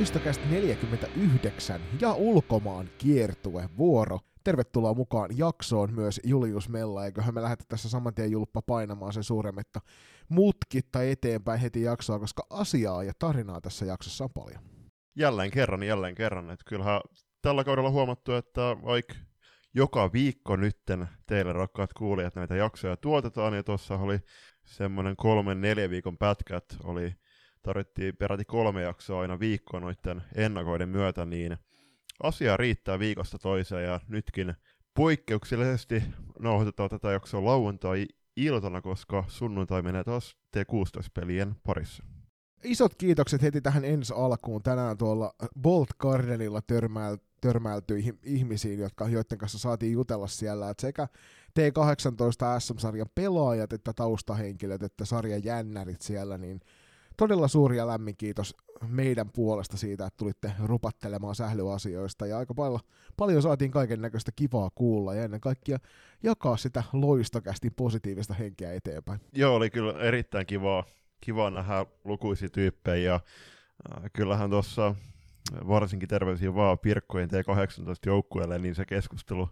Loistokäst 49 ja ulkomaan kiertue vuoro. Tervetuloa mukaan jaksoon myös Julius Mella, eiköhän me lähdetä tässä saman tien julppa painamaan sen suuremmitta mutkitta eteenpäin heti jaksoa, koska asiaa ja tarinaa tässä jaksossa on paljon. Jälleen kerran, jälleen kerran. Että kyllähän tällä kaudella huomattu, että vaikka joka viikko nytten teille rakkaat kuulijat näitä jaksoja tuotetaan, ja tuossa oli semmoinen kolmen neljä viikon pätkät, oli tarvittiin peräti kolme jaksoa aina viikkoa noiden ennakoiden myötä, niin asiaa riittää viikosta toiseen, ja nytkin poikkeuksellisesti nauhoitetaan tätä jaksoa lauantai-iltana, koska sunnuntai menee taas T16-pelien parissa. Isot kiitokset heti tähän ensi alkuun. Tänään tuolla Bolt Gardenilla törmäil, törmäiltyihin ihmisiin, jotka, joiden kanssa saatiin jutella siellä. Et sekä T18 SM-sarjan pelaajat, että taustahenkilöt, että sarjan jännärit siellä, niin todella suuri ja lämmin kiitos meidän puolesta siitä, että tulitte rupattelemaan sählyasioista ja aika paljon, paljon saatiin kaiken näköistä kivaa kuulla ja ennen kaikkea jakaa sitä loistokästi positiivista henkeä eteenpäin. Joo, oli kyllä erittäin kivaa, kiva nähdä lukuisia tyyppejä ja äh, kyllähän tuossa varsinkin terveisiä vaan Pirkkojen T18-joukkueelle, niin se keskustelu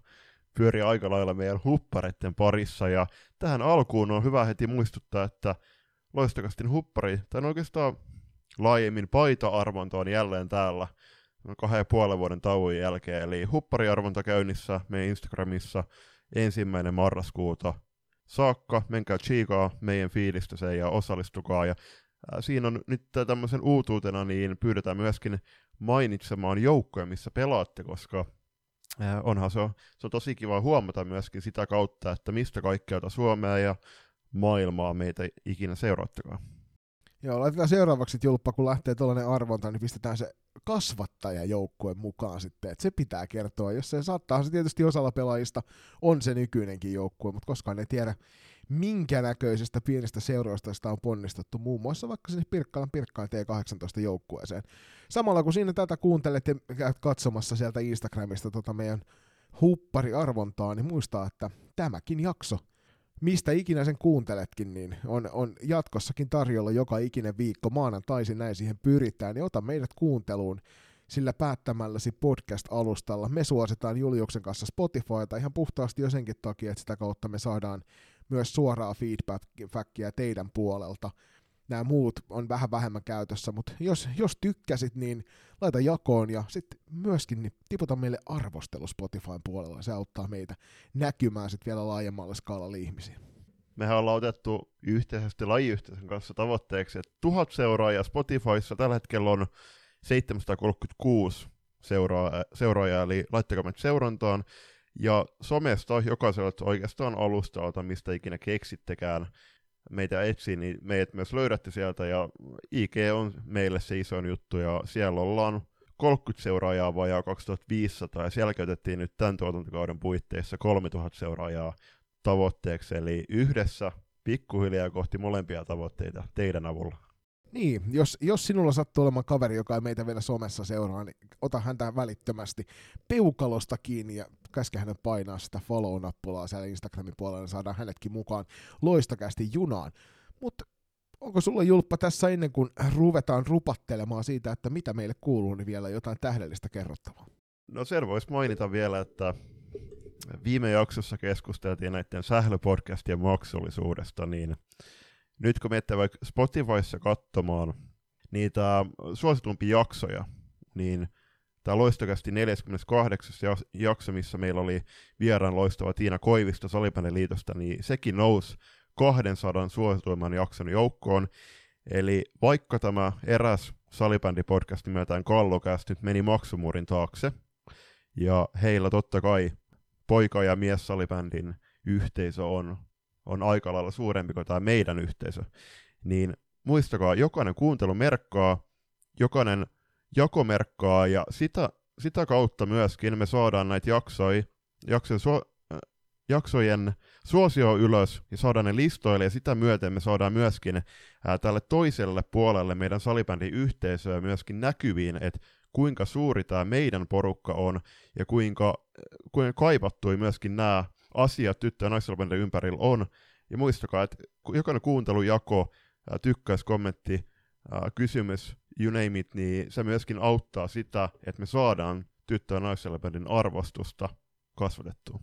pyörii aika lailla meidän huppareiden parissa ja tähän alkuun on hyvä heti muistuttaa, että loistokastin huppari, tai oikeastaan laajemmin paita-arvonta on jälleen täällä kahden ja puolen vuoden tauon jälkeen, eli huppariarvonta käynnissä meidän Instagramissa ensimmäinen marraskuuta saakka, menkää chiikaa meidän fiilistä se ja osallistukaa, ja ää, siinä on nyt tämmöisen uutuutena, niin pyydetään myöskin mainitsemaan joukkoja, missä pelaatte, koska ää, onhan se, se on tosi kiva huomata myöskin sitä kautta, että mistä kaikkialta Suomea ja maailmaa meitä ikinä seuraattakaan. Joo, laitetaan seuraavaksi julppa, kun lähtee tuollainen arvonta, niin pistetään se kasvattajajoukkue mukaan sitten, että se pitää kertoa, jos se saattaa se tietysti osalla pelaajista on se nykyinenkin joukkue, mutta koskaan ei tiedä, minkä näköisestä pienestä seuroista sitä on ponnistettu, muun muassa vaikka sinne Pirkkalan Pirkkaan T18 joukkueeseen. Samalla kun siinä tätä kuuntelet ja katsomassa sieltä Instagramista tota meidän huppariarvontaa, niin muistaa, että tämäkin jakso mistä ikinä sen kuunteletkin, niin on, on jatkossakin tarjolla joka ikinen viikko maanantaisin näin siihen pyritään, niin ota meidät kuunteluun sillä päättämälläsi podcast-alustalla. Me suositaan Juliuksen kanssa Spotifyta ihan puhtaasti jo senkin takia, että sitä kautta me saadaan myös suoraa feedbackia teidän puolelta nämä muut on vähän vähemmän käytössä, mutta jos, jos tykkäsit, niin laita jakoon ja sitten myöskin niin tiputa meille arvostelu Spotifyn puolella, se auttaa meitä näkymään sitten vielä laajemmalle skaalalla ihmisiä. Mehän ollaan otettu yhteisesti lajiyhteisön kanssa tavoitteeksi, että tuhat seuraajaa Spotifyssa tällä hetkellä on 736 seuraa, seuraajaa, eli laittakaa meitä seurantaan. Ja somesta jokaisella oikeastaan alustalta, mistä ikinä keksittekään, meitä etsii, niin meidät myös löydätte sieltä, ja IG on meille se iso juttu, ja siellä ollaan 30 seuraajaa vajaa 2500, ja siellä käytettiin nyt tämän tuotantokauden puitteissa 3000 seuraajaa tavoitteeksi, eli yhdessä pikkuhiljaa kohti molempia tavoitteita teidän avulla. Niin, jos, jos sinulla sattuu olemaan kaveri, joka ei meitä vielä somessa seuraa, niin ota häntä välittömästi peukalosta kiinni ja käske hänen painaa sitä follow-nappulaa siellä Instagramin puolella, niin saadaan hänetkin mukaan loistakästi junaan. Mutta onko sulla Julppa tässä ennen kuin ruvetaan rupattelemaan siitä, että mitä meille kuuluu, niin vielä jotain tähdellistä kerrottavaa? No sen voisi mainita vielä, että viime jaksossa keskusteltiin näiden sählöpodcastien maksullisuudesta, niin nyt kun menette vaikka Spotifyssa katsomaan niitä suositumpia jaksoja, niin tämä loistokästi 48. jakso, missä meillä oli vieraan loistava Tiina Koivisto Salibändiliitosta, niin sekin nousi 200 suosituimman jakson joukkoon. Eli vaikka tämä eräs salibändipodcast nimeltään Kallokäst nyt meni maksumuurin taakse, ja heillä totta kai poika- ja mies salibändin yhteisö on on aika lailla suurempi kuin tämä meidän yhteisö, niin muistakaa, jokainen kuuntelu merkkaa, jokainen jako merkkaa, ja sitä, sitä kautta myöskin me saadaan näitä jaksoja, jaksoja su, äh, jaksojen suosio ylös ja saadaan ne listoille, ja sitä myöten me saadaan myöskin ää, äh, tälle toiselle puolelle meidän salibändin yhteisöä myöskin näkyviin, että kuinka suuri tämä meidän porukka on, ja kuinka, kuinka kaipattui myöskin nämä asiat tyttö- ja naissalibändin ympärillä on. Ja muistakaa, että jokainen kuuntelujako, tykkäys, kommentti, kysymys you name it, niin se myöskin auttaa sitä, että me saadaan tyttö- ja naissalibändin arvostusta kasvatettua.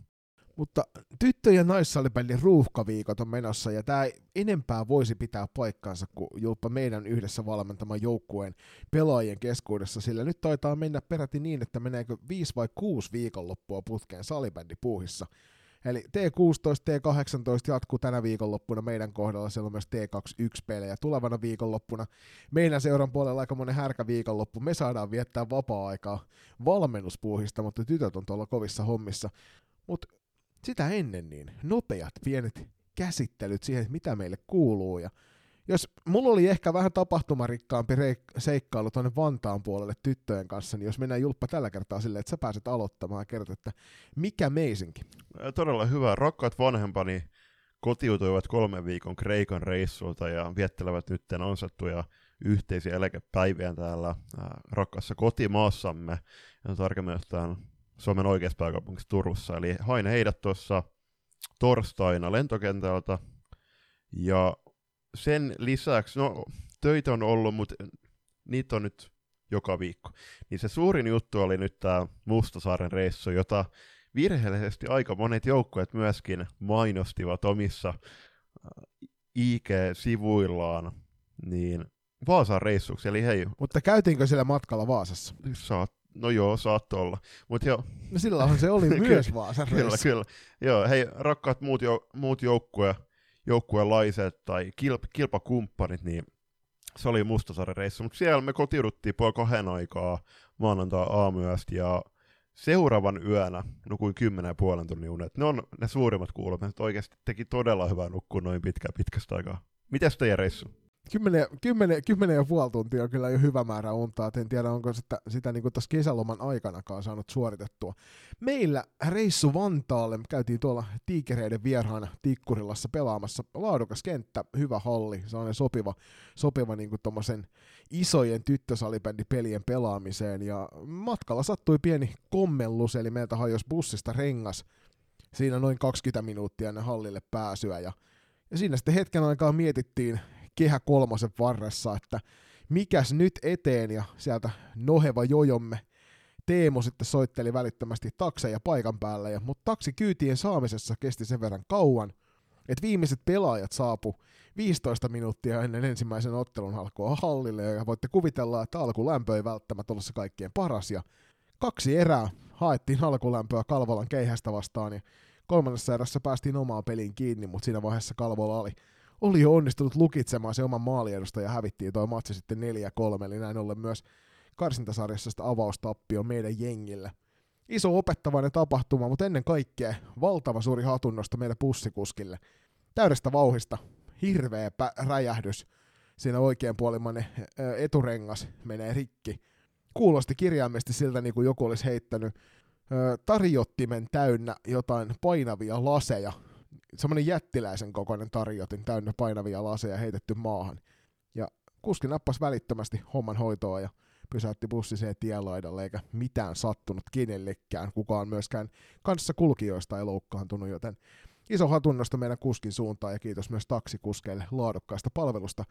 Mutta tyttö- ja naissalibändin ruuhkaviikot on menossa, ja tämä enempää voisi pitää paikkaansa kuin jopa meidän yhdessä valmentaman joukkueen pelaajien keskuudessa, sillä nyt taitaa mennä peräti niin, että meneekö 5 vai 6 viikonloppua putkeen salibändipuuhissa. Eli T16, T18 jatkuu tänä viikonloppuna meidän kohdalla, siellä on myös T21-pelejä tulevana viikonloppuna. Meidän seuran puolella aika monen härkä viikonloppu, me saadaan viettää vapaa-aikaa valmennuspuuhista, mutta tytöt on tuolla kovissa hommissa. Mutta sitä ennen niin nopeat pienet käsittelyt siihen, mitä meille kuuluu. Ja jos mulla oli ehkä vähän tapahtumarikkaampi reik- seikkailu tuonne Vantaan puolelle tyttöjen kanssa, niin jos mennään Julppa tällä kertaa silleen, että sä pääset aloittamaan ja että mikä meisinkin. Todella hyvä. Rakkaat vanhempani kotiutuivat kolmen viikon Kreikan reissulta ja viettelevät nyt ansattuja yhteisiä eläkepäiviä täällä rakkaassa kotimaassamme, ja tarkemmin ottaen Suomen oikeassa pääkaupungissa Turussa. Eli hain heidät tuossa torstaina lentokentältä, ja sen lisäksi, no töitä on ollut, mutta niitä on nyt joka viikko. Niin se suurin juttu oli nyt tämä Mustasaaren reissu, jota virheellisesti aika monet joukkueet myöskin mainostivat omissa IG-sivuillaan, niin Vaasan reissuksi, eli hei. Mutta käytiinkö siellä matkalla Vaasassa? Saat, no joo, saattoi olla. Mut jo. No silloinhan se oli myös Vaasan reissu. Kyllä, kyllä. Joo, hei, rakkaat muut, jo, muut joukkue, joukkuelaiset tai kilp, kilpakumppanit, niin se oli Mustasaaren reissu, mutta siellä me kotiuduttiin puoli kahden aikaa maanantai aamuyöstä ja seuraavan yönä nukuin kymmenen ja puolen tunnin unet. Ne on ne suurimmat että oikeasti teki todella hyvää nukkua noin pitkä, pitkästä aikaa. Mitäs teidän reissu? Kymmenen, kymmenen, kymmenen ja puoli tuntia on kyllä jo hyvä määrä untaa. En tiedä, onko sitä, sitä niin tuossa kesäloman aikanakaan saanut suoritettua. Meillä reissu Vantaalle, käytiin tuolla tiikereiden vieraana Tikkurilassa pelaamassa. Laadukas kenttä, hyvä halli, sellainen sopiva, sopiva niin kuin isojen tyttösalibändipelien pelaamiseen. Ja matkalla sattui pieni kommellus, eli meiltä hajosi bussista rengas siinä noin 20 minuuttia ennen hallille pääsyä. Ja, ja siinä sitten hetken aikaa mietittiin, kehä kolmosen varressa, että mikäs nyt eteen, ja sieltä noheva jojomme Teemo sitten soitteli välittömästi takseja paikan päälle, ja, mutta taksikyytien saamisessa kesti sen verran kauan, että viimeiset pelaajat saapu 15 minuuttia ennen ensimmäisen ottelun alkua hallille, ja voitte kuvitella, että alkulämpö ei välttämättä ollut se kaikkien paras, ja kaksi erää haettiin alkulämpöä Kalvolan keihästä vastaan, ja kolmannessa erässä päästiin omaan peliin kiinni, mutta siinä vaiheessa Kalvola oli oli jo onnistunut lukitsemaan se oman maaliedusta ja hävittiin tuo matsi sitten 4-3, eli näin ollen myös karsintasarjassa sitä avaustappio meidän jengille. Iso opettavainen tapahtuma, mutta ennen kaikkea valtava suuri hatunnosta meidän pussikuskille. Täydestä vauhista, hirveä pä- räjähdys. Siinä oikeanpuolimmainen eturengas menee rikki. Kuulosti kirjaimesti siltä, niin kuin joku olisi heittänyt tarjottimen täynnä jotain painavia laseja semmoinen jättiläisen kokoinen tarjotin täynnä painavia laseja heitetty maahan. Ja kuski nappasi välittömästi homman hoitoa ja pysäytti bussi siihen tienlaidalle, eikä mitään sattunut kenellekään. Kukaan myöskään kanssa kulkijoista ei loukkaantunut, joten iso hatunnosto meidän kuskin suuntaan ja kiitos myös taksikuskeille laadukkaasta palvelusta.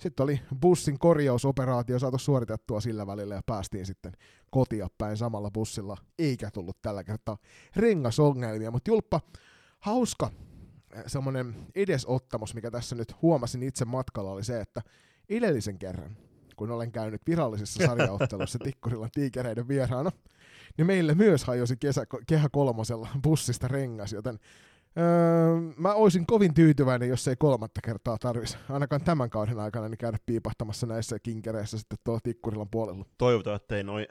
Sitten oli bussin korjausoperaatio saatu suoritettua sillä välillä ja päästiin sitten kotia päin samalla bussilla, eikä tullut tällä kertaa rengasongelmia, mutta julppa, hauska semmoinen edesottamus, mikä tässä nyt huomasin itse matkalla, oli se, että edellisen kerran, kun olen käynyt virallisessa sarjaottelussa Tikkurilan tiikereiden vieraana, niin meille myös hajosi kesä, kehä kolmosella bussista rengas, joten öö, mä olisin kovin tyytyväinen, jos ei kolmatta kertaa tarvitsisi ainakaan tämän kauden aikana niin käydä piipahtamassa näissä kinkereissä sitten tuolla Tikkurilan puolella. Toivotaan, että ei noin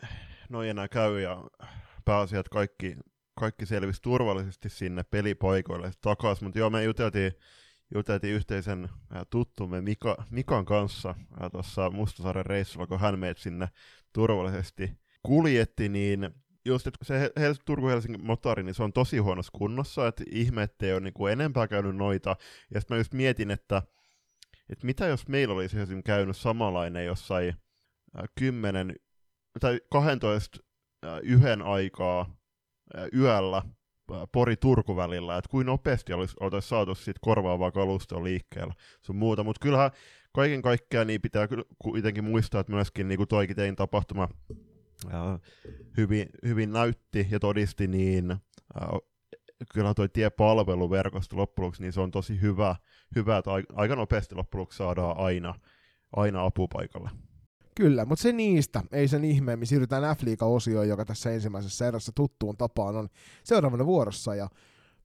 noi enää käy ja pääasiat kaikki kaikki selvisi turvallisesti sinne pelipaikoille takaisin, mutta joo, me juteltiin, juteltiin yhteisen tuttumme Mika, Mikan kanssa tuossa Mustasaaren reissulla, kun hän meidät sinne turvallisesti kuljetti, niin just, että se Hels- Turku-Helsingin motori, niin se on tosi huonossa kunnossa, että ihme, ettei ole niin kuin enempää käynyt noita, ja sitten mä just mietin, että, että mitä jos meillä olisi esimerkiksi käynyt samanlainen jossain 10 tai 12 yhden aikaa yöllä Pori-Turku välillä, että kuin nopeasti olisi, oltaisiin saatu siitä korvaavaa kalustoa liikkeellä sun muuta, mutta kyllähän kaiken kaikkiaan niin pitää kuitenkin muistaa, että myöskin niin kuin toikin tein tapahtuma hyvin, hyvin näytti ja todisti, niin kyllä toi tiepalveluverkosto loppujen niin se on tosi hyvä, hyvä että aika nopeasti loppujen saadaan aina, aina apupaikalle. Kyllä, mutta se niistä, ei sen ihmeemmin. Siirrytään f osioon joka tässä ensimmäisessä erässä tuttuun tapaan on seuraavana vuorossa. Ja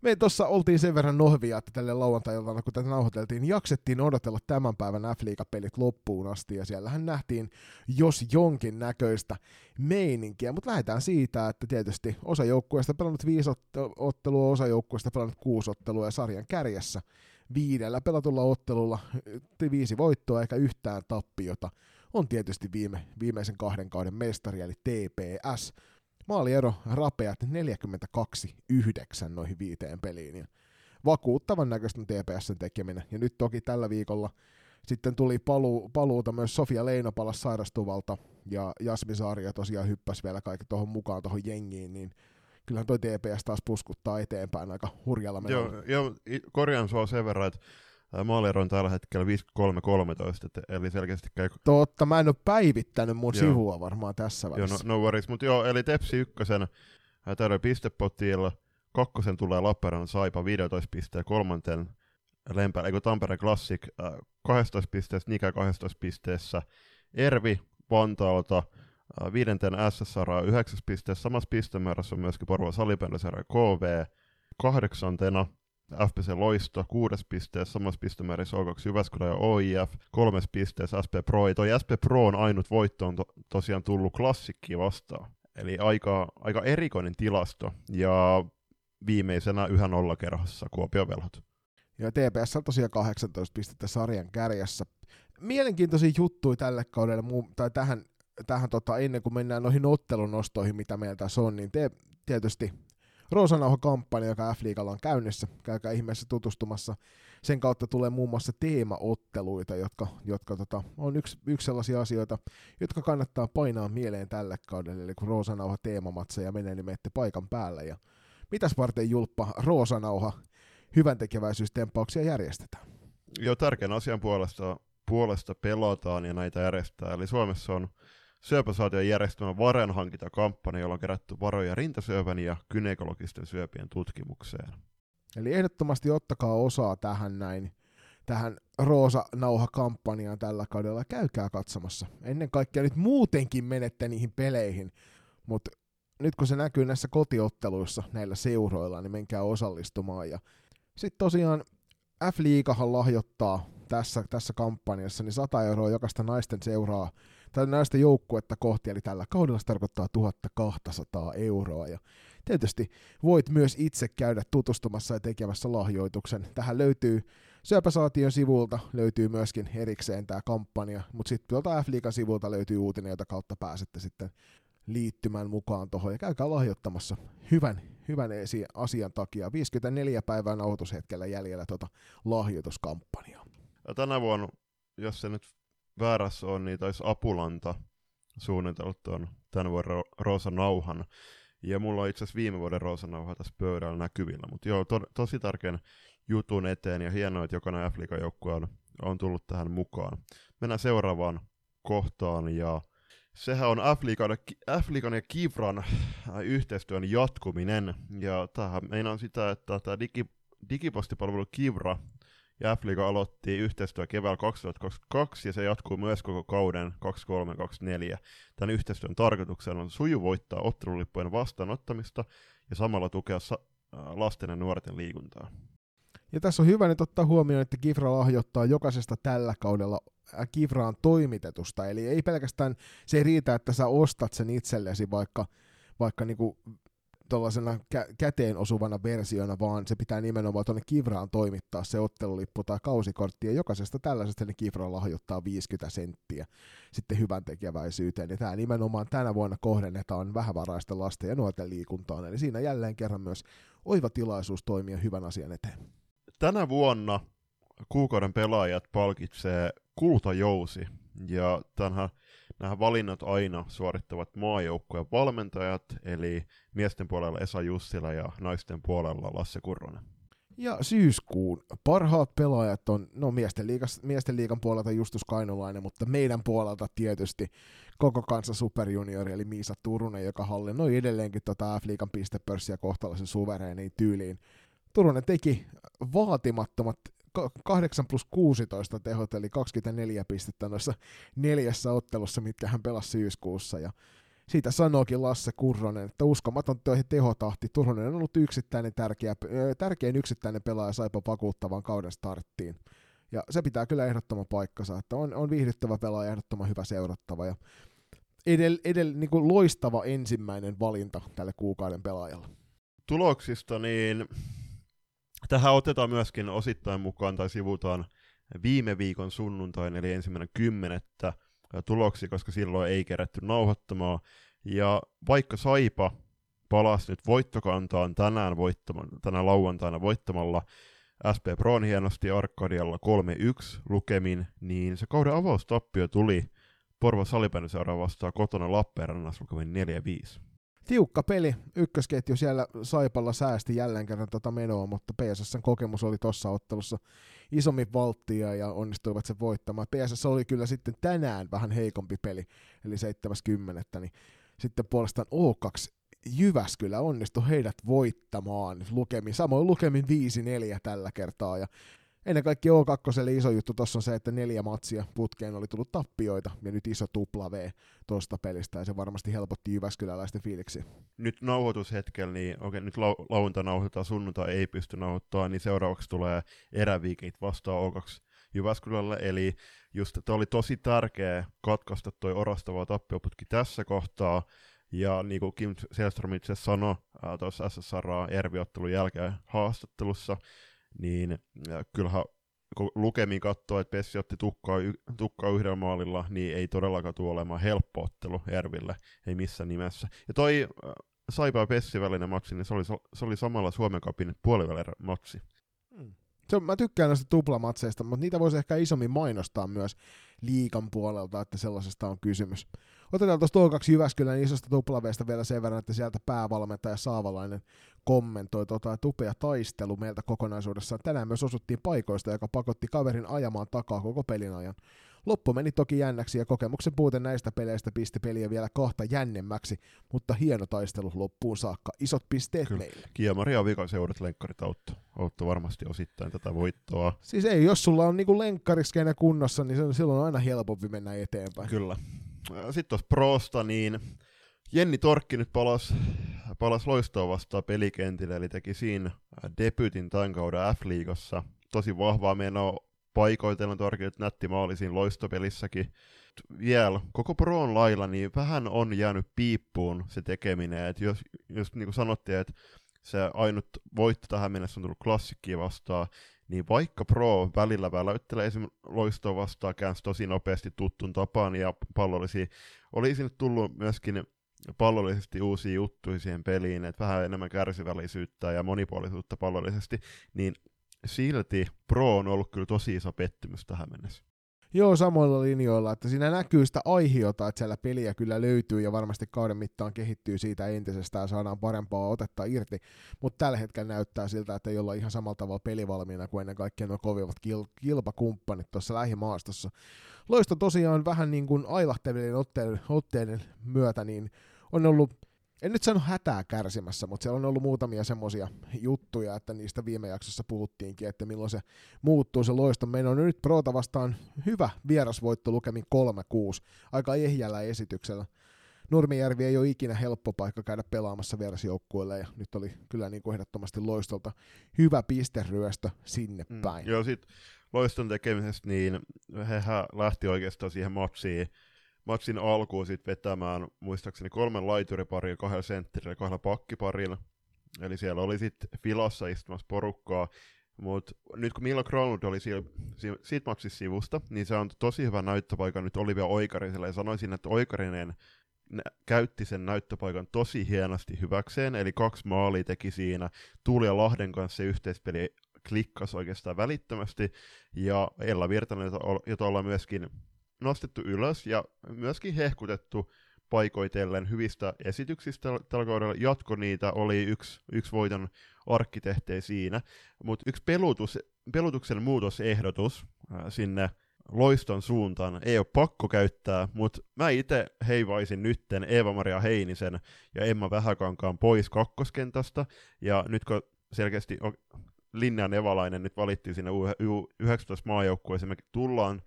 me tuossa oltiin sen verran nohvia, että tälle lauantai kun tätä nauhoiteltiin, niin jaksettiin odotella tämän päivän f pelit loppuun asti, ja siellähän nähtiin jos jonkin näköistä meininkiä, mutta lähdetään siitä, että tietysti osa joukkueesta pelannut viisi ottelua, osa joukkueesta pelannut kuusi ottelua, ja sarjan kärjessä viidellä pelatulla ottelulla viisi voittoa eikä yhtään tappiota on tietysti viime, viimeisen kahden kauden mestari, eli TPS. Maaliero rapeat 42-9 noihin viiteen peliin. Ja vakuuttavan näköistä TPSn tekeminen. Ja nyt toki tällä viikolla sitten tuli paluu, paluuta myös Sofia Leinopala sairastuvalta, ja Jasmi Saaria tosiaan hyppäsi vielä kaikki tuohon mukaan tuohon jengiin, niin kyllähän toi TPS taas puskuttaa eteenpäin aika hurjalla menolla. Joo, joo korjaan sua sen verran, että Maaliero on tällä hetkellä 53-13, eli selkeästi käy... Totta, mä en ole päivittänyt mun joo. sivua varmaan tässä välissä. Joo, no, no worries, mutta joo, eli Tepsi ykkösen täydellä pistepotilla, kakkosen tulee Lappeenrannan Saipa 15 pisteen, kolmanten Lempä, eikö Tampere Classic äh, 12 pisteessä, Nika 12 pisteessä, Ervi Vantaalta äh, viidenten SSR 9 pisteessä, samassa pistemäärässä on myöskin Porvo Salipendosarja KV, kahdeksantena FPC Loisto kuudes pisteessä, samassa pistemäärissä O2 Jyväskylä ja OIF kolmes pisteessä SP Pro. Ja toi SP Pro on ainut voitto on to- tosiaan tullut klassikki vastaan. Eli aika, aika erikoinen tilasto. Ja viimeisenä yhä nollakerhossa Kuopio Velhot. Ja TPS on tosiaan 18 pistettä sarjan kärjessä. Mielenkiintoisia juttuja tälle kaudelle, tai tähän, tähän tota, ennen kuin mennään noihin ottelunostoihin, mitä meillä tässä on, niin te, tietysti Roosanauha-kampanja, joka F-liigalla on käynnissä. Käykää ihmeessä tutustumassa. Sen kautta tulee muun muassa teemaotteluita, jotka, jotka tota, on yksi, yksi sellaisia asioita, jotka kannattaa painaa mieleen tälle kaudelle. Eli kun Roosanauha teemamatseja menee, niin menette paikan päälle. Ja mitäs varten julppa Roosanauha hyvän tekeväisyystempauksia järjestetään? Joo, tärkeän asian puolesta, puolesta pelataan ja näitä järjestetään. Eli Suomessa on Syöpäsäätiön järjestämä varainhankintakampanja, jolla on kerätty varoja rintasyövän ja kynekologisten syöpien tutkimukseen. Eli ehdottomasti ottakaa osaa tähän näin, tähän Roosa-nauha-kampanjaan tällä kaudella. Käykää katsomassa. Ennen kaikkea nyt muutenkin menette niihin peleihin, mutta nyt kun se näkyy näissä kotiotteluissa näillä seuroilla, niin menkää osallistumaan. Ja sitten tosiaan F-liigahan lahjoittaa tässä, tässä kampanjassa niin 100 euroa jokaista naisten seuraa tai näistä joukkuetta kohti, eli tällä kaudella se tarkoittaa 1200 euroa. Ja tietysti voit myös itse käydä tutustumassa ja tekemässä lahjoituksen. Tähän löytyy Syöpäsaation sivulta löytyy myöskin erikseen tämä kampanja, mutta sitten tuolta f sivulta löytyy uutinen, jota kautta pääsette sitten liittymään mukaan tuohon ja käykää lahjoittamassa hyvän, hyvän asian takia. 54 päivää nauhoitushetkellä jäljellä tuota lahjoituskampanjaa. Ja tänä vuonna, jos se nyt väärässä on, niin taisi Apulanta suunnitellut tuon tämän vuoden Roosa Nauhan. Ja mulla on itse asiassa viime vuoden Roosa Nauha tässä pöydällä näkyvillä. Mutta joo, to, tosi tärkeän jutun eteen ja hienoa, että jokainen f joukkue on, on tullut tähän mukaan. Mennään seuraavaan kohtaan ja sehän on F-liigan ja Kivran äh, yhteistyön jatkuminen. Ja tämähän meinaa sitä, että tämä digi, digipostipalvelu Kivra ja aloitti yhteistyö keväällä 2022 ja se jatkuu myös koko kauden 23-24. Tämän yhteistyön tarkoituksena on sujuvoittaa ottelulippujen vastaanottamista ja samalla tukea lasten ja nuorten liikuntaa. Ja tässä on hyvä nyt ottaa huomioon, että Kifra lahjoittaa jokaisesta tällä kaudella Kifraan toimitetusta. Eli ei pelkästään, se ei riitä, että sä ostat sen itsellesi vaikka, vaikka niinku tuollaisena kä- käteen osuvana versiona, vaan se pitää nimenomaan tuonne Kivraan toimittaa se ottelulippu tai kausikortti, ja jokaisesta tällaisesta niin Kivra lahjoittaa 50 senttiä sitten hyvän tekeväisyyteen, ja tämä nimenomaan tänä vuonna kohdennetaan vähävaraisten lasten ja nuorten liikuntaan, eli siinä jälleen kerran myös oiva tilaisuus toimia hyvän asian eteen. Tänä vuonna kuukauden pelaajat palkitsee kultajousi, ja tämähän nämä valinnat aina suorittavat maajoukkueen valmentajat, eli miesten puolella Esa Jussila ja naisten puolella Lasse Kurronen. Ja syyskuun parhaat pelaajat on, no miesten, liigas, miesten liigan puolelta Justus Kainulainen, mutta meidän puolelta tietysti koko kansa superjuniori, eli Miisa Turunen, joka hallinnoi edelleenkin tota F-liigan pistepörssiä kohtalaisen suvereeniin tyyliin. Turunen teki vaatimattomat 8 plus 16 tehot, eli 24 pistettä noissa neljässä ottelussa, mitkä hän pelasi syyskuussa, ja siitä sanookin Lasse Kurronen, että uskomaton tehotahti. Turunen on ollut yksittäinen tärkeä, tärkein yksittäinen pelaaja saipa vakuuttavan kauden starttiin. Ja se pitää kyllä ehdottoman paikkansa, että on, on viihdyttävä pelaaja, ehdottoman hyvä seurattava ja edell, edell, niin kuin loistava ensimmäinen valinta tälle kuukauden pelaajalle. Tuloksista, niin tähän otetaan myöskin osittain mukaan tai sivutaan viime viikon sunnuntain, eli ensimmäinen kymmenettä tuloksi, koska silloin ei kerätty nauhoittamaan. Ja vaikka Saipa palasi nyt voittokantaan tänään, tänään lauantaina voittamalla SP Proon hienosti Arkadialla 3-1 lukemin, niin se kauden avaustappio tuli Porvo Salipäinen vastaan kotona Lappeenrannassa lukemin 4-5. Tiukka peli, ykkösketju siellä Saipalla säästi jälleen kerran tota menoa, mutta PSSn kokemus oli tuossa ottelussa isommin valttia ja onnistuivat sen voittamaan. PSS oli kyllä sitten tänään vähän heikompi peli, eli 70. Niin sitten puolestaan O2 Jyväskylä onnistui heidät voittamaan lukemin, samoin lukemin 5-4 tällä kertaa, ja ennen kaikkea O2 iso juttu tuossa on se, että neljä matsia putkeen oli tullut tappioita, ja nyt iso tupla V tuosta pelistä, ja se varmasti helpotti Jyväskyläläisten fiiliksi. Nyt nauhoitushetkellä, niin okei, nyt lau- lauantai nauhoitetaan, sunnuntai ei pysty nauhoittamaan, niin seuraavaksi tulee eräviikit vastaan O2 Jyväskylälle, eli just, että oli tosi tärkeä katkaista toi orastava tappioputki tässä kohtaa, ja niin kuin Kim Selström itse sanoi tuossa SSR-erviottelun jälkeen haastattelussa, niin kyllähän kun lukemin katsoo, että Pessi otti tukkaa, tukkaa yhdellä maalilla, niin ei todellakaan tule olemaan helppo ottelu Erville, ei missään nimessä. Ja toi Saipa ja Pessi välinen matsi, niin se oli, se oli samalla Suomen kapin puolivälin matsi. Hmm. Se, mä tykkään näistä tuplamatseista, mutta niitä voisi ehkä isommin mainostaa myös liikan puolelta, että sellaisesta on kysymys. Otetaan tuosta O2 Jyväskylän isosta tuplaveesta vielä sen verran, että sieltä päävalmentaja Saavalainen kommentoi tota, että upea taistelu meiltä kokonaisuudessaan. Tänään myös osuttiin paikoista, joka pakotti kaverin ajamaan takaa koko pelin ajan. Loppu meni toki jännäksi ja kokemuksen puute näistä peleistä pisti peliä vielä kahta jännemmäksi, mutta hieno taistelu loppuun saakka. Isot pisteet Kyllä. meille. Kiemari ja vikaseurat lenkkarit auttoi. Auttoi varmasti osittain tätä voittoa. Siis ei, jos sulla on niinku lenkkariskeinen kunnossa, niin silloin on aina helpompi mennä eteenpäin. Kyllä. Sitten tuossa Prosta, niin Jenni Torkki nyt palasi palas loistoa vastaan pelikentille, eli teki siinä debytin tämän kauden F-liigassa. Tosi vahvaa menoa paikoitellen Torkki nätti maali siinä loistopelissäkin. Vielä koko Proon lailla niin vähän on jäänyt piippuun se tekeminen, että jos, jos niin kuin sanottiin, että se ainut voitto tähän mennessä on tullut klassikkiin vastaan, niin vaikka Pro välillä väläyttelee esimerkiksi loistoa vastaan, käänsi tosi nopeasti tuttun tapaan ja pallollisia, oli sinne tullut myöskin pallollisesti uusia juttuja siihen peliin, että vähän enemmän kärsivällisyyttä ja monipuolisuutta pallollisesti, niin silti Pro on ollut kyllä tosi iso pettymys tähän mennessä. Joo, samoilla linjoilla, että siinä näkyy sitä aihiota, että siellä peliä kyllä löytyy ja varmasti kauden mittaan kehittyy siitä entisestään ja saadaan parempaa otetta irti, mutta tällä hetkellä näyttää siltä, että ei olla ihan samalla tavalla pelivalmiina kuin ennen kaikkea nuo kovimmat kil- kilpakumppanit tuossa lähimaastossa. Loisto tosiaan vähän niin kuin ailahtevien otteiden, otteiden myötä niin on ollut en nyt sano hätää kärsimässä, mutta siellä on ollut muutamia semmoisia juttuja, että niistä viime jaksossa puhuttiinkin, että milloin se muuttuu se loisto. Meillä on nyt Proota vastaan hyvä vierasvoitto lukemin 3-6, aika ehjällä esityksellä. Nurmijärvi ei ole ikinä helppo paikka käydä pelaamassa vierasjoukkueelle, ja nyt oli kyllä niin kuin ehdottomasti loistolta hyvä pisteryöstö sinne mm. päin. Joo, sitten loiston tekemisestä, niin hehän lähti oikeastaan siihen matsiin matsin alkuun sit vetämään muistaakseni kolmen laituriparia, kahdella sentterillä ja kahdella pakkiparilla. Eli siellä oli sitten filassa istumassa porukkaa. Mutta nyt kun Milo Gronlund oli siellä, siitä matsissa sivusta, niin se on tosi hyvä näyttöpaikka nyt Olivia Oikariselle. Ja sanoisin, että Oikarinen käytti sen näyttöpaikan tosi hienosti hyväkseen, eli kaksi maalia teki siinä. Tuuli ja Lahden kanssa yhteispeli klikkasi oikeastaan välittömästi, ja Ella Virtanen, jota ollaan myöskin nostettu ylös ja myöskin hehkutettu paikoitellen hyvistä esityksistä tällä kaudella. Jatko niitä oli yksi, yksi voiton arkkitehtejä siinä, mutta yksi pelutus, pelutuksen muutosehdotus äh, sinne loiston suuntaan ei ole pakko käyttää, mutta mä itse heivaisin nytten Eeva-Maria Heinisen ja Emma Vähäkankaan pois kakkoskentästä, ja nyt kun selkeästi Linnea Nevalainen nyt valittiin sinne U19 maajoukkueeseen, me tullaan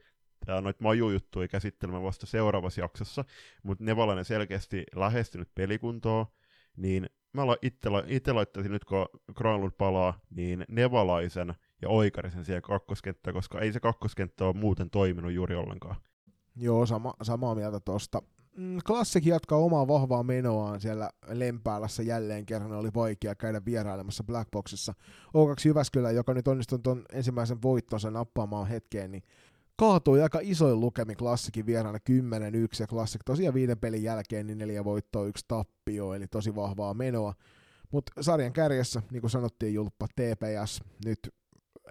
noita majujuttuja käsittelemään vasta seuraavassa jaksossa, mutta Nevalainen selkeästi lähestynyt pelikuntoa, niin mä itse, itse laittaisin nyt, kun Granlund palaa, niin Nevalaisen ja Oikarisen siihen kakkoskenttä, koska ei se kakkoskenttä ole muuten toiminut juuri ollenkaan. Joo, sama, samaa mieltä tuosta. Mm, Klassik jatkaa omaa vahvaa menoaan siellä Lempäälässä jälleen kerran. Oli vaikea käydä vierailemassa Blackboxissa. O2 Jyväskylä, joka nyt onnistui tuon ensimmäisen voittonsa nappaamaan hetkeen, niin kaatui aika isoin lukemi Klassikin vieraana 10-1 ja Klassik tosiaan viiden pelin jälkeen niin neljä voittoa, yksi tappio, eli tosi vahvaa menoa. Mutta sarjan kärjessä, niin kuin sanottiin Julppa, TPS nyt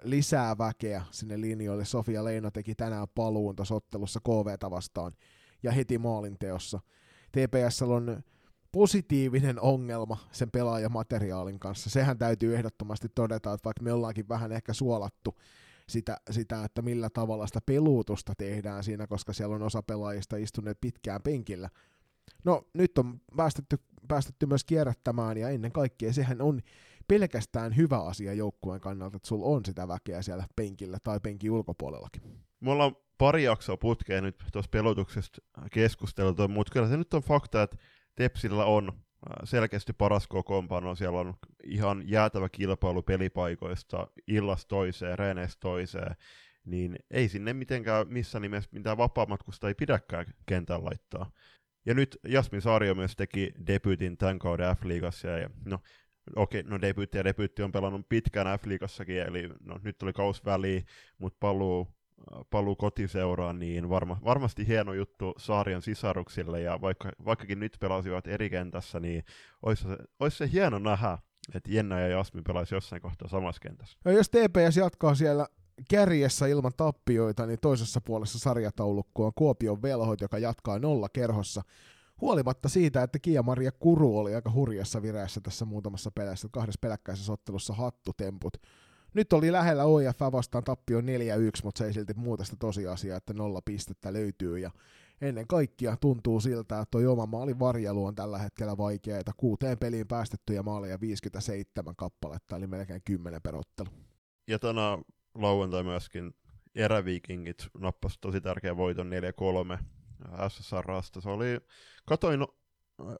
lisää väkeä sinne linjoille. Sofia Leino teki tänään paluun tuossa ottelussa KVtä vastaan ja heti maalinteossa. TPS on positiivinen ongelma sen pelaajamateriaalin kanssa. Sehän täytyy ehdottomasti todeta, että vaikka me ollaankin vähän ehkä suolattu sitä, sitä, että millä tavalla sitä peluutusta tehdään siinä, koska siellä on osa pelaajista istuneet pitkään penkillä. No nyt on päästetty, päästetty myös kierrättämään ja ennen kaikkea sehän on pelkästään hyvä asia joukkueen kannalta, että sulla on sitä väkeä siellä penkillä tai penkin ulkopuolellakin. Mulla on pari jaksoa putkeen nyt tuossa pelotuksesta keskusteltu, mutta kyllä se nyt on fakta, että Tepsillä on selkeästi paras kokoonpano. Siellä on ihan jäätävä kilpailu pelipaikoista illasta toiseen, reeneistä toiseen. Niin ei sinne mitenkään missä nimessä mitään vapaamatkusta ei pidäkään kentän laittaa. Ja nyt Jasmin Saario myös teki debutin tämän kauden F-liigassa. Ja no, okei, no debyytti ja debyytti on pelannut pitkään F-liigassakin, eli no, nyt oli kaus väliin, mutta paluu paluu kotiseuraan, niin varma, varmasti hieno juttu Saarian sisaruksille, ja vaikka, vaikkakin nyt pelasivat eri kentässä, niin olisi se, olisi se hieno nähdä, että Jenna ja Jasmin pelaisi jossain kohtaa samassa kentässä. Ja jos TPS jatkaa siellä kärjessä ilman tappioita, niin toisessa puolessa sarjataulukkoa on Kuopion velhot, joka jatkaa nolla kerhossa. Huolimatta siitä, että Kia-Maria Kuru oli aika hurjassa vireessä tässä muutamassa pelässä, kahdessa peläkkäisessä ottelussa hattutemput nyt oli lähellä OIF vastaan tappio 4-1, mutta se ei silti muuta sitä tosiasiaa, että nolla pistettä löytyy ja ennen kaikkea tuntuu siltä, että tuo oma maali varjelu on tällä hetkellä vaikea, että kuuteen peliin päästettyjä maaleja 57 kappaletta, eli melkein 10 perottelu. Ja tänä lauantai myöskin eräviikingit nappasi tosi tärkeä voiton 4-3 SSRasta. Se oli, katoin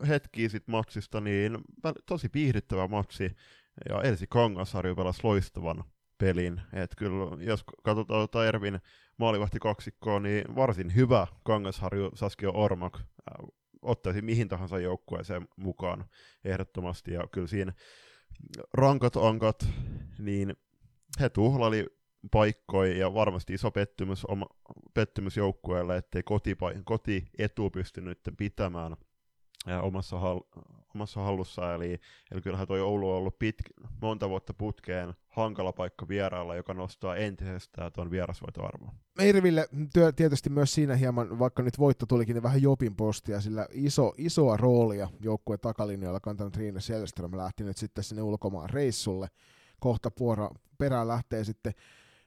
hetkiä sit matsista, niin tosi viihdyttävä matsi. Ja Elsi Kangasharju pelasi loistavan pelin. Et kyllä, jos katsotaan tuota Ervin maalivahti kaksikkoa, niin varsin hyvä Kangasharju Saskio Ormak äh, ottaisi mihin tahansa joukkueeseen mukaan ehdottomasti. Ja kyllä siinä rankat ankat, niin he tuhlali paikkoja ja varmasti iso pettymys, oma, pettymys joukkueelle, ettei koti, koti etu pystynyt pitämään omassa, hal- omassa hallussa, eli, eli kyllähän tuo Oulu on ollut pitk- monta vuotta putkeen hankala paikka vierailla, joka nostaa entisestään tuon vierasvoitoarvon. Irville työ, tietysti myös siinä hieman, vaikka nyt voitto tulikin, niin vähän jopin postia, sillä iso, isoa roolia joukkueen takalinjoilla kantanut Riina Selström lähti nyt sitten sinne ulkomaan reissulle. Kohta puora, perään lähtee sitten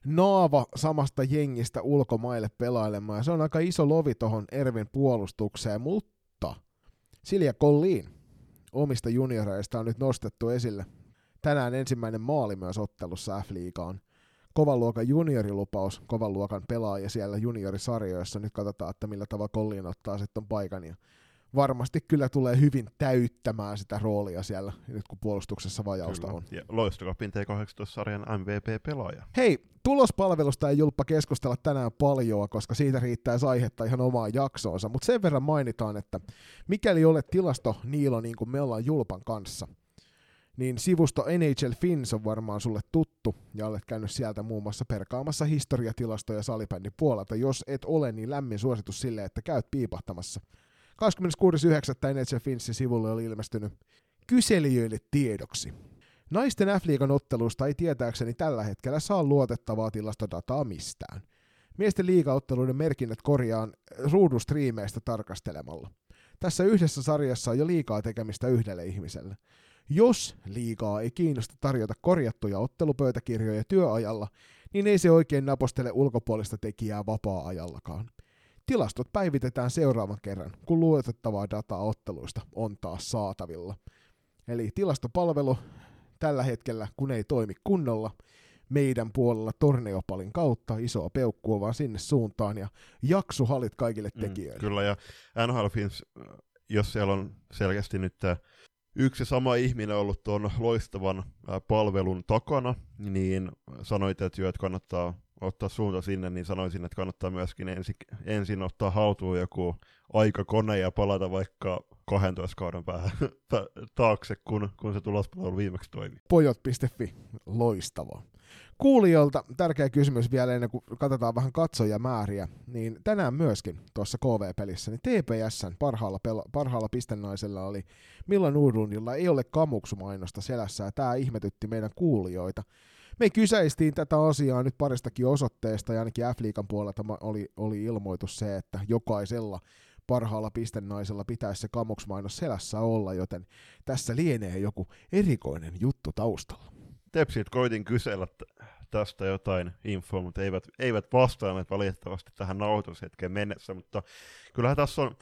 Naava samasta jengistä ulkomaille pelailemaan, se on aika iso lovi tuohon Ervin puolustukseen, mutta Silja Kolliin omista junioreista on nyt nostettu esille. Tänään ensimmäinen maali myös ottelussa F-liigaan. Kovan luokan juniorilupaus, kovan luokan pelaaja siellä juniorisarjoissa. Nyt katsotaan, että millä tavalla Kolliin ottaa sitten paikan. Ja varmasti kyllä tulee hyvin täyttämään sitä roolia siellä, nyt kun puolustuksessa vajausta kyllä. on. Ja Loistokapin T18-sarjan MVP-pelaaja. Hei, tulospalvelusta ei Julppa keskustella tänään paljon, koska siitä riittää aihetta ihan omaan jaksoonsa, mutta sen verran mainitaan, että mikäli olet tilasto Niilo niin kuin me ollaan Julpan kanssa, niin sivusto NHL Fins on varmaan sulle tuttu, ja olet käynyt sieltä muun muassa perkaamassa historiatilastoja salibändin puolelta. Jos et ole, niin lämmin suositus sille, että käyt piipahtamassa – 26.9. NHL Finssin sivulle oli ilmestynyt kyselijöille tiedoksi. Naisten F-liigan ottelusta ei tietääkseni tällä hetkellä saa luotettavaa tilastodataa mistään. Miesten liigaotteluiden merkinnät korjaan ruudustriimeistä tarkastelemalla. Tässä yhdessä sarjassa on jo liikaa tekemistä yhdelle ihmiselle. Jos liikaa ei kiinnosta tarjota korjattuja ottelupöytäkirjoja työajalla, niin ei se oikein napostele ulkopuolista tekijää vapaa-ajallakaan. Tilastot päivitetään seuraavan kerran, kun luotettavaa dataa otteluista on taas saatavilla. Eli tilastopalvelu tällä hetkellä, kun ei toimi kunnolla, meidän puolella Torneopalin kautta, isoa peukkua vaan sinne suuntaan ja jaksuhalit kaikille mm, tekijöille. Mm, kyllä, ja NHL Films, jos siellä on selkeästi nyt yksi sama ihminen ollut tuon loistavan palvelun takana, niin sanoit, että jo, että kannattaa ottaa suunta sinne, niin sanoisin, että kannattaa myöskin ensin, ensin ottaa haltuun joku aikakone ja palata vaikka 12 kauden päähän taakse, kun, kun se tulospalvelu viimeksi toimi. Pojot.fi, loistavaa. Kuulijoilta tärkeä kysymys vielä ennen kuin katsotaan vähän katsojamääriä, niin tänään myöskin tuossa KV-pelissä, niin TPSn parhaalla, pela- parhaalla pistennaisella oli Milan Urunilla ei ole kamuksumainosta selässä, ja tämä ihmetytti meidän kuulijoita. Me kyseistiin tätä asiaa nyt paristakin osoitteesta, ja ainakin F-liikan puolelta oli, oli ilmoitus se, että jokaisella parhaalla pistennaisella pitäisi se kamuksmainos selässä olla, joten tässä lienee joku erikoinen juttu taustalla. Tepsit koitin kysellä tästä jotain infoa, mutta eivät, eivät vastaaneet valitettavasti tähän nauhoitushetkeen mennessä, mutta kyllähän tässä on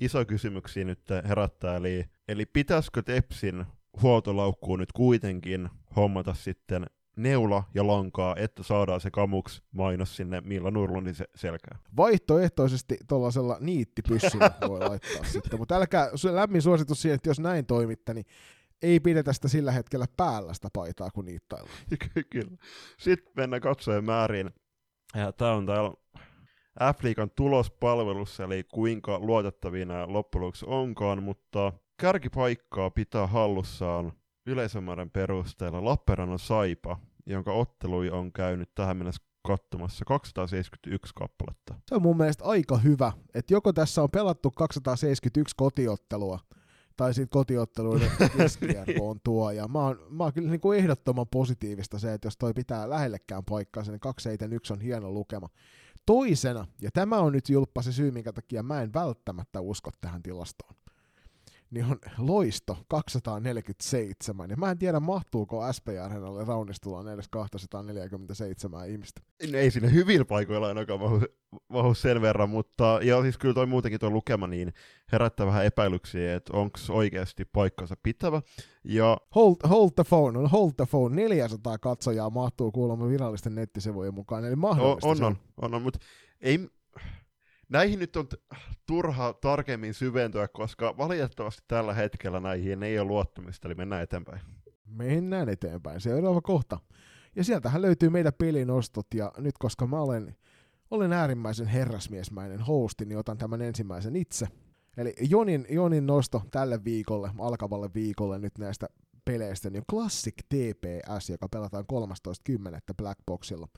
iso kysymyksiä nyt herättää, eli, eli pitäisikö Tepsin huoltolaukkuun nyt kuitenkin hommata sitten neula ja lankaa, että saadaan se kamuks mainos sinne Milla Nurlundin selkään. Vaihtoehtoisesti tuollaisella niittipyssyllä voi laittaa sitten, mutta älkää lämmin suositus siihen, että jos näin toimitte, niin ei pidetä sitä sillä hetkellä päällä sitä paitaa kuin niittailla. Kyllä. Sitten mennään katsojen määriin. Tämä on täällä F-liikan tulospalvelussa, eli kuinka luotettavia nämä loppujen onkaan, mutta kärkipaikkaa pitää hallussaan yleisömäärän perusteella Lappeenrannan Saipa, jonka ottelui on käynyt tähän mennessä katsomassa 271 kappaletta. Se on mun mielestä aika hyvä, että joko tässä on pelattu 271 kotiottelua, tai sitten kotiotteluiden keskiarvo on tuo. Ja mä oon, mä oon kyllä niin kuin ehdottoman positiivista se, että jos toi pitää lähellekään paikkaansa, niin 271 on hieno lukema. Toisena, ja tämä on nyt julppa se syy, minkä takia mä en välttämättä usko tähän tilastoon niin on loisto 247. Ja mä en tiedä, mahtuuko SP-areenalle raunistulaan edes 247 ihmistä. No ei sinne hyvillä paikoilla ainakaan mahu, mahu sen verran, mutta ja siis kyllä toi muutenkin tuo lukema niin herättää vähän epäilyksiä, että onko oikeasti paikkansa pitävä. Ja... Hold, hold the phone, on hold the phone, 400 katsojaa mahtuu kuulemma virallisten nettisivujen mukaan, eli mahdollista on, on, on, on, on, mutta ei, näihin nyt on turha tarkemmin syventyä, koska valitettavasti tällä hetkellä näihin ei ole luottamista, eli mennään eteenpäin. Mennään eteenpäin. Seuraava kohta. Ja sieltähän löytyy meidän pelinostot, ja nyt koska mä olen, olen äärimmäisen herrasmiesmäinen hosti, niin otan tämän ensimmäisen itse. Eli Jonin, Jonin nosto tälle viikolle, alkavalle viikolle nyt näistä peleistä, niin on Classic TPS, joka pelataan 13.10. Blackboxilla.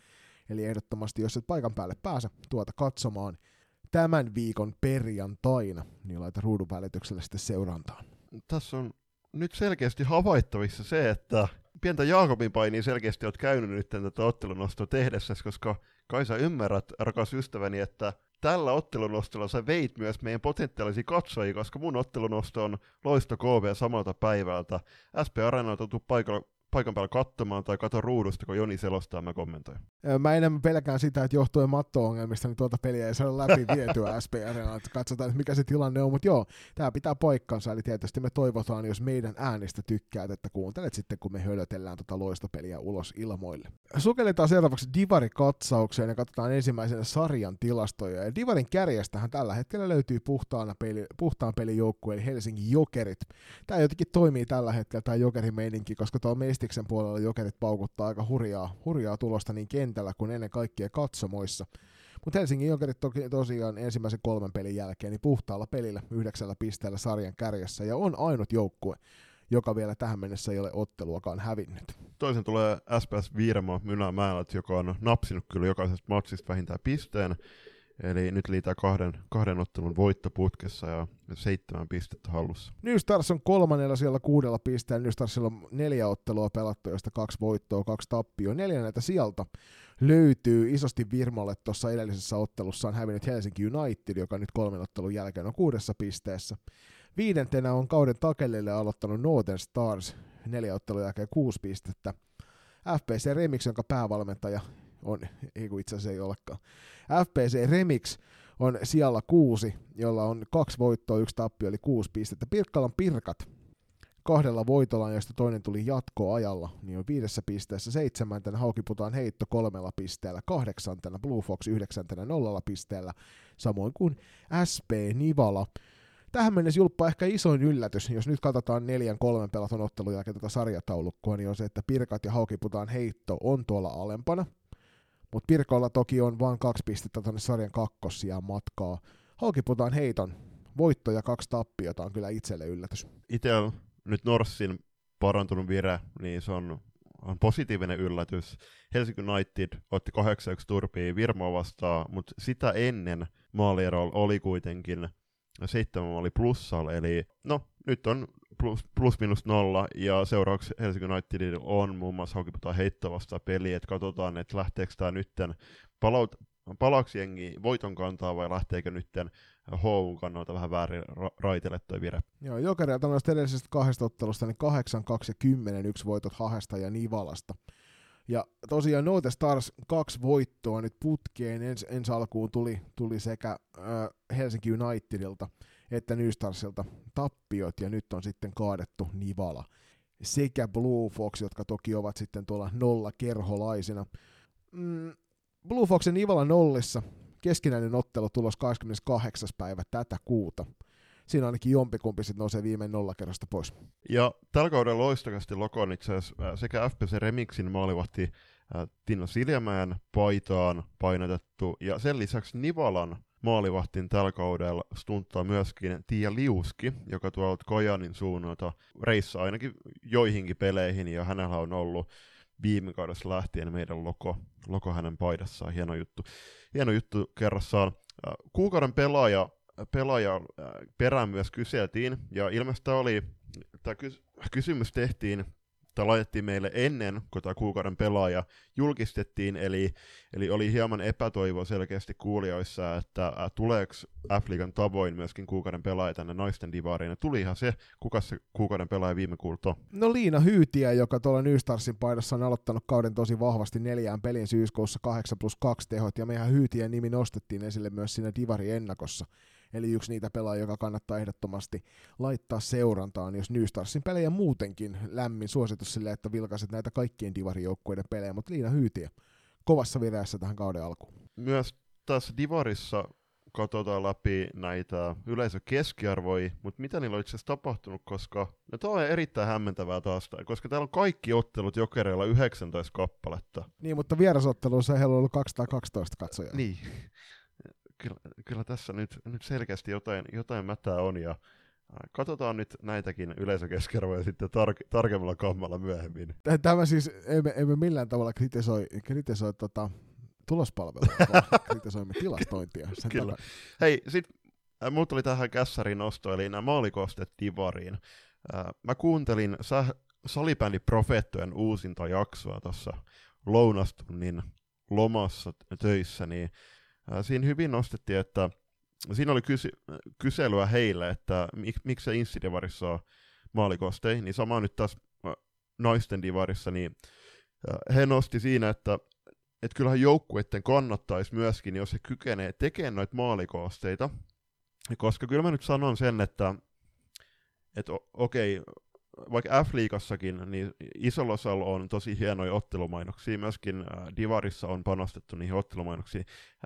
Eli ehdottomasti, jos et paikan päälle pääse tuota katsomaan, tämän viikon perjantaina, niin laita ruudun välityksellä sitten seurantaan. Tässä on nyt selkeästi havaittavissa se, että pientä Jaakobin painia selkeästi olet käynyt nyt tätä ottelunostoa tehdessä, koska kai sä ymmärrät, rakas ystäväni, että tällä ottelunostolla sä veit myös meidän potentiaalisia katsojia, koska mun ottelunosto on loisto KV samalta päivältä. SP Areenalta tuu paikalla paikan päällä katsomaan tai kato ruudusta, kun Joni selostaa, mä kommentoin. Mä enemmän pelkään sitä, että johtuen matto-ongelmista, niin tuota peliä ei saada läpi vietyä SP että katsotaan, että mikä se tilanne on, mutta joo, tämä pitää paikkansa, eli tietysti me toivotaan, jos meidän äänistä tykkäät, että kuuntelet sitten, kun me hölötellään tuota loistopeliä ulos ilmoille. Sukelletaan seuraavaksi Divari-katsaukseen ja katsotaan ensimmäisenä sarjan tilastoja, ja Divarin kärjestähän tällä hetkellä löytyy puhtaana peli, puhtaan pelin joukkue, eli Helsingin Jokerit. Tämä jotenkin toimii tällä hetkellä, tämä Jokerin meininki, koska tuo Mestiksen puolella Jokerit paukuttaa aika hurjaa, hurjaa tulosta niin kentällä kuin ennen kaikkea katsomoissa. Mutta Helsingin Jokerit toki, tosiaan ensimmäisen kolmen pelin jälkeen niin puhtaalla pelillä yhdeksällä pisteellä sarjan kärjessä ja on ainut joukkue, joka vielä tähän mennessä ei ole otteluakaan hävinnyt. Toisen tulee SPS Viiramo Mynämäälät, joka on napsinut kyllä jokaisesta matsista vähintään pisteen. Eli nyt liitää kahden, kahden ottelun voittoputkessa ja seitsemän pistettä hallussa. New Stars on kolmannella siellä kuudella pisteellä. New Starsilla on neljä ottelua pelattu, joista kaksi voittoa, kaksi tappioa. Neljänneltä sieltä löytyy isosti Virmolle tuossa edellisessä ottelussa on hävinnyt Helsinki United, joka nyt kolmen ottelun jälkeen on kuudessa pisteessä. Viidentenä on kauden takellille aloittanut Northern Stars, neljä ottelun jälkeen kuusi pistettä. FPC Remix, jonka päävalmentaja on, ei kun itse asiassa ei olekaan. FPC Remix on siellä kuusi, jolla on kaksi voittoa, yksi tappio, eli kuusi pistettä. Pirkkalan Pirkat kahdella voitolla, josta toinen tuli jatkoajalla, niin on viidessä pisteessä, seitsemäntenä Haukiputaan heitto kolmella pisteellä, kahdeksantena Blue Fox yhdeksäntenä nollalla pisteellä, samoin kuin SP Nivala. Tähän mennessä julppa ehkä isoin yllätys, jos nyt katsotaan neljän kolmen pelaton ottelun jälkeen tätä sarjataulukkoa, niin on se, että Pirkat ja Haukiputaan heitto on tuolla alempana, mutta Pirkolla toki on vain kaksi pistettä tuonne sarjan kakkosia matkaa. Haukiputaan heiton voitto ja kaksi tappiota on kyllä itselle yllätys. Itse on nyt Norssin parantunut vire, niin se on, on positiivinen yllätys. Helsinki United otti 8 turpia Virmoa vastaan, mutta sitä ennen maaliero oli kuitenkin seitsemän maali plussalla, eli no nyt on plus, plus minus nolla, ja seuraavaksi Helsinki United on muun muassa Haukiputaan heitto vastaan peli, että katsotaan, että lähteekö tämä nytten palaut, palaksi jengi voiton kantaa vai lähteekö nytten HUn kannalta vähän väärin ra- raitelle toi vire. Joo, Jokerilta noista edellisestä kahdesta ottelusta, niin 8, 2 ja 10 yksi voitot Hahesta ja Nivalasta. Ja tosiaan Note Stars kaksi voittoa nyt putkeen. Ens, ensi alkuun tuli, tuli sekä äh, Helsinki Unitedilta että New Starsilta tappiot, ja nyt on sitten kaadettu Nivala sekä Blue Fox, jotka toki ovat sitten tuolla nolla kerholaisina. Mm, Blue Fox ja Nivala nollissa, keskinäinen ottelu tulos 28. päivä tätä kuuta. Siinä ainakin jompikumpi sitten nousee viimein nollakerrasta pois. Ja tällä kaudella loistokasti Lokon itse asiassa sekä FPC Remixin maalivahti Tino Siljamäen paitaan painotettu, ja sen lisäksi Nivalan maalivahtin tällä kaudella stunttaa myöskin Tiia Liuski, joka tuolta Kojanin suunnalta reissa ainakin joihinkin peleihin, ja hänellä on ollut viime kaudessa lähtien meidän loko, loko hänen paidassaan. Hieno juttu, hieno juttu kerrassaan. Kuukauden pelaaja, pelaaja perään myös kyseltiin, ja ilmeisesti oli, tämä kysymys tehtiin tai laitettiin meille ennen kuin tämä kuukauden pelaaja julkistettiin, eli, eli oli hieman epätoivoa selkeästi kuulijoissa, että ä, tuleeko F-liigan tavoin myöskin kuukauden pelaaja tänne naisten divariin, ja tulihan se, kuka se kuukauden pelaaja viime kuulta No Liina Hyytiä, joka tuolla New Starsin paidassa on aloittanut kauden tosi vahvasti neljään pelin syyskuussa 8 plus 2 tehot, ja meidän Hyytien nimi nostettiin esille myös siinä divari ennakossa. Eli yksi niitä pelaajia, joka kannattaa ehdottomasti laittaa seurantaan, jos New Starsin pelejä muutenkin lämmin suositus sille, että vilkaiset näitä kaikkien divarijoukkueiden pelejä, mutta Liina Hyytiä kovassa vireessä tähän kauden alkuun. Myös tässä divarissa katsotaan läpi näitä yleisökeskiarvoja, mutta mitä niillä on itse asiassa tapahtunut, koska no tuo on erittäin hämmentävää taas, koska täällä on kaikki ottelut jokereilla 19 kappaletta. Niin, mutta vierasotteluissa heillä on ollut 212 katsojaa. Niin, kyllä, kyllä tässä nyt, nyt selkeästi jotain, jotain mätää on, ja Katsotaan nyt näitäkin yleisökeskervoja sitten tar- tarkemmalla kammalla myöhemmin. Tämä siis, emme, emme millään tavalla kritisoi, kritisoi tota, tulospalvelua, kritisoimme tilastointia. Sen Kyllä. Tällä... Hei, sit äh, mulla tuli tähän kässärin nosto, eli nämä maalikostet divariin. Äh, mä kuuntelin sä, salibändi Profeettojen uusinta jaksoa tuossa lounastunnin lomassa töissä, niin siinä hyvin nostettiin, että siinä oli kysy- kyselyä heille, että mik, miksi se insidivarissa on maalikosteja, niin sama nyt taas naisten divarissa, niin he nosti siinä, että että kyllähän joukkueiden kannattaisi myöskin, jos he kykenee tekemään noita maalikoosteita, koska kyllä mä nyt sanon sen, että et okei, vaikka F-liigassakin, niin isolla osalla on tosi hienoja ottelumainoksia, myöskin äh, Divarissa on panostettu niihin ottelumainoksiin,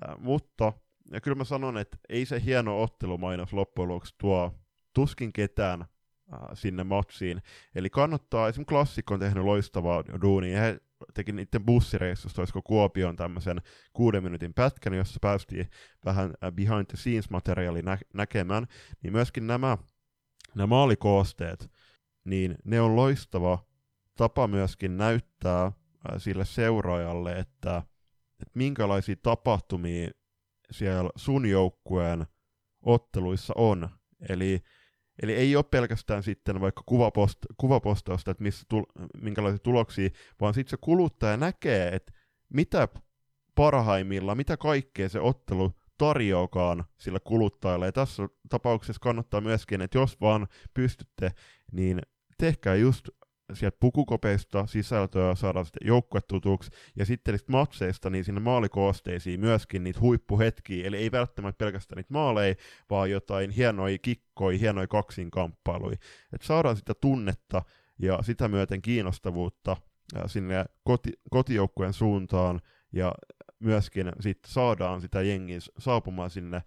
äh, mutta ja kyllä mä sanon, että ei se hieno ottelumainos loppujen lopuksi tuo tuskin ketään äh, sinne matsiin. Eli kannattaa, esimerkiksi Klassikko on tehnyt loistavaa duunia, he teki niiden bussireissusta, olisiko Kuopion tämmöisen kuuden minuutin pätkän, jossa päästiin vähän äh, behind the scenes materiaali nä- näkemään, niin myöskin nämä, nämä maalikoosteet, niin ne on loistava tapa myöskin näyttää äh, sille seuraajalle, että, että minkälaisia tapahtumia siellä sun joukkueen otteluissa on. Eli, eli ei ole pelkästään sitten vaikka kuvapost, kuvapostausta, että missä tul, minkälaisia tuloksia, vaan sitten se kuluttaja näkee, että mitä parhaimmilla, mitä kaikkea se ottelu tarjoakaan sillä kuluttajalle. Ja tässä tapauksessa kannattaa myöskin, että jos vaan pystytte, niin tehkää just sieltä pukukopeista sisältöä, saadaan sitten joukkuetutuksi, ja sitten niistä matseista niin sinne maalikoosteisiin myöskin niitä huippuhetkiä, eli ei välttämättä pelkästään niitä maaleja, vaan jotain hienoja kikkoja, hienoja kaksinkamppailuja. Että saadaan sitä tunnetta ja sitä myöten kiinnostavuutta sinne koti, kotijoukkueen suuntaan, ja myöskin sit saadaan sitä jengiä saapumaan sinne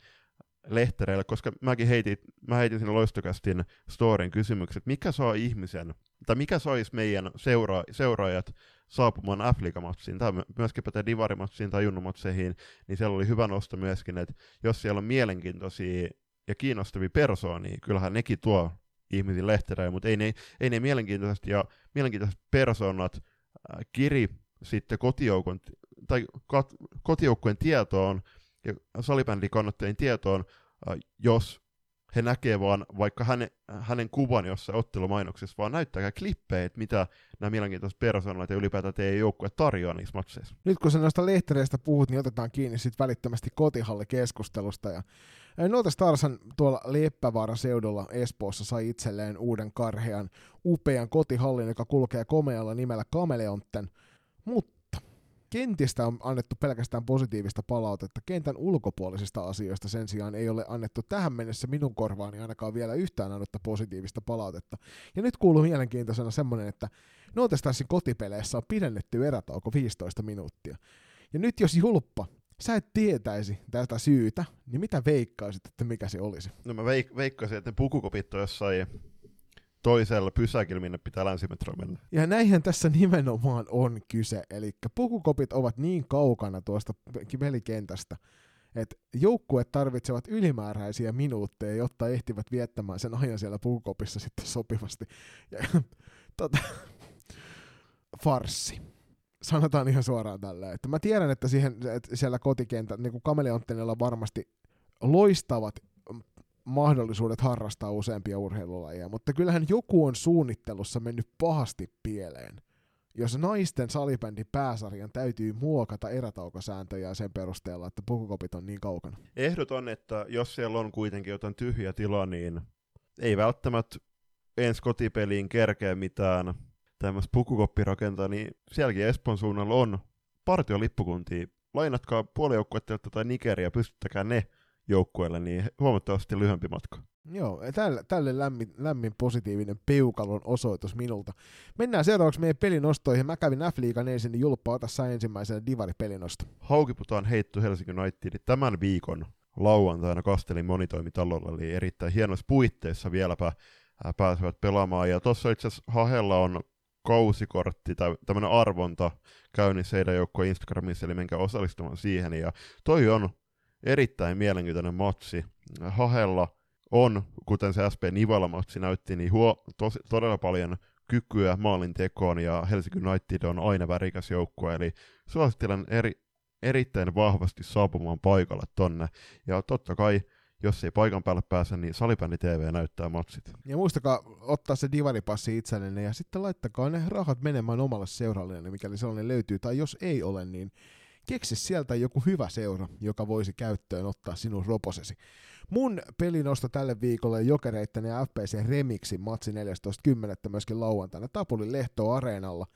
lehtereille, koska mäkin heitin, mä heitin sinne loistokästin storin kysymykset, mikä saa ihmisen, tai mikä saisi meidän seura, seuraajat saapumaan f matsiin tai myöskin pätee divarimatsiin tai junnumatseihin, niin siellä oli hyvä nosto myöskin, että jos siellä on mielenkiintoisia ja kiinnostavia persoonia, kyllähän nekin tuo ihmisiin lehtereille, mutta ei ne, ei ne mielenkiintoiset ja mielenkiintoiset persoonat äh, kiri sitten kotijoukon, tai kat, kotijoukkueen tietoon, ja salibändikannattajien tietoon, äh, jos he näkee vaan vaikka hänen, hänen kuvan jossain ottelumainoksessa, vaan näyttäkää klippejä, että mitä nämä mielenkiintoiset persoonat ja ylipäätään teidän joukkue tarjoaa niissä matseissa. Nyt kun sä noista lehtereistä puhut, niin otetaan kiinni sitten välittömästi kotihallikeskustelusta. Ja Noita Starshan tuolla Leppävaaran seudulla Espoossa sai itselleen uuden karhean upean kotihallin, joka kulkee komealla nimellä Kameleontten, mutta kentistä on annettu pelkästään positiivista palautetta. Kentän ulkopuolisista asioista sen sijaan ei ole annettu tähän mennessä minun korvaani ainakaan vielä yhtään annetta positiivista palautetta. Ja nyt kuuluu mielenkiintoisena semmonen, että Nootestassin kotipeleissä on pidennetty erätauko 15 minuuttia. Ja nyt jos julppa, sä et tietäisi tästä syytä, niin mitä veikkaisit, että mikä se olisi? No mä veik- veikkaisin, että ne pukukopit on jossain toisella pysäkillä, minne pitää länsimetro mennä. Ja näinhän tässä nimenomaan on kyse. Eli pukukopit ovat niin kaukana tuosta pelikentästä, että joukkueet tarvitsevat ylimääräisiä minuutteja, jotta ehtivät viettämään sen ajan siellä pukukopissa sitten sopivasti. Ja, tota, farssi. Sanotaan ihan suoraan tällä. Että mä tiedän, että, siihen, että siellä kotikenttä, niin kuin kameleonttenilla varmasti loistavat mahdollisuudet harrastaa useampia urheilulajeja, mutta kyllähän joku on suunnittelussa mennyt pahasti pieleen. Jos naisten salibändin pääsarjan täytyy muokata erätaukosääntöjä sen perusteella, että pukukopit on niin kaukana. Ehdot on, että jos siellä on kuitenkin jotain tyhjä tila, niin ei välttämättä ensi kotipeliin kerkeä mitään tämmöistä pukukoppi niin sielläkin Espoon suunnalla on partiolippukuntia. Lainatkaa puolijoukkuettelta tai Nigeria, pystyttäkää ne joukkueelle, niin huomattavasti lyhyempi matka. Joo, tälle, tälle lämmin, lämmin positiivinen peukalon osoitus minulta. Mennään seuraavaksi meidän pelinostoihin. Mä kävin F-liigan ensin, niin Julppa, ota sä ensimmäisen divari-pelinosto. Haukiputaan heitto Helsinki United tämän viikon lauantaina Kastelin monitoimitalolla, eli erittäin hienossa puitteissa vieläpä pääsevät pelaamaan. Ja tuossa itse asiassa Hahella on kausikortti tai tämmöinen arvonta käynnissä heidän joukkojen Instagramissa, eli menkää osallistumaan siihen. Ja toi on erittäin mielenkiintoinen matsi. Hahella on, kuten se SP Nivala-matsi näytti, niin huo, tos, todella paljon kykyä maalin tekoon, ja Helsinki United on aina värikäs joukkue, eli suosittelen eri, erittäin vahvasti saapumaan paikalle tonne. Ja totta kai, jos ei paikan päälle pääse, niin Salibändi TV näyttää matsit. Ja muistakaa ottaa se divaripassi itsellenne ja sitten laittakaa ne rahat menemään omalle seurallinen, mikäli sellainen löytyy, tai jos ei ole, niin keksi sieltä joku hyvä seura, joka voisi käyttöön ottaa sinun roposesi. Mun pelinosto tälle viikolle Jokereitten ja FPC Remixin matsi 14.10. myöskin lauantaina Tapulin Lehto Areenalla.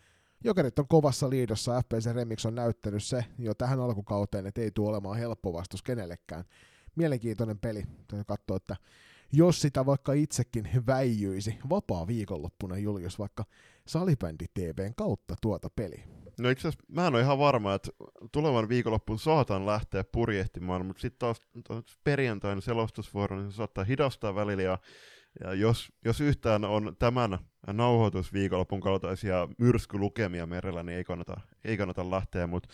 Jokerit on kovassa liidossa, FPC Remix on näyttänyt se jo tähän alkukauteen, että ei tule olemaan helppo vastus kenellekään. Mielenkiintoinen peli, täytyy katsoa, että jos sitä vaikka itsekin väijyisi vapaa viikonloppuna Julius vaikka Salibändi TVn kautta tuota peliä. No itse asiassa mä en ole ihan varma, että tulevan viikonloppuun saatan lähteä purjehtimaan, mutta sitten taas, taas perjantaina selostusvuoro, niin se saattaa hidastaa välillä ja, ja jos, jos yhtään on tämän nauhoitusviikonlopun kaltaisia myrskylukemia merellä, niin ei kannata, ei kannata lähteä, mutta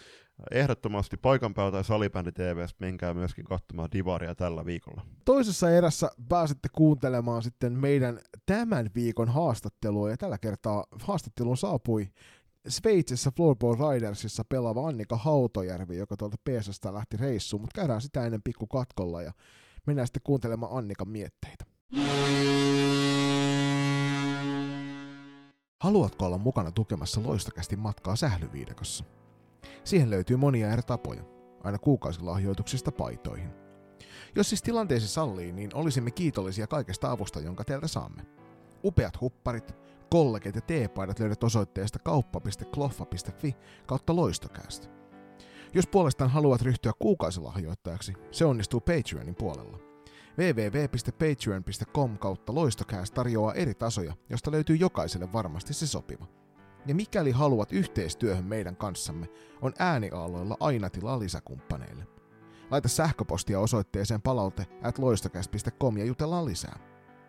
ehdottomasti paikan päältä tai salibändi TVstä menkää myöskin katsomaan Divaria tällä viikolla. Toisessa erässä pääsette kuuntelemaan sitten meidän tämän viikon haastattelua, ja tällä kertaa haastatteluun saapui Sveitsissä Floorball Ridersissa pelaava Annika Hautojärvi, joka tuolta PSstä lähti reissuun, mutta käydään sitä ennen pikku katkolla ja mennään sitten kuuntelemaan Annikan mietteitä. Haluatko olla mukana tukemassa loistakästi matkaa sählyviidakossa? Siihen löytyy monia eri tapoja. aina kuukausilahjoituksista paitoihin. Jos siis tilanteesi sallii, niin olisimme kiitollisia kaikesta avusta, jonka teiltä saamme. Upeat hupparit, kollegit ja teepaidat löydät osoitteesta kauppa.kloffa.fi kautta loistokäästä. Jos puolestaan haluat ryhtyä kuukausilahjoittajaksi, se onnistuu Patreonin puolella. www.patreon.com kautta loistokääst tarjoaa eri tasoja, josta löytyy jokaiselle varmasti se sopiva. Ja mikäli haluat yhteistyöhön meidän kanssamme, on ääniaaloilla aina tilaa lisäkumppaneille. Laita sähköpostia osoitteeseen palaute at ja jutellaan lisää.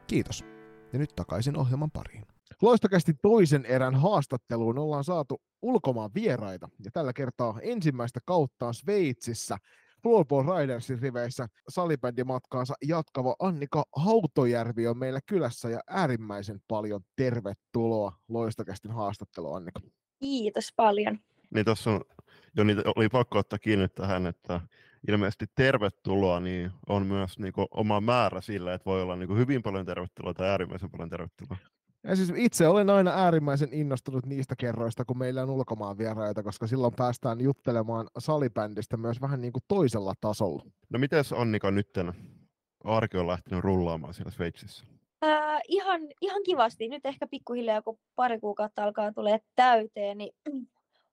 Kiitos. Ja nyt takaisin ohjelman pariin. Loistokästi toisen erän haastatteluun ollaan saatu ulkomaan vieraita, ja tällä kertaa ensimmäistä kauttaan Sveitsissä Floorball Ridersin riveissä salibändimatkaansa jatkava Annika Hautojärvi on meillä kylässä ja äärimmäisen paljon tervetuloa Loistokästin haastatteluun, Annika. Kiitos paljon. Niin tuossa on, jo niitä oli pakko ottaa kiinni tähän, että ilmeisesti tervetuloa niin on myös niin kuin, oma määrä sillä, että voi olla niin kuin, hyvin paljon tervetuloa tai äärimmäisen paljon tervetuloa. Ja siis itse olen aina äärimmäisen innostunut niistä kerroista, kun meillä on ulkomaan vieraita, koska silloin päästään juttelemaan salibändistä myös vähän niin kuin toisella tasolla. No miten Annika nytten arki on lähtenyt rullaamaan siellä Sveitsissä? Äh, ihan, ihan kivasti. Nyt ehkä pikkuhiljaa, kun pari kuukautta alkaa tulee täyteen, niin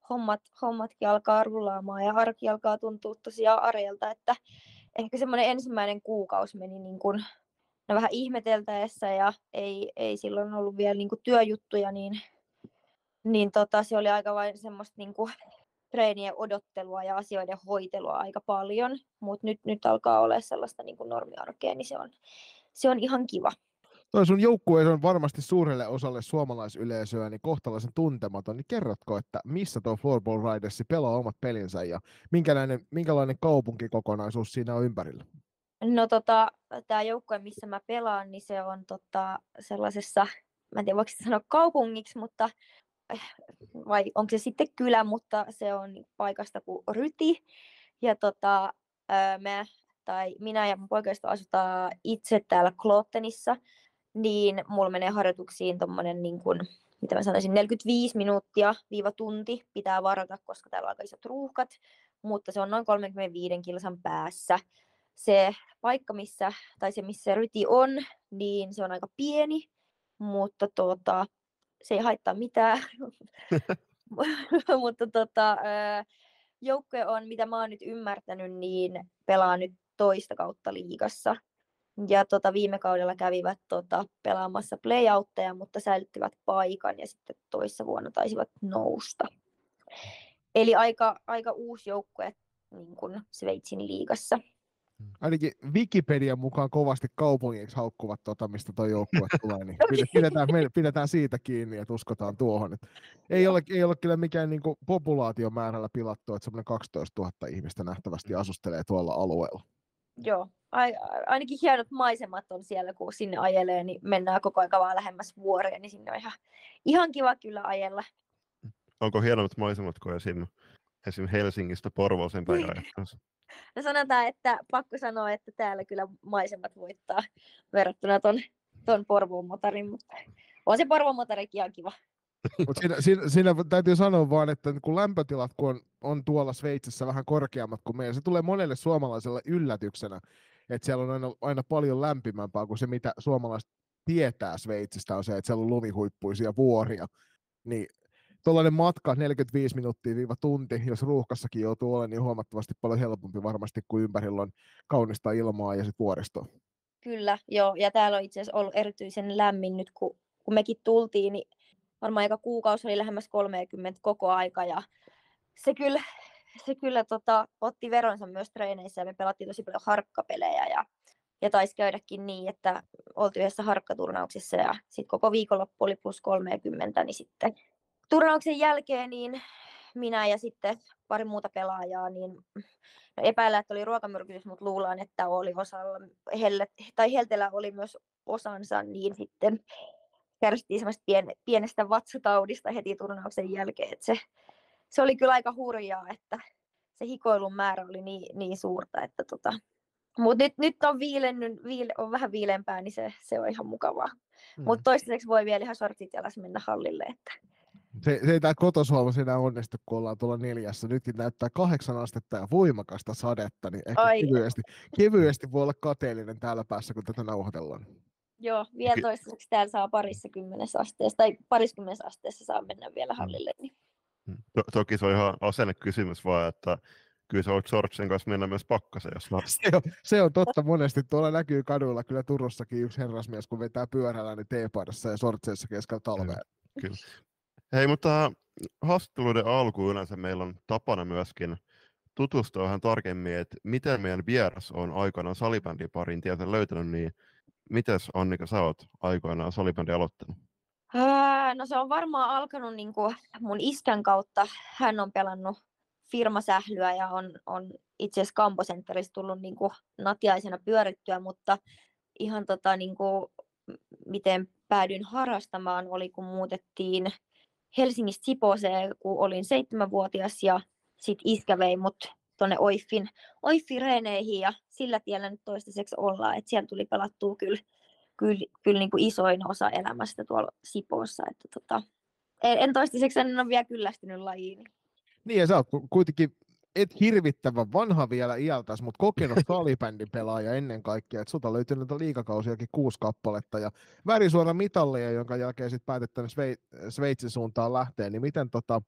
hommat, hommatkin alkaa rullaamaan ja arki alkaa tuntua tosiaan arjelta, että ehkä semmoinen ensimmäinen kuukausi meni niin kuin no vähän ihmeteltäessä ja ei, ei silloin ollut vielä niin kuin työjuttuja, niin, niin tota, se oli aika vain semmoista niin kuin treenien odottelua ja asioiden hoitelua aika paljon, mutta nyt, nyt alkaa olla sellaista niin kuin normiarkea, niin se on, se on ihan kiva. Toi sun joukkue on varmasti suurelle osalle suomalaisyleisöä niin kohtalaisen tuntematon, niin kerrotko, että missä tuo Floorball Riders pelaa omat pelinsä ja minkälainen, minkälainen kaupunkikokonaisuus siinä on ympärillä? No tota, tämä joukkue, missä mä pelaan, niin se on tota, sellaisessa, mä en tiedä voiko sanoa kaupungiksi, mutta eh, vai onko se sitten kylä, mutta se on paikasta kuin Ryti. Ja tota, me, tai minä ja mun poikaista asutaan itse täällä Klottenissa, niin mulla menee harjoituksiin tuommoinen niin kuin, mitä mä sanoisin, 45 minuuttia viiva tunti pitää varata, koska täällä on aika isot ruuhkat, mutta se on noin 35 kilsan päässä. Se paikka, missä, tai se missä ryti on, niin se on aika pieni, mutta tuota, se ei haittaa mitään. mutta tota, joukkue on, mitä mä oon nyt ymmärtänyt, niin pelaa nyt toista kautta liigassa. Ja tota, viime kaudella kävivät tota, pelaamassa playoutteja, mutta säilyttivät paikan ja sitten toissa vuonna taisivat nousta. Eli aika, aika uusi joukkue niin kuin Sveitsin liigassa. Ainakin Wikipedian mukaan kovasti kaupungiksi haukkuvat tota, mistä tuo joukkue tulee, niin pidetään, pidetään siitä kiinni, että uskotaan tuohon. Et ei, ole, ei ole kyllä mikään niin kuin, populaatiomäärällä pilattu, että semmoinen 12 000 ihmistä nähtävästi asustelee tuolla alueella. Joo, ainakin hienot maisemat on siellä, kun sinne ajelee, niin mennään koko ajan vaan lähemmäs vuoria, niin sinne on ihan, ihan kiva kyllä ajella. Onko hienommat maisemat kuin esim. Esim. Helsingistä Porvooseen päin No sanotaan, että pakko sanoa, että täällä kyllä maisemat voittaa verrattuna ton, ton Porvoon motarin, mutta on se Porvoon motarikin ihan kiva. Mut siinä, siinä, siinä, täytyy sanoa vaan, että kun lämpötilat kun on, on tuolla Sveitsissä vähän korkeammat kuin meillä, se tulee monelle suomalaiselle yllätyksenä, että siellä on aina, aina paljon lämpimämpää kuin se, mitä suomalaiset tietää Sveitsistä, on se, että siellä on lumihuippuisia vuoria. Niin tuollainen matka 45 minuuttia viiva tunti, jos ruuhkassakin joutuu olemaan, niin huomattavasti paljon helpompi varmasti kuin ympärillä on kaunista ilmaa ja sitten vuoristoa. Kyllä, joo. Ja täällä on itse asiassa ollut erityisen lämmin nyt, kun, kun mekin tultiin, niin varmaan aika kuukausi oli lähemmäs 30 koko aika ja se kyllä, se kyllä tota, otti veronsa myös treeneissä ja me pelattiin tosi paljon harkkapelejä ja, ja taisi käydäkin niin, että oltiin yhdessä harkkaturnauksessa ja sitten koko viikonloppu oli plus 30, niin sitten turnauksen jälkeen niin minä ja sitten pari muuta pelaajaa, niin no epäillä, että oli ruokamyrkytys, mutta luullaan, että oli osalla, helle, tai Heltellä oli myös osansa, niin sitten kärsittiin semmoista pien, pienestä vatsataudista heti turnauksen jälkeen. Että se, se oli kyllä aika hurjaa, että se hikoilun määrä oli niin, niin suurta, että tota, mutta nyt, nyt on, viilennyt, viile, on vähän viilempää, niin se, se on ihan mukavaa. Mm. Mutta toistaiseksi voi vielä ihan sortsit jalas mennä hallille. Että Se, se ei tämä kotosuomus enää onnistu, kun ollaan tuolla neljässä. Nytkin näyttää kahdeksan astetta ja voimakasta sadetta, niin ehkä Ai. kevyesti, kevyesti voi olla kateellinen täällä päässä, kun tätä nauhoitellaan. Joo, vielä Okei. toistaiseksi täällä saa parissa kymmenessä asteessa, tai pariskymmenessä asteessa saa mennä vielä hallille. Niin. To- toki se on ihan asennekysymys vaan, että kyllä se on shortsin kanssa mennä myös pakkaseen, jos mä... Se on, se on totta monesti. Tuolla näkyy kaduilla kyllä Turussakin yksi herrasmies, kun vetää pyörällä niin teepaidassa ja sortseissa keskellä talvea. Hei, mutta haastatteluiden alkuun yleensä meillä on tapana myöskin tutustua vähän tarkemmin, että miten meidän vieras on aikanaan salibändin parin tietä löytänyt, niin mites Annika sä oot aikoinaan salibändin aloittanut? Ää, No se on varmaan alkanut niin kuin mun iskän kautta. Hän on pelannut firmasählyä ja on, on itse asiassa Kamposenterissä tullut niin kuin natiaisena pyörittyä, mutta ihan tota, niin kuin, miten päädyin harrastamaan oli, kun muutettiin Helsingistä Siposeen, kun olin seitsemänvuotias ja sitten iskä vei mut tuonne Oiffin, Oiffin ja sillä tiellä nyt toistaiseksi ollaan, että siellä tuli pelattua kyllä kyllä, kyllä niin kuin isoin osa elämästä tuolla Sipoossa. Että tota, en, en toistaiseksi en ole vielä kyllästynyt lajiin. Niin ja sä oot ku- kuitenkin et hirvittävän vanha vielä iältäs, mutta kokenut salibändin pelaaja ennen kaikkea. että sulta löytyy näitä liikakausiakin kuusi kappaletta ja värisuora mitalleja, jonka jälkeen sitten päätet tänne Svei- Sveitsin suuntaan lähteä. Niin miten, tota,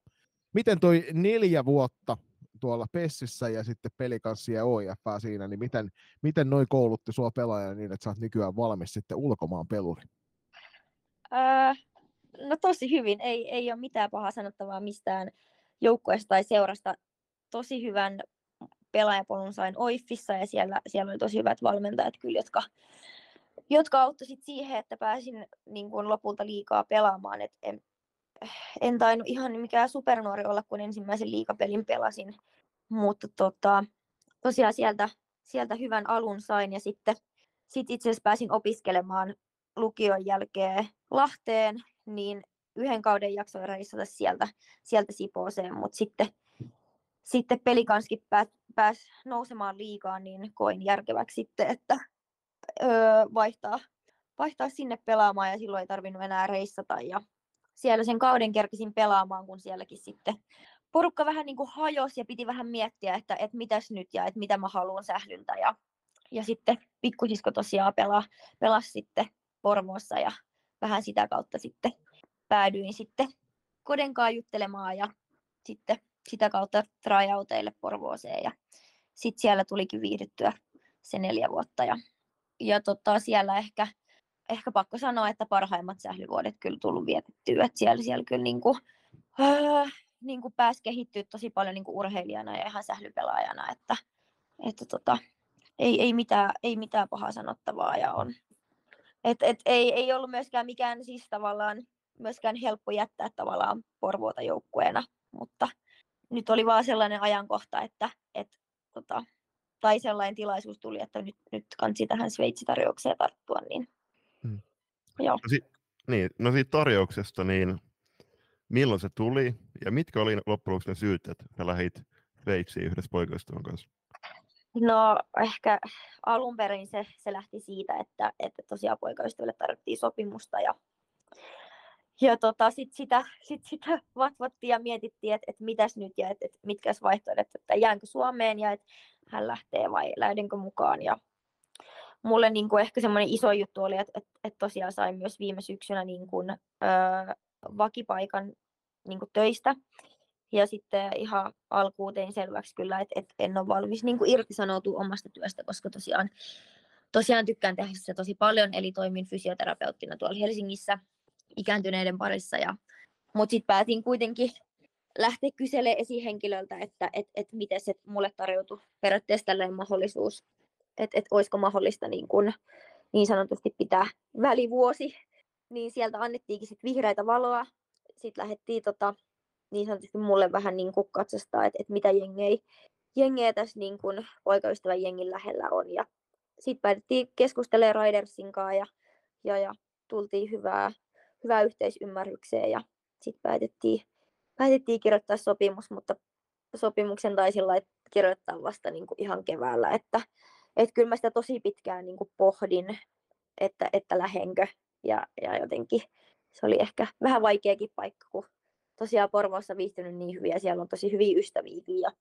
miten toi neljä vuotta tuolla Pessissä ja sitten pelikanssi ja OIF siinä, niin miten, miten noi koulutti sua pelaajana niin, että sä oot nykyään valmis sitten ulkomaan peluri? Öö, no tosi hyvin. Ei, ei ole mitään pahaa sanottavaa mistään joukkueesta tai seurasta. Tosi hyvän pelaajapolun sain Oiffissa ja siellä, siellä oli tosi hyvät valmentajat kyllä, jotka, jotka auttoi sit siihen, että pääsin niin kuin lopulta liikaa pelaamaan. Et en, en tainnut ihan mikään supernuori olla, kun ensimmäisen liikapelin pelasin. Mutta tota, tosiaan sieltä, sieltä hyvän alun sain ja sitten sit itse asiassa pääsin opiskelemaan lukion jälkeen Lahteen, niin yhden kauden jaksoin reissata sieltä, sieltä Sipooseen, mutta sitten, sitten pelikanskin pääs, pääs nousemaan liigaan, niin koin järkeväksi sitten, että öö, vaihtaa, vaihtaa sinne pelaamaan ja silloin ei tarvinnut enää reissata. Ja siellä sen kauden kerkisin pelaamaan, kun sielläkin sitten porukka vähän niin kuin hajosi ja piti vähän miettiä, että, että mitäs nyt ja että mitä mä haluan sählyltä ja, ja sitten pikkusisko tosiaan pelaa, pelasi sitten Porvoossa ja vähän sitä kautta sitten päädyin sitten Kodenkaan juttelemaan ja sitten sitä kautta tryouteille Porvooseen ja sitten siellä tulikin viihdyttyä se neljä vuotta ja, ja tota, siellä ehkä, ehkä pakko sanoa, että parhaimmat sählyvuodet kyllä tullut vietettyä, että siellä, siellä kyllä niin kuin, öö, niin kuin pääsi kehittyä tosi paljon niin kuin urheilijana ja ihan sählypelaajana, että, että tota, ei, ei, mitään, ei mitään pahaa sanottavaa ja on, et, et ei, ei ollut myöskään mikään siis tavallaan myöskään helppo jättää tavallaan Porvoota joukkueena, mutta nyt oli vaan sellainen ajankohta, että et, tota, tai sellainen tilaisuus tuli, että nyt, nyt kansi tähän Sveitsi-tarjoukseen tarttua, niin Mm. joo. No, si- niin, no siitä tarjouksesta, niin milloin se tuli ja mitkä oli loppujen lopuksi ne syyt, että sä lähdit Sveitsiin yhdessä poikaystävän kanssa? No ehkä alun perin se, se lähti siitä, että, että tosiaan poikaystävälle tarvittiin sopimusta ja, ja tota, sit sitä, sit sitä vatvottiin ja mietittiin, että, että mitäs nyt ja että, että mitkä vaihtoehdot, että jäänkö Suomeen ja että hän lähtee vai lähdenkö mukaan. Ja mulle niin kuin ehkä semmoinen iso juttu oli, että, että, että tosiaan sain myös viime syksynä niin kuin, öö, vakipaikan niin kuin töistä. Ja sitten ihan alkuun tein selväksi kyllä, että, että en ole valmis niin kuin irtisanoutua omasta työstä, koska tosiaan, tosiaan tykkään tehdä sitä tosi paljon. Eli toimin fysioterapeuttina tuolla Helsingissä ikääntyneiden parissa. Ja, mutta sitten päätin kuitenkin lähteä kyselemään esihenkilöltä, että et, et miten se mulle tarjoutui periaatteessa tällainen mahdollisuus, että et olisiko mahdollista niin, kun, niin sanotusti pitää välivuosi. Niin sieltä annettiinkin sit vihreitä valoa. Sitten lähdettiin tota, niin sanotusti mulle vähän niin kuin katsastaa, että, että mitä jengejä, jengejä tässä niin kuin poikaystävän jengin lähellä on. Ja sitten päätettiin keskustelemaan Raidersin kanssa ja, ja, ja tultiin hyvää, hyvää yhteisymmärrykseen ja sitten päätettiin, päätettiin kirjoittaa sopimus, mutta sopimuksen taisin kirjoittaa vasta niin kuin ihan keväällä, että et kyllä mä sitä tosi pitkään niin kuin pohdin, että, että lähenkö. Ja, ja jotenkin se oli ehkä vähän vaikeakin paikka, kun tosiaan Porvoossa viihtynyt niin hyvin ja siellä on tosi hyviä ystäviäkin ja,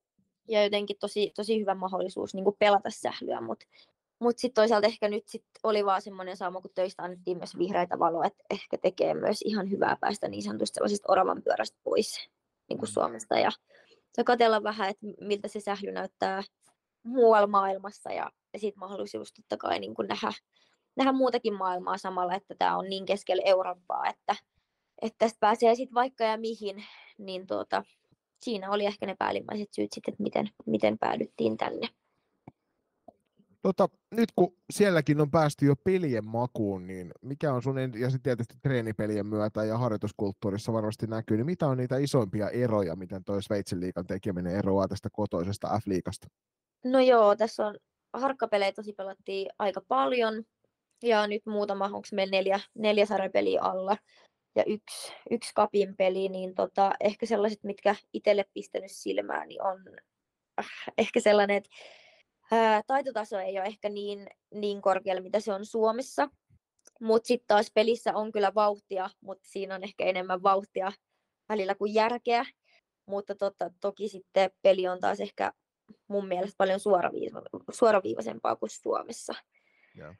ja jotenkin tosi, tosi hyvä mahdollisuus niin kuin pelata sählyä, mutta mutta sitten toisaalta ehkä nyt sit oli vaan semmoinen saama, kun töistä annettiin myös vihreitä valoa, että ehkä tekee myös ihan hyvää päästä niin sanotusti sellaisesta oravan pyörästä pois niin kuin mm. Suomesta ja, ja katsella vähän, että miltä se sähly näyttää muualla maailmassa ja, ja sitten mahdollisuus totta kai niin kuin nähdä, nähdä muutakin maailmaa samalla, että tämä on niin keskellä Eurooppaa, että, että tästä pääsee sitten vaikka ja mihin, niin tuota, siinä oli ehkä ne päällimmäiset syyt sitten, että miten, miten päädyttiin tänne. Tota, nyt kun sielläkin on päästy jo pelien makuun, niin mikä on sun, ja sitten tietysti treenipelien myötä ja harjoituskulttuurissa varmasti näkyy, niin mitä on niitä isoimpia eroja, miten toi Sveitsin liikan tekeminen eroaa tästä kotoisesta F-liikasta? No joo, tässä on harkkapelejä tosi pelattiin aika paljon, ja nyt muutama, onko meillä neljä, neljä sarjapeliä alla, ja yksi, yksi kapin peli, niin tota, ehkä sellaiset, mitkä itselle pistänyt silmään, niin on äh, ehkä sellainen, että ää, taitotaso ei ole ehkä niin, niin korkealla, mitä se on Suomessa. Mutta sitten taas pelissä on kyllä vauhtia, mutta siinä on ehkä enemmän vauhtia välillä kuin järkeä. Mutta totta, toki sitten peli on taas ehkä mun mielestä paljon suoraviiva- suoraviivaisempaa kuin Suomessa. Yeah.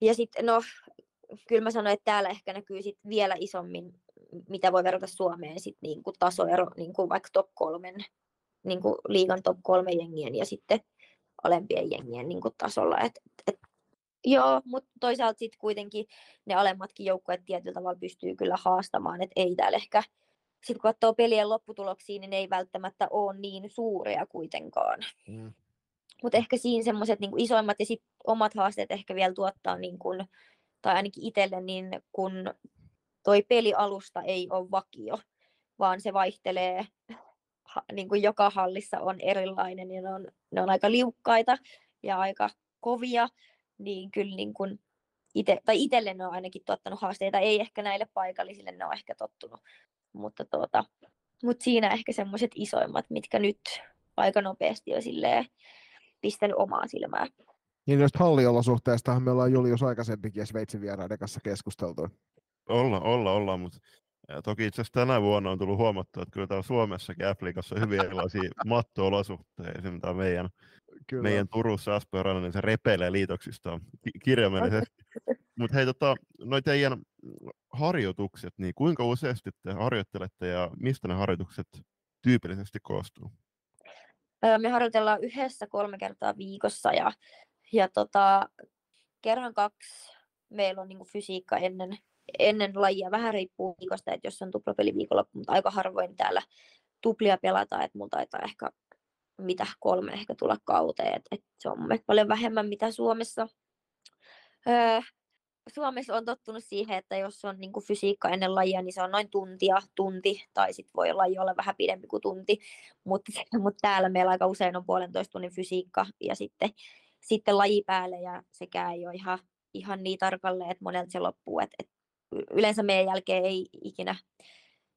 Ja sitten, no, kyllä mä sanoin, että täällä ehkä näkyy sit vielä isommin, mitä voi verrata Suomeen, sit niinku tasoero niinku vaikka top kolmen, niinku liigan top kolme jengien ja sitten alempien jengien niin kuin tasolla. Et, et, joo, mutta toisaalta sitten kuitenkin ne alemmatkin joukkueet tietyllä tavalla pystyy kyllä haastamaan, että ei täällä ehkä, sitten kun katsoo pelien lopputuloksia, niin ne ei välttämättä ole niin suuria kuitenkaan. Mm. Mutta ehkä siinä semmoiset niin isoimmat ja sitten omat haasteet ehkä vielä tuottaa, niin kun, tai ainakin itselle, niin kun toi pelialusta ei ole vakio, vaan se vaihtelee niin kuin joka hallissa on erilainen ja ne on, ne on aika liukkaita ja aika kovia, niin kyllä niin kuin ite, tai itselle ne on ainakin tuottanut haasteita, ei ehkä näille paikallisille ne on ehkä tottunut, mutta, tuota, mutta siinä ehkä semmoiset isoimmat, mitkä nyt aika nopeasti on silleen pistänyt omaa silmää. Niin noista halliolosuhteistahan me ollaan Julius aikaisempikin Sveitsin vieraiden kanssa keskusteltu. Olla, olla, olla, mutta ja toki itse asiassa tänä vuonna on tullut huomattua, että kyllä täällä Suomessakin Applikassa on hyvin erilaisia matto-olosuhteita. Esimerkiksi tämä meidän, kyllä. meidän Turussa Asperana, niin se repelee liitoksista kirjaimellisesti. Mutta hei, tota, noi teidän harjoitukset, niin kuinka useasti te harjoittelette ja mistä ne harjoitukset tyypillisesti koostuu? Me harjoitellaan yhdessä kolme kertaa viikossa ja, ja tota, kerran kaksi meillä on niin fysiikka ennen ennen lajia. Vähän riippuu viikosta, että jos on tuplapeli viikonloppu, mutta aika harvoin täällä tuplia pelataan, että mulla taitaa ehkä mitä kolme ehkä tulla kauteen, että, että se on mun paljon vähemmän mitä Suomessa. Öö, Suomessa on tottunut siihen, että jos on niin kuin fysiikka ennen lajia, niin se on noin tuntia, tunti, tai sitten voi laji olla vähän pidempi kuin tunti, mutta, mutta täällä meillä aika usein on puolentoista tunnin fysiikka ja sitten, sitten laji päälle, ja sekään ei ole ihan, ihan niin tarkalleen, että monelta se loppuu, että, että yleensä meidän jälkeen ei ikinä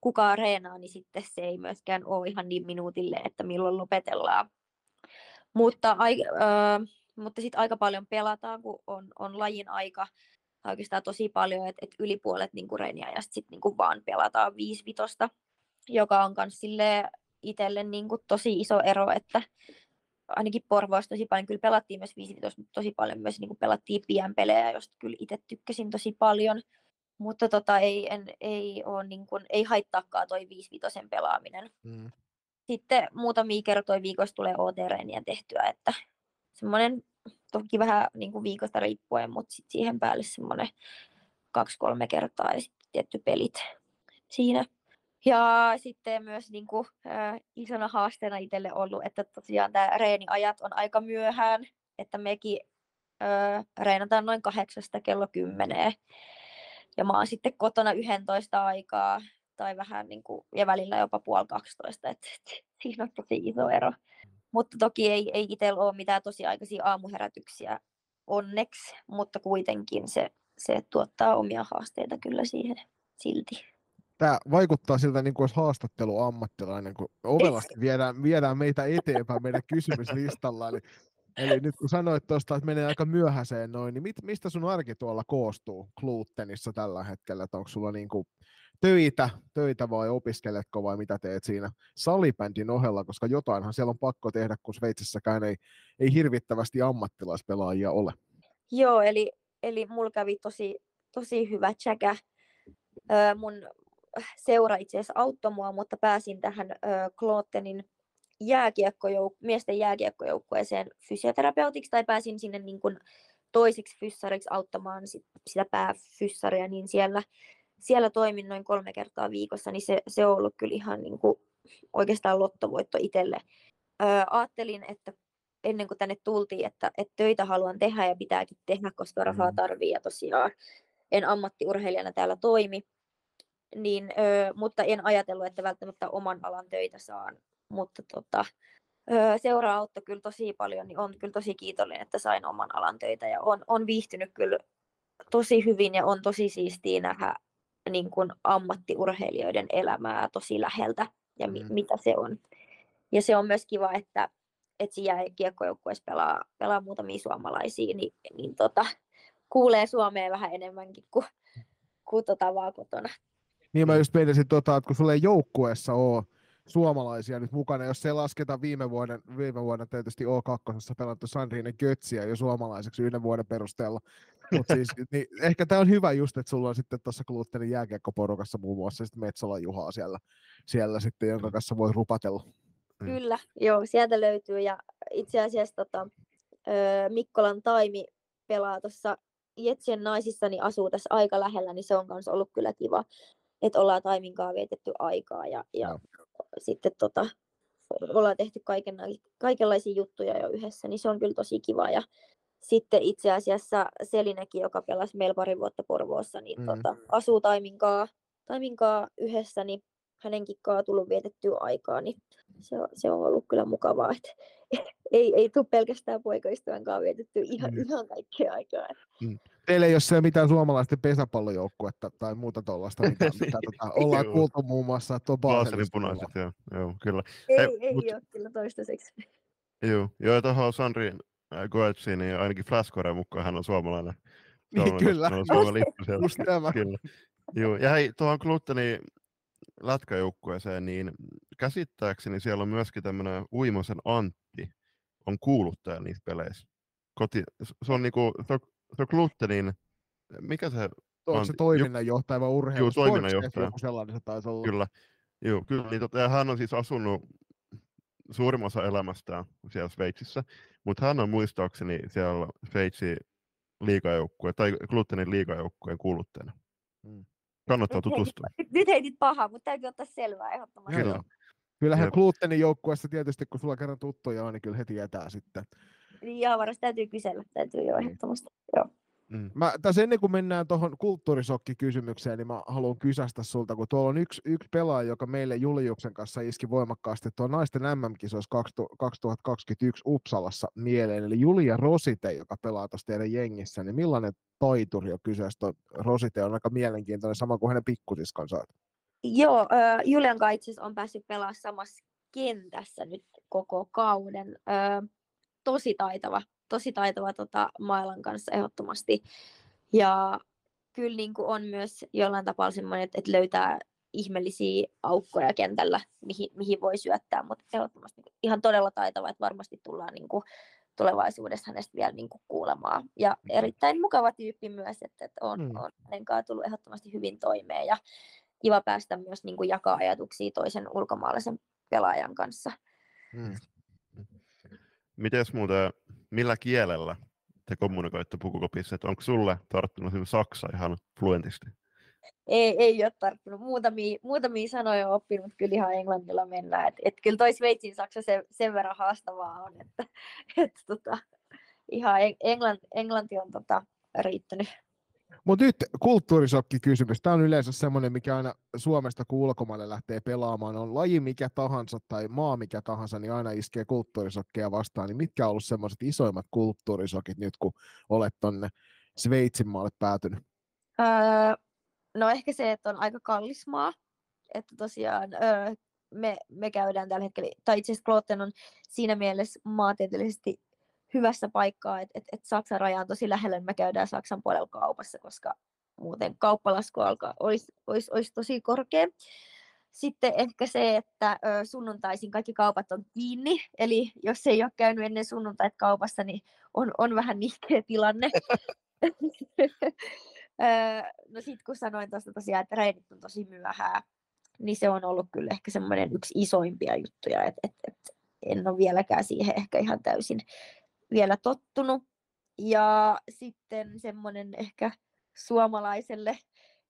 kukaan reenaa, niin sitten se ei myöskään ole ihan niin minuutille, että milloin lopetellaan. Mutta, ai, äh, mutta sitten aika paljon pelataan, kun on, on lajin aika oikeastaan tosi paljon, että et yli puolet niinku reeniajasta sitten niinku vaan pelataan viisi vitosta, joka on myös itselle niinku tosi iso ero, että ainakin Porvoossa tosi paljon kyllä pelattiin myös viisi mutta tosi paljon myös niinku pelattiin pienpelejä, josta kyllä itse tykkäsin tosi paljon. Mutta tota, ei, en, ei, ole, niin kuin, ei haittaakaan toi 5 pelaaminen. Mm. Sitten muutamia kertoja viikossa tulee OT-reeniä tehtyä, että semmoinen toki vähän niin kuin viikosta riippuen, mutta sit siihen päälle semmoinen kaksi-kolme kertaa ja sitten tietty pelit siinä. Ja sitten myös niin kuin, äh, isona haasteena itselle ollut, että tosiaan tämä reeniajat on aika myöhään, että mekin äh, reenataan noin kahdeksasta kello kymmeneen. Ja mä oon sitten kotona 11 aikaa tai vähän niin kuin, ja välillä jopa puoli 12, että et, siinä on tosi iso ero. Mutta toki ei, ei itsellä ole mitään tosiaikaisia aamuherätyksiä onneksi, mutta kuitenkin se, se tuottaa omia haasteita kyllä siihen silti. Tämä vaikuttaa siltä, niin kuin olisi haastattelu ammattilainen, kun ovelasti viedään, viedään meitä eteenpäin meidän kysymyslistalla. Eli Eli nyt kun sanoit tuosta, että menee aika myöhäiseen noin, niin mit, mistä sun arki tuolla koostuu Kluuttenissa tällä hetkellä? Että onko sulla niinku töitä, töitä vai opiskeletko vai mitä teet siinä salibändin ohella, koska jotainhan siellä on pakko tehdä, kun Sveitsissäkään ei, ei hirvittävästi ammattilaispelaajia ole. Joo, eli, eli mulla kävi tosi, tosi hyvä tsäkä. Öö, mun seura itse asiassa auttoi mua, mutta pääsin tähän Klootenin jääkiekkojouk- miesten jääkiekkojoukkueeseen fysioterapeutiksi tai pääsin sinne niin kuin toiseksi fyssariksi auttamaan sit, sitä pääfyssaria, niin siellä, siellä toimin noin kolme kertaa viikossa, niin se, se on ollut kyllä ihan niin kuin oikeastaan lottovoitto itselle. Öö, ajattelin, että ennen kuin tänne tultiin, että, että töitä haluan tehdä ja pitääkin tehdä, koska rahaa mm. tarvii ja tosiaan en ammattiurheilijana täällä toimi, niin, öö, mutta en ajatellut, että välttämättä oman alan töitä saan. Mutta tota, seura auttoi kyllä tosi paljon, niin on kyllä tosi kiitollinen, että sain oman alan töitä ja on, on viihtynyt kyllä tosi hyvin ja on tosi siistiä nähdä niin kuin ammattiurheilijoiden elämää tosi läheltä ja mi- mm. mitä se on. Ja se on myös kiva, että, että siinä kiekkojoukkueessa pelaa, pelaa muutamia suomalaisia, niin, niin tota, kuulee Suomea vähän enemmänkin kuin, kuin tota vaan kotona. Niin mä just meinasin, tota, että kun sulle ei joukkueessa ole suomalaisia nyt mukana, jos se lasketaan viime vuoden, viime vuonna tietysti O2 pelattu Sandrine Götsiä jo suomalaiseksi yhden vuoden perusteella. Mutta siis, niin ehkä tämä on hyvä just, että sulla on sitten tuossa Gluttenin jääkiekkoporukassa muun muassa sitten Metsola Juhaa siellä, siellä sitten, jonka kanssa voi rupatella. Kyllä, joo, sieltä löytyy ja itse asiassa tota, Mikkolan Taimi pelaa tuossa Jetsien naisissa, niin asuu tässä aika lähellä, niin se on myös ollut kyllä kiva, että ollaan Taiminkaan vietetty aikaa ja, ja no. Sitten tota, ollaan tehty kaikenlaisia juttuja jo yhdessä, niin se on kyllä tosi kiva. Ja sitten itse asiassa Selinekin, joka pelasi meillä pari vuotta Porvoossa, niin mm. tota, asuu Taiminkaa, Taiminkaa yhdessä, niin hänenkin kanssa tullut vietettyä aikaa, niin se on, se on ollut kyllä mukavaa, että ei, ei tule pelkästään poikaystävän kanssa vietetty ihan, mm. ihan kaikkea aikaa. Mm. Teillä ei ole mitään suomalaisten pesäpallojoukkuetta tai muuta tuollaista, mitä, mitä tota, ollaan kuultu muun muassa tuon Baselin punaiset, joo, joo, kyllä. Ei, Hei, ei mut... ole kyllä toistaiseksi. Joo, joo tuohon Sandri äh, Goetsi, niin ainakin Flaskore mukaan hän on suomalainen. Niin, kyllä. On Suomen lippu Just tämä. Kyllä. Joo, ja hei, tuohon Glutteni lätkäjoukkueeseen, niin käsittääkseni siellä on myöskin tämmöinen Uimosen Antti, on kuuluttaja niissä peleissä. Koti, se on niinku, se on, se on Gluttenin, mikä se on? se toiminnanjohtaja vai urheilu? Joo, toiminnanjohtaja. Joku sellainen se taisi olla. Kyllä. Joo, kyllä. Niin, tota, hän on siis asunut suurimman osa elämästään siellä Sveitsissä, mutta hän on muistaakseni siellä Sveitsin liikajoukkue tai Gluttenin liikajoukkueen kuuluttajana. Hmm. Kannattaa tutustua. Nyt, nyt heitit pahaa, mutta täytyy ottaa selvää ehdottomasti. Kyllä. Kyllähän Glutenin joukkueessa tietysti, kun sulla kerran tuttuja on, niin kyllä heti jätää sitten. Joo, varmasti täytyy kysellä, täytyy jo niin. ehdottomasti. Joo. Mm. Mä, tässä ennen kuin mennään tuohon kulttuurisokkikysymykseen, niin mä haluan kysästä sulta, kun tuolla on yksi, yksi pelaaja, joka meille Juliuksen kanssa iski voimakkaasti tuo naisten MM-kisoissa 2021 Uppsalassa mieleen, eli Julia Rosite, joka pelaa tuossa teidän jengissä, niin millainen taituri on kyseessä? Rosite on aika mielenkiintoinen, sama kuin hänen pikkusiskonsa. Joo, äh, Julian kanssa on päässyt pelaamaan samassa kentässä nyt koko kauden. Äh, tosi taitava, tosi taitava tota, Mailan kanssa ehdottomasti. Ja kyllä niin kuin on myös jollain tapaa semmoinen, että, että löytää ihmeellisiä aukkoja kentällä, mihin, mihin voi syöttää, mutta ehdottomasti ihan todella taitava, että varmasti tullaan niin kuin tulevaisuudessa hänestä vielä niin kuin kuulemaan. Ja erittäin mukava tyyppi myös, että, että on, mm. on hänen kanssaan tullut ehdottomasti hyvin toimeen ja kiva päästä myös niin kuin jakaa ajatuksia toisen ulkomaalaisen pelaajan kanssa. Mm. Mites muuten, millä kielellä te kommunikoitte pukukopissa, että onko sulle tarttunut saksa ihan fluentisti? Ei, ei ole tarttunut. Muutamia, muutamia sanoja on oppinut, kyllä ihan englannilla mennään. Et, et kyllä toi Sveitsin saksa sen, sen verran haastavaa on, että et, tota, ihan englanti, englanti on tota, riittänyt. Mutta nyt kulttuurisokki-kysymys. Tämä on yleensä semmoinen, mikä aina Suomesta kun ulkomaille lähtee pelaamaan. On laji mikä tahansa tai maa mikä tahansa, niin aina iskee kulttuurisokkeja vastaan. Niin mitkä on ollut semmoiset isoimmat kulttuurisokit nyt, kun olet tuonne Sveitsin maalle päätynyt? Öö, no ehkä se, että on aika kallis maa. Että tosiaan öö, me, me käydään tällä hetkellä, tai itse asiassa Kloten on siinä mielessä maantieteellisesti hyvässä paikkaa, että et, et Saksan raja on tosi lähellä, niin me käydään Saksan puolella kaupassa, koska muuten kauppalasku alkaa, olisi, olisi, olisi tosi korkea. Sitten ehkä se, että ö, sunnuntaisin kaikki kaupat on kiinni, eli jos ei ole käynyt ennen sunnuntait kaupassa, niin on, on vähän nihkeä tilanne. no sitten kun sanoin tuosta tosiaan, että reinit on tosi myöhää, niin se on ollut kyllä ehkä semmoinen yksi isoimpia juttuja, että et, et en ole vieläkään siihen ehkä ihan täysin vielä tottunut. Ja sitten semmoinen ehkä suomalaiselle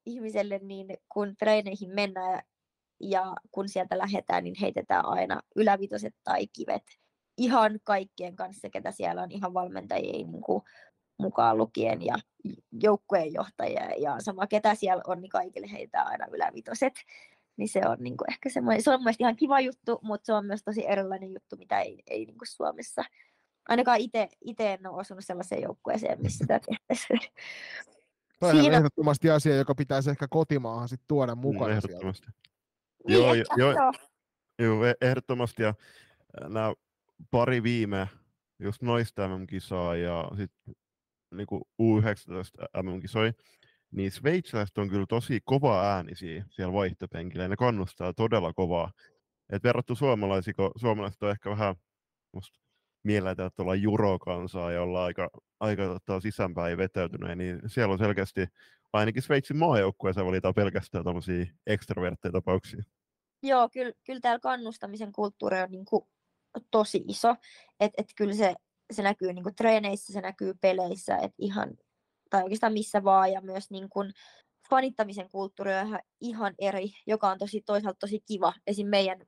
ihmiselle, niin kun treeneihin mennään ja kun sieltä lähdetään, niin heitetään aina ylävitoset tai kivet ihan kaikkien kanssa, ketä siellä on ihan valmentajia niin kuin mukaan lukien ja joukkueen johtajia ja sama ketä siellä on, niin kaikille heitetään aina ylävitoset. Niin se on niin kuin ehkä semmoinen, se on mielestäni ihan kiva juttu, mutta se on myös tosi erilainen juttu, mitä ei, ei niin kuin Suomessa. Ainakaan itse en ole osunut sellaiseen joukkueeseen, missä sitä tehtäisiin. Tämä on ehdottomasti asia, joka pitäisi ehkä kotimaahan sit tuoda mm, mukaan. Ehdottomasti. Niin, joo, joo, joo, joo, ehdottomasti. Ja nämä pari viime just noista MM-kisaa ja sitten niinku U19 MM-kisoi, niin sveitsiläiset on kyllä tosi kova äänisiä siellä vaihtopenkillä, ja ne kannustaa todella kovaa. Et verrattu suomalaisiin, kun suomalaiset on ehkä vähän musta mielletään, että ollaan jurokansaa ja ollaan aika, aika tota, sisäänpäin vetäytyneet, niin siellä on selkeästi ainakin Sveitsin maajoukkueessa valitaan pelkästään tällaisia ekstrovertteja tapauksia. Joo, kyllä, kyllä täällä kannustamisen kulttuuri on niin kuin tosi iso. Että et kyllä se, se näkyy niin kuin treeneissä, se näkyy peleissä, että ihan, tai oikeastaan missä vaan. Ja myös niin kuin fanittamisen kulttuuri on ihan, ihan eri, joka on tosi, toisaalta tosi kiva. Esim. meidän,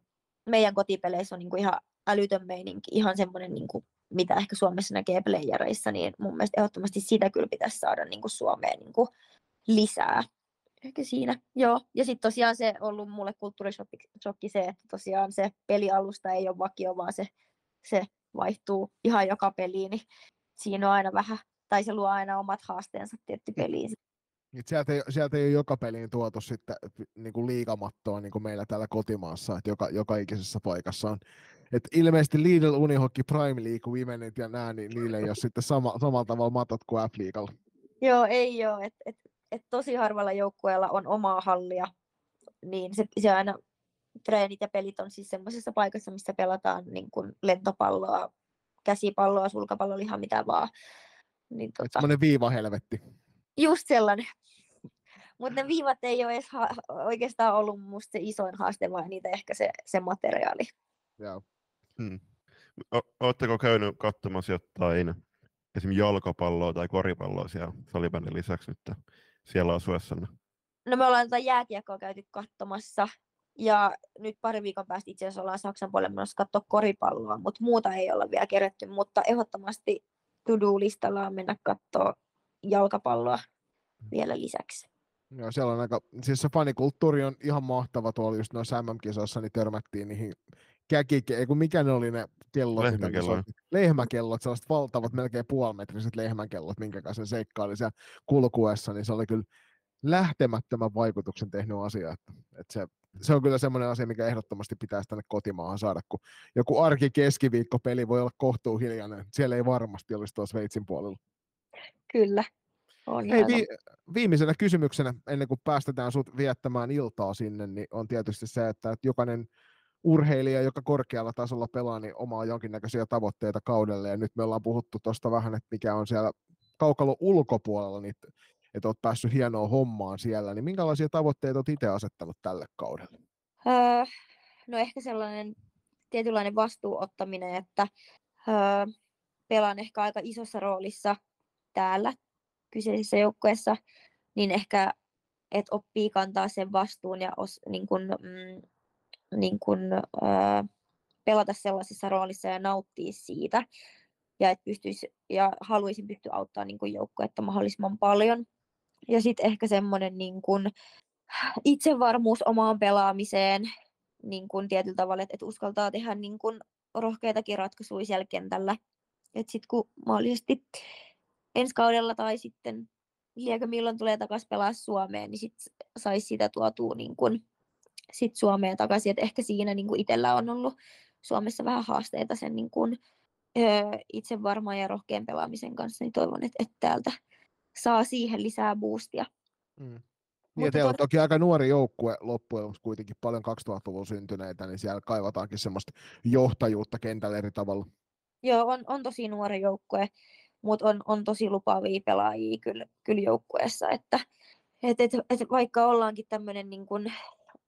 meidän kotipeleissä on niin kuin ihan älytön meininki, ihan semmoinen, niin kuin, mitä ehkä Suomessa näkee playereissa, niin mun mielestä ehdottomasti sitä kyllä pitäisi saada niin kuin Suomeen niin kuin lisää ehkä siinä, joo. Ja sitten tosiaan se ollut mulle kulttuurishokki se, että tosiaan se pelialusta ei ole vakio, vaan se, se vaihtuu ihan joka peliin, niin siinä on aina vähän, tai se luo aina omat haasteensa tietty peliin. Niin sieltä, ei, sieltä ei ole joka peliin tuotu sitten niin kuin liigamattoa niin kuin meillä täällä kotimaassa, että joka, joka ikisessä paikassa on. Et ilmeisesti Lidl, Unihockey, Prime League, Womenit ja nämä, niin niille ei ole sitten sama, samalla tavalla matot kuin F-liigalla. Joo, ei ole. Et, et että tosi harvalla joukkueella on omaa hallia, niin se, se aina treenit ja pelit on siis semmoisessa paikassa, missä pelataan niin kuin lentopalloa, käsipalloa, sulkapalloa, ihan mitä vaan. Niin, tota... Semmoinen viivahelvetti. Just sellainen. Mutta ne viivat ei ole edes ha- oikeastaan ollut musta se isoin haaste, vaan niitä ehkä se, se materiaali. Joo. Hmm. Oletteko käynyt katsomassa jotain esimerkiksi jalkapalloa tai koripalloa siellä salibändin lisäksi nyt siellä asuessanne? No me ollaan tätä jääkiekkoa käyty katsomassa ja nyt pari viikon päästä itse asiassa ollaan Saksan puolella menossa katsoa koripalloa, mutta muuta ei olla vielä kerätty, mutta ehdottomasti to-do-listalla on mennä katsoa jalkapalloa vielä lisäksi. Joo, siellä on aika, siis se fanikulttuuri on ihan mahtava tuolla just noissa MM-kisoissa, niin törmättiin niihin käkike, ei kun mikä ne oli ne kellot, lehmäkellot, lehmäkellot sellaiset valtavat, melkein puolimetriset lehmäkellot, minkä kanssa se seikkaili siellä kulkuessa, niin se oli kyllä lähtemättömän vaikutuksen tehnyt asia, että, että se, se on kyllä semmoinen asia, mikä ehdottomasti pitäisi tänne kotimaahan saada, kun joku arki keskiviikko peli voi olla kohtuu hiljainen, siellä ei varmasti olisi tuossa Sveitsin puolella. Kyllä, on Hei, vi- viimeisenä kysymyksenä, ennen kuin päästetään sut viettämään iltaa sinne, niin on tietysti se, että, että jokainen urheilija, joka korkealla tasolla pelaa, niin omaa jonkinnäköisiä tavoitteita kaudelle. Ja nyt me ollaan puhuttu tuosta vähän, että mikä on siellä kaukalon ulkopuolella, niin että olet päässyt hienoa hommaan siellä. Niin minkälaisia tavoitteita olet itse asettanut tälle kaudelle? Öö, no ehkä sellainen tietynlainen vastuuottaminen, että öö, pelaan ehkä aika isossa roolissa täällä kyseisessä joukkueessa, niin ehkä et oppii kantaa sen vastuun ja os, niin kun, mm, niin kun, ää, pelata sellaisessa roolissa ja nauttia siitä. Ja, et pystyisi, ja haluaisin pystyä auttamaan niin joukkuetta mahdollisimman paljon. Ja sitten ehkä semmoinen niin kun, itsevarmuus omaan pelaamiseen niin kun tietyllä tavalla, että et uskaltaa tehdä niin kun, rohkeitakin ratkaisuja siellä kentällä. Että sitten kun mahdollisesti ensi kaudella tai sitten liekö milloin tulee takaisin pelaa Suomeen, niin sitten saisi sitä tuotua niin kun, sit Suomeen takaisin. Et ehkä siinä niin kuin itsellä on ollut Suomessa vähän haasteita sen niin kuin, öö, itse varmaan ja rohkean pelaamisen kanssa, niin toivon, että, että täältä saa siihen lisää boostia. Mm. Niin, teillä on toki aika nuori joukkue loppujen lopuksi kuitenkin paljon 2000-luvun syntyneitä, niin siellä kaivataankin semmoista johtajuutta kentällä eri tavalla. Joo, on, on tosi nuori joukkue, mutta on, on tosi lupaavia pelaajia kyllä, kyllä joukkueessa, että et, et, et vaikka ollaankin tämmöinen niin kun,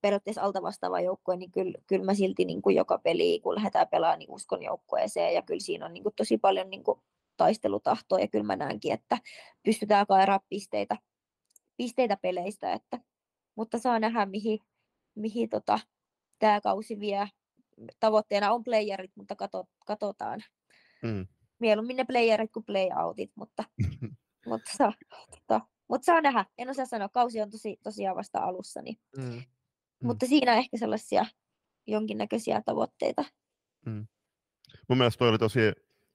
periaatteessa alta vastaava joukkue, niin kyllä, kyllä mä silti niin kuin joka peli, kun lähdetään pelaamaan, niin uskon joukkueeseen, ja kyllä siinä on niin kuin tosi paljon niin kuin taistelutahtoa, ja kyllä mä näenkin, että pystytään kairaa pisteitä, pisteitä peleistä, että, mutta saa nähdä, mihin, mihin tota, tämä kausi vie. Tavoitteena on playerit, mutta kato, katsotaan. Mm. Mieluummin ne playerit kuin playoutit, mutta, mutta, saa, tota, mutta saa nähdä. En osaa sanoa, kausi on tosi, tosiaan vasta alussa, niin mm. Mm. Mutta siinä on ehkä sellaisia jonkinnäköisiä tavoitteita. Mm. Mun mielestä toi oli tosi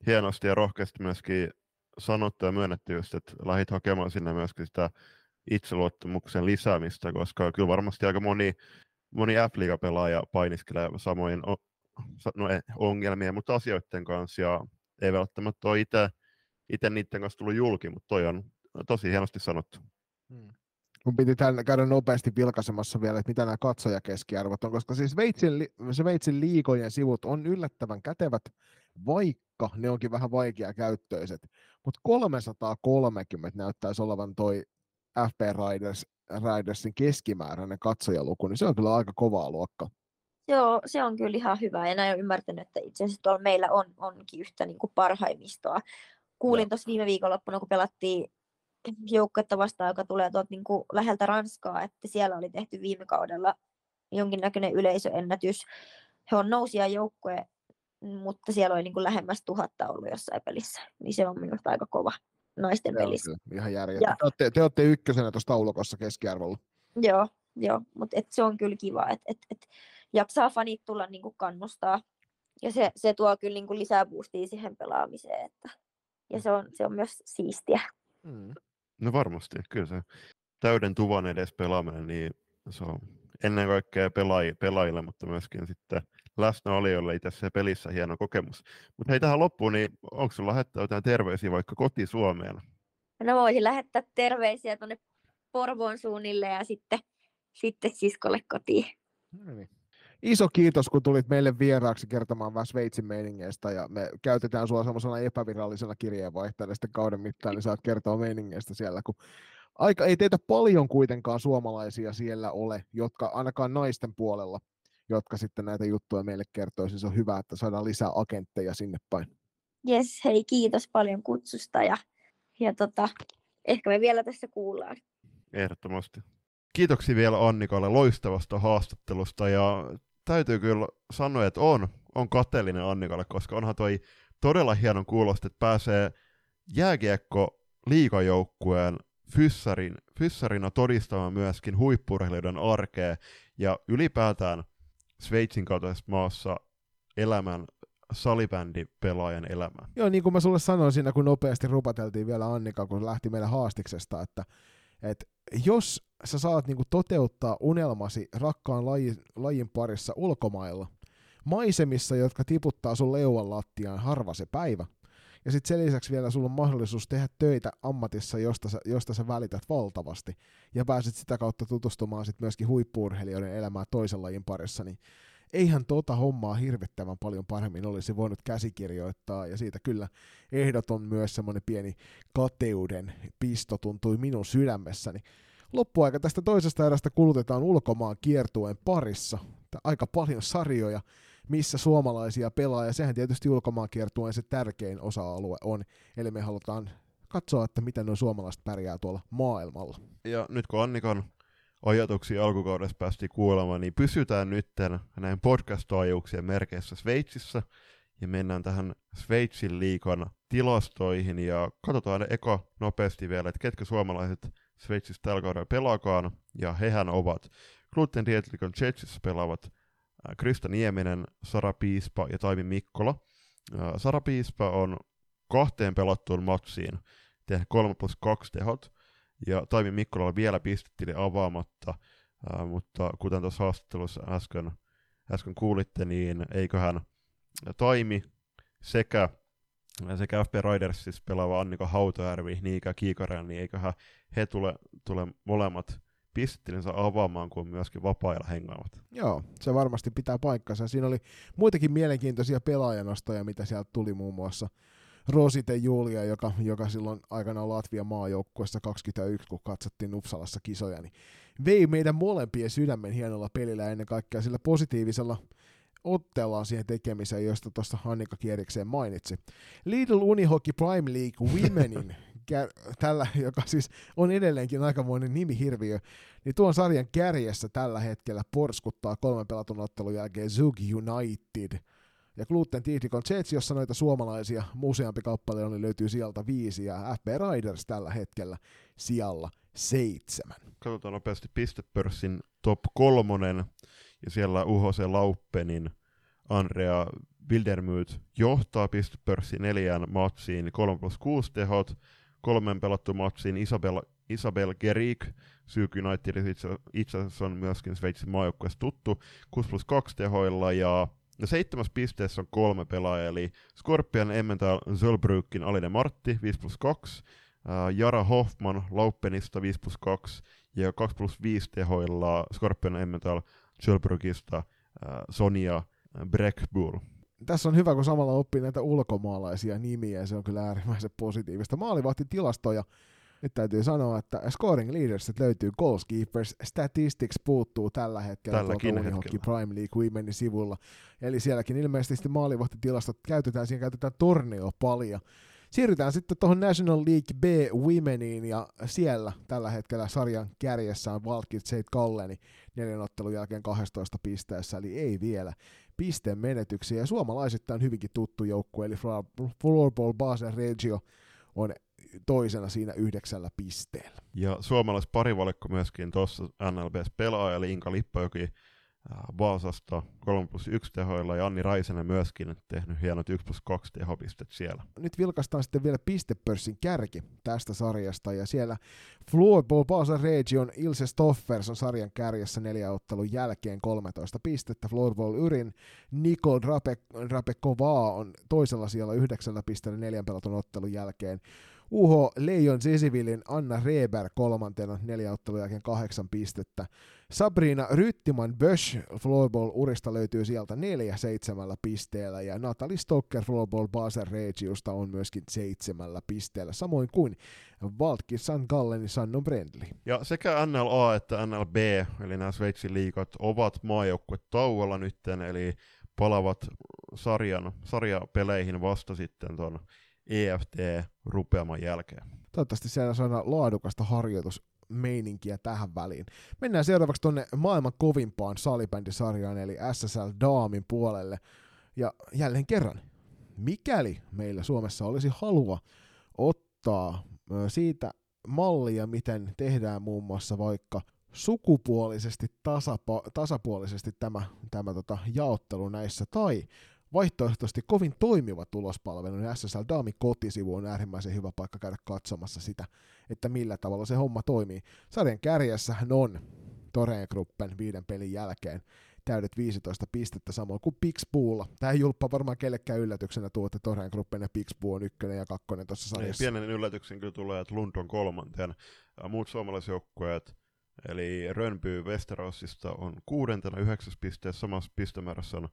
hienosti ja rohkeasti myöskin sanottu ja myönnetty just, että lähit hakemaan sinne myöskin sitä itseluottamuksen lisäämistä, koska kyllä varmasti aika moni, moni F-liiga-pelaaja painiskelee samoin no, ongelmia, mutta asioiden kanssa ja ei välttämättä ole itse, itse niiden kanssa tullut julki, mutta toi on tosi hienosti sanottu. Hmm mun piti tämän käydä nopeasti vilkaisemassa vielä, että mitä nämä katsojakeskiarvot on, koska siis Sveitsin, Sveitsin liikojen sivut on yllättävän kätevät, vaikka ne onkin vähän vaikeakäyttöiset, mutta 330 näyttäisi olevan toi FP Riders, Ridersin keskimääräinen katsojaluku, niin se on kyllä aika kovaa luokka. Joo, se on kyllä ihan hyvä. En aio ymmärtänyt, että itse asiassa tuolla meillä on, onkin yhtä niin kuin parhaimmistoa. Kuulin tuossa viime viikonloppuna, kun pelattiin joukkuetta vastaan, joka tulee tuolta niin kuin läheltä Ranskaa, että siellä oli tehty viime kaudella jonkinnäköinen yleisöennätys. He on nousia joukkue, mutta siellä oli niin kuin lähemmäs tuhatta ollut jossain pelissä. Niin se on minusta aika kova naisten se pelissä. On ihan järjettä. Ja... Te, olette, te olette ykkösenä tuossa taulukossa keskiarvolla. Joo, joo mutta se on kyllä kiva, että et, et jaksaa fanit tulla niin kuin kannustaa. Ja se, se tuo kyllä niin kuin lisää boostia siihen pelaamiseen. Että, ja se on, se on myös siistiä. Mm. No varmasti, kyllä se täyden tuvan edes pelaaminen, niin se on ennen kaikkea pelaaji, pelaajille, mutta myöskin sitten läsnäolijoille itse se pelissä hieno kokemus. Mutta hei tähän loppuun, niin onko sinulla lähettää jotain terveisiä vaikka koti-Suomeen? No voisin lähettää terveisiä tuonne Porvoon suunnille ja sitten, sitten siskolle kotiin. No niin iso kiitos, kun tulit meille vieraaksi kertomaan vähän Sveitsin meiningeistä, ja me käytetään sua semmoisena epävirallisena kirjeenvaihtajana sitten kauden mittaan, niin saat kertoa meiningeistä siellä, kun aika ei teitä paljon kuitenkaan suomalaisia siellä ole, jotka ainakaan naisten puolella, jotka sitten näitä juttuja meille kertoisi. Siis se on hyvä, että saadaan lisää agentteja sinne päin. Jes, hei kiitos paljon kutsusta ja, ja tota, ehkä me vielä tässä kuullaan. Ehdottomasti. Kiitoksia vielä Annikalle loistavasta haastattelusta ja täytyy kyllä sanoa, että on, on kateellinen Annikalle, koska onhan toi todella hienon kuulosta, että pääsee jääkiekko liikajoukkueen fyssarin, fyssarina todistamaan myöskin huippurheilijoiden arkea ja ylipäätään Sveitsin kaltaisessa maassa elämän salibändipelaajan elämää. Joo, niin kuin mä sulle sanoin siinä, kun nopeasti rupateltiin vielä Annika, kun lähti meidän haastiksesta, että, että jos sä saat niinku toteuttaa unelmasi rakkaan lajin, lajin parissa ulkomailla, maisemissa, jotka tiputtaa sun leuan lattiaan harva se päivä, ja sitten sen lisäksi vielä sulla on mahdollisuus tehdä töitä ammatissa, josta sä, josta sä välität valtavasti, ja pääset sitä kautta tutustumaan sit myöskin huippuurheilijoiden elämää toisen lajin parissa, niin eihän tota hommaa hirvittävän paljon paremmin olisi voinut käsikirjoittaa, ja siitä kyllä ehdoton myös semmoinen pieni kateuden pisto tuntui minun sydämessäni. Loppuaika tästä toisesta erästä kulutetaan ulkomaan kiertueen parissa. Aika paljon sarjoja, missä suomalaisia pelaa, ja sehän tietysti ulkomaan kiertueen se tärkein osa-alue on. Eli me halutaan katsoa, että miten nuo suomalaiset pärjää tuolla maailmalla. Ja nyt kun Annikan ajatuksia alkukaudessa päästiin kuulemaan, niin pysytään nyt näin podcast-taajuuksien merkeissä Sveitsissä, ja mennään tähän Sveitsin liikan tilastoihin, ja katsotaan eka nopeasti vielä, että ketkä suomalaiset Sveitsissä tällä kaudella pelaakaan, ja hehän ovat Gluten Dietrikon Jetsissä pelaavat äh, Krista Nieminen, Sara Piispa ja Taimi Mikkola. Äh, Sara Piispa on kahteen pelattuun matsiin tehnyt 3 plus 2 tehot, ja Taimi Mikkolalla vielä pistetili avaamatta, äh, mutta kuten tuossa haastattelussa äsken, äsken kuulitte, niin eiköhän Taimi sekä sekä FP Ridersissa pelaava Annika Hautojärvi, Niika Kiikaren, niin eiköhän he tule, tule molemmat pistettilensä avaamaan kuin myöskin vapaa hengaavat. Joo, se varmasti pitää paikkansa. Siinä oli muitakin mielenkiintoisia pelaajanostoja, mitä sieltä tuli muun muassa Rosite Julia, joka, joka silloin aikanaan Latvian maajoukkuessa 21, kun katsottiin Uppsalassa kisoja, niin vei meidän molempien sydämen hienolla pelillä ennen kaikkea sillä positiivisella otteellaan siihen tekemiseen, josta tuossa Annika Kierikseen mainitsi. Lidl Unihockey Prime League Womenin, tällä, joka siis on edelleenkin aikamoinen nimihirviö, niin tuon sarjan kärjessä tällä hetkellä porskuttaa kolmen pelatun ottelun jälkeen Zug United. Ja Gluten Tihdikon Jets, jossa noita suomalaisia useampi kappale on, niin löytyy sieltä viisi, ja FB Riders tällä hetkellä sijalla seitsemän. Katsotaan nopeasti pistepörssin top kolmonen, ja siellä UHC Lauppenin Andrea Wildermyyt johtaa pistepörssin neljään matsiin. 3 plus 6 tehot, kolmen pelattu matsiin Isabel, Isabel Gerik, Syk United itse, itse asiassa on myöskin Sveitsin maajoukkueessa tuttu, 6 plus 2 tehoilla ja ja seitsemäs pisteessä on kolme pelaajaa, eli Scorpion Emmental Zölbrükin Alinen Martti 5 plus 2, Jara Hoffman Lauppenista 5 plus 2 ja 2 plus 5 tehoilla Scorpion Emmental Zölbrückista Sonia Breckbull tässä on hyvä, kun samalla oppii näitä ulkomaalaisia nimiä, ja se on kyllä äärimmäisen positiivista. Maalivahti tilastoja, nyt täytyy sanoa, että scoring leaders löytyy goalkeepers, statistics puuttuu tällä hetkellä Tälläkin tuolta Unihockey Prime League Womenin sivulla. Eli sielläkin ilmeisesti maalivahtitilastot käytetään, siinä käytetään torneo paljon. Siirrytään sitten tuohon National League B Womeniin ja siellä tällä hetkellä sarjan kärjessä on Valkit St. Calleni neljän ottelun jälkeen 12 pisteessä, eli ei vielä pisteen menetyksiä. Ja suomalaisittain hyvinkin tuttu joukkue, eli Floorball Basel Regio on toisena siinä yhdeksällä pisteellä. Ja suomalais parivalikko myöskin tuossa NLBS pelaaja, eli Inka Lippojoki Äh, Vaasasta 3 plus 1 tehoilla ja Anni Raisenen myöskin tehnyt hienot 1 plus 2 tehopistet siellä. Nyt vilkaistaan sitten vielä pistepörssin kärki tästä sarjasta ja siellä Floorball Baasa Region Ilse Stoffers on sarjan kärjessä neljä ottelun jälkeen 13 pistettä. Floorball Yrin Nikol Rapekova on toisella siellä yhdeksällä pisteellä neljän pelatun ottelun jälkeen. UH Leijon Sisivillin Anna Reber kolmantena neljä ottelun jälkeen kahdeksan pistettä. Sabrina Ryttiman Bösch Floorball urista löytyy sieltä neljä seitsemällä pisteellä ja Natalie Stocker Floorball Basel Regiusta on myöskin seitsemällä pisteellä, samoin kuin Valtki San Galleni Sannon Brendli. Ja sekä NLA että NLB, eli nämä Sveitsin liikat, ovat maajoukkue tauolla nytten, eli palavat sarjan, sarjapeleihin vasta sitten tuon EFT-rupeaman jälkeen. Toivottavasti siellä saadaan laadukasta harjoitusmeininkiä tähän väliin. Mennään seuraavaksi tuonne maailman kovimpaan salibändisarjaan, eli SSL Daamin puolelle. Ja jälleen kerran, mikäli meillä Suomessa olisi halua ottaa siitä mallia, miten tehdään muun muassa vaikka sukupuolisesti tasapuolisesti tämä, tämä tota, jaottelu näissä, tai vaihtoehtoisesti kovin toimiva tulospalvelu, niin SSL Dami kotisivu on äärimmäisen hyvä paikka käydä katsomassa sitä, että millä tavalla se homma toimii. Sarjan kärjessä on Toreen Gruppen viiden pelin jälkeen täydet 15 pistettä samoin kuin Pixpoolla. Tämä ei julppa varmaan kellekään yllätyksenä tuo, että Toreen Gruppen ja Pixpoo on ykkönen ja kakkonen tuossa sarjassa. Ei, pienen yllätyksen kyllä tulee, että Lund on kolmanteen. Muut suomalaisjoukkueet, eli Rönby Westerosista on kuudentena yhdeksäs pisteessä, samassa pistemäärässä on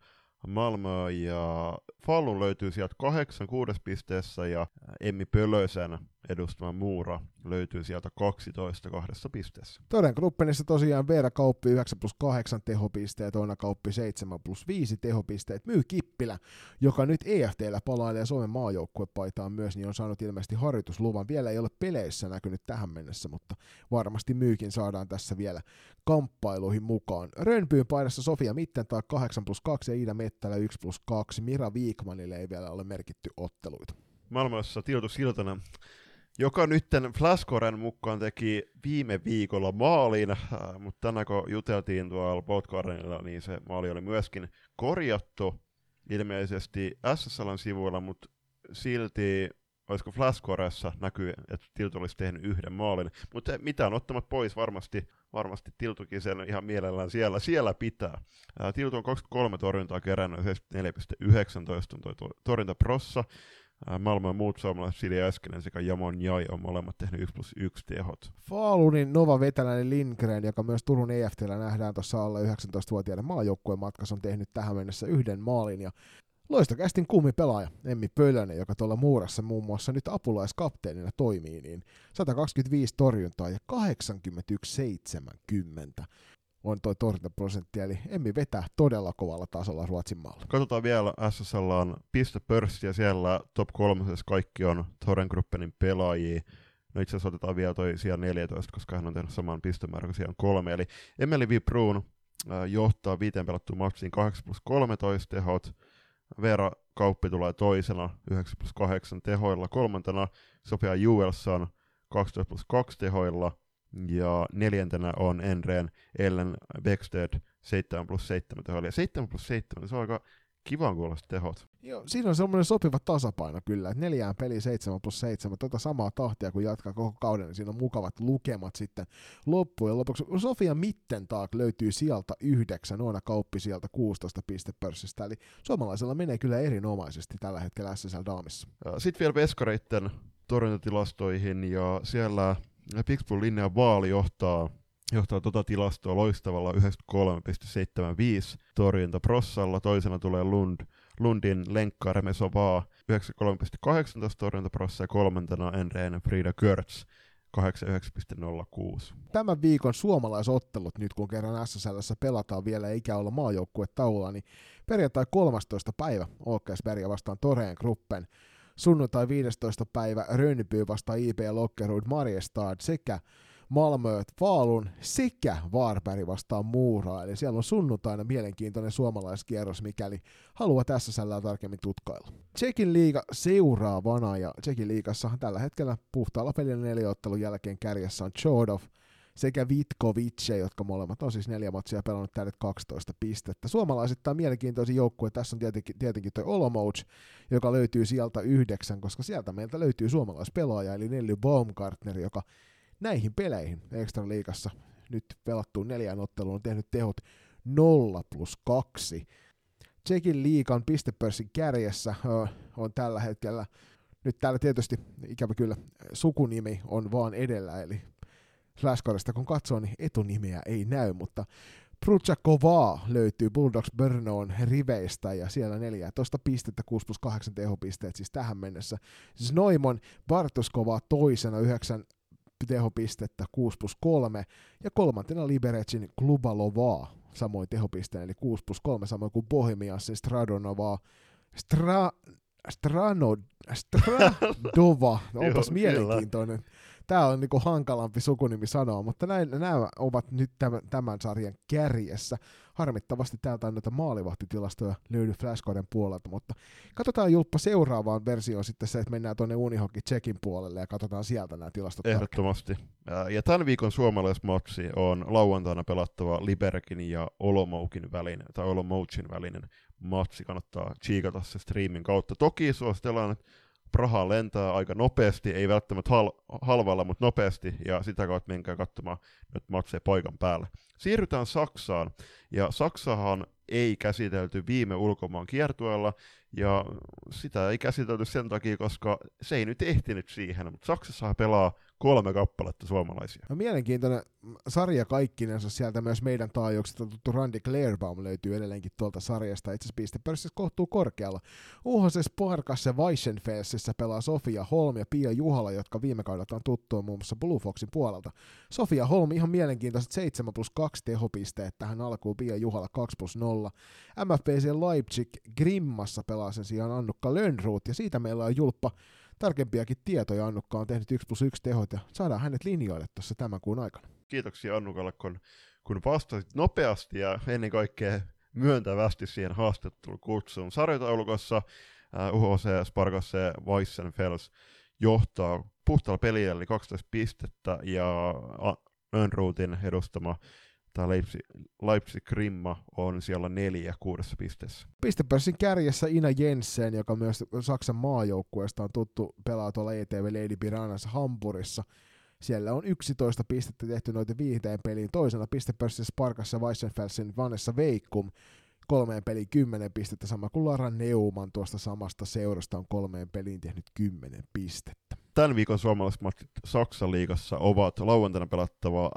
Malmö ja Falun löytyy sieltä kahdeksan kuudes pisteessä ja Emmi Pölösen edustama Muura löytyy sieltä 12 kahdessa pisteessä. Toden Gruppenissa tosiaan Veera Kauppi 9 plus 8 tehopisteet, Oina Kauppi 7 plus 5 tehopisteet, Myy Kippilä, joka nyt EFTllä palailee Suomen maajoukkuepaitaan myös, niin on saanut ilmeisesti harjoitusluvan. Vielä ei ole peleissä näkynyt tähän mennessä, mutta varmasti Myykin saadaan tässä vielä kamppailuihin mukaan. Rönpyyn paidassa Sofia Mittentaa 8 plus 2 ja Iida Mettälä 1 plus 2. Mira Viikmanille ei vielä ole merkitty otteluita. Maailmassa Tiltu Siltanen joka nytten Flascoren mukaan teki viime viikolla maalin, äh, mutta tänään kun juteltiin tuolla Potgardenilla, niin se maali oli myöskin korjattu ilmeisesti SSLn sivuilla, mutta silti olisiko Flascoressa näkyy, että Tiltu olisi tehnyt yhden maalin, mutta mitään ottamat pois varmasti, varmasti Tiltukin sen ihan mielellään siellä, siellä pitää. Ää, Tiltu on 23 torjuntaa kerännyt, 74,19 on toi torjuntaprossa, Malmö ja muut suomalaiset Sili Äskinen sekä Jamon Jai on molemmat tehnyt 1 plus 1 tehot. Falunin Nova vetäläinen Lindgren, joka myös Turun EFTllä nähdään tuossa alle 19-vuotiaiden maajoukkueen matkassa, on tehnyt tähän mennessä yhden maalin ja Loistokästin kummi pelaaja Emmi Pölönen, joka tuolla Muurassa muun muassa nyt apulaiskapteenina toimii, niin 125 torjuntaa ja 81-70 on toi torjuntaprosentti, eli Emmi vetää todella kovalla tasolla Ruotsin maalla. Katsotaan vielä SSL on pistepörssi ja siellä top kolmosessa kaikki on Toren Gruppenin pelaajia. No itse asiassa otetaan vielä toi sijaan 14, koska hän on tehnyt saman pistemäärän kuin sijaan kolme. Eli Emeli Vibruun äh, johtaa viiteen pelattuun matsiin 8 plus 13 tehot. Veera Kauppi tulee toisena 9 plus 8 tehoilla. Kolmantena Sofia Juelson 12 plus 2 tehoilla. Ja neljäntenä on Enreen Ellen Becksted 7 plus 7 tehoilla. Ja 7 plus 7, se on aika kivan kuulosta tehot. Joo, siinä on semmoinen sopiva tasapaino kyllä, että neljään peli 7 plus 7, tota samaa tahtia kun jatkaa koko kauden, niin siinä on mukavat lukemat sitten loppujen lopuksi. Sofia Mittentaak löytyy sieltä yhdeksän, Noona Kauppi sieltä 16 pistepörssistä, eli suomalaisella menee kyllä erinomaisesti tällä hetkellä SSL Daamissa. Sitten vielä veskareitten torjuntatilastoihin, ja siellä Pixbull linja Vaali johtaa johtaa tuota tilastoa loistavalla 93,75 torjunta prossalla. Toisena tulee Lund, Lundin lenkkaari Mesovaa 93,18 torjuntaprossa ja kolmantena Enreen Frida Kurtz 89,06. Tämän viikon suomalaisottelut, nyt kun kerran SSL pelataan vielä eikä olla maajoukkue taululla, niin perjantai 13. päivä Åkersberga vastaan Toreen Gruppen, sunnuntai 15. päivä Rönnby vastaan IP Lockerud Mariestad sekä Malmö Vaalun sekä Varberg vastaan Muuraa. Eli siellä on sunnuntaina mielenkiintoinen suomalaiskierros, mikäli haluaa tässä sällää tarkemmin tutkailla. Tsekin liiga seuraavana ja Tsekin liigassa tällä hetkellä puhtaalla pelillä neljäottelun jälkeen kärjessä on Chodov sekä Vitkovice, jotka molemmat on siis neljä matsia pelannut täydet 12 pistettä. Suomalaisittain mielenkiintoisin joukkue, tässä on tietenkin, tietenkin toi Olomouc, joka löytyy sieltä yhdeksän, koska sieltä meiltä löytyy suomalaispelaaja, eli Nelly Baumgartner, joka näihin peleihin Extra Liigassa nyt pelattuun neljään otteluun on tehnyt tehot 0 plus 2. Tsekin liikan pistepörssin kärjessä on tällä hetkellä, nyt täällä tietysti ikävä kyllä sukunimi on vaan edellä, eli Flashcardista kun katsoo, niin etunimeä ei näy, mutta Prutchakova löytyy Bulldogs Brnoon riveistä ja siellä 14 pistettä, 6 plus 8 tehopisteet siis tähän mennessä. Siis Noimon Bartoskova toisena 9 tehopistettä 6 plus 3 ja kolmantena Liberecin Klubalovaa samoin tehopisteen eli 6 plus 3 samoin kuin Bohemiansin Stradonovaa Stra, Strano, Stradova, onpas mielenkiintoinen. Kyllä tämä on niinku hankalampi sukunimi sanoa, mutta näin, nämä ovat nyt tämän, tämän sarjan kärjessä. Harmittavasti täältä on näitä maalivahtitilastoja löydy Flashcoden puolelta, mutta katsotaan Julppa seuraavaan versioon sitten se, että mennään tuonne Unihockey Checkin puolelle ja katsotaan sieltä nämä tilastot. Ehdottomasti. Ja tämän viikon suomalaismatsi on lauantaina pelattava Liberkin ja Olomoukin välinen, tai Olomouchin välinen matsi. Kannattaa chiikata se streamin kautta. Toki suositellaan, että Praha lentää aika nopeasti, ei välttämättä hal- halvalla, mutta nopeasti, ja sitä kautta menkää katsomaan nyt matseja paikan päällä. Siirrytään Saksaan, ja Saksahan ei käsitelty viime ulkomaan kiertueella, ja sitä ei käsitelty sen takia, koska se ei nyt ehtinyt siihen, mutta Saksassa pelaa kolme kappaletta suomalaisia. No, mielenkiintoinen sarja kaikkinensa sieltä myös meidän taajuuksista tuttu Randy Clairbaum löytyy edelleenkin tuolta sarjasta. Itse asiassa pistepörssissä kohtuu korkealla. UHC Sparkassa Weissenfelsissä pelaa Sofia Holm ja Pia Juhala, jotka viime kaudelta on tuttua muun muassa Blue Foxin puolelta. Sofia Holm ihan mielenkiintoiset 7 plus 2 tehopisteet tähän alkuun, Pia Juhala 2 plus 0. MFPC Leipzig Grimmassa pelaa sen sijaan Annukka Lönnruut ja siitä meillä on julppa tarkempiakin tietoja. Annukka on tehnyt 1 plus 1 tehot ja saadaan hänet linjoille tuossa tämän kuun aikana. Kiitoksia Annukalle, kun, kun vastasit nopeasti ja ennen kaikkea myöntävästi siihen haastattelun kutsuun. Sarjataulukossa uh, UHC, Sparkassa Weissenfels johtaa puhtaalla pelillä, eli 12 pistettä, ja Önruutin edustama tämä Leipzig, Leipzig Grimma on siellä neljä kuudessa pisteessä. Pistepörssin kärjessä Ina Jensen, joka myös Saksan maajoukkueesta on tuttu, pelaa tuolla ETV Lady Piranassa Hampurissa. Siellä on 11 pistettä tehty noita viiteen peliin. Toisena pistepörssissä Sparkassa Weissenfelsin Vanessa Veikkum kolmeen peliin kymmenen pistettä, sama kuin Lara Neuman tuosta samasta seurasta on kolmeen peliin tehnyt kymmenen pistettä. Tämän viikon suomalaiset matsit Saksan liigassa ovat lauantaina pelattava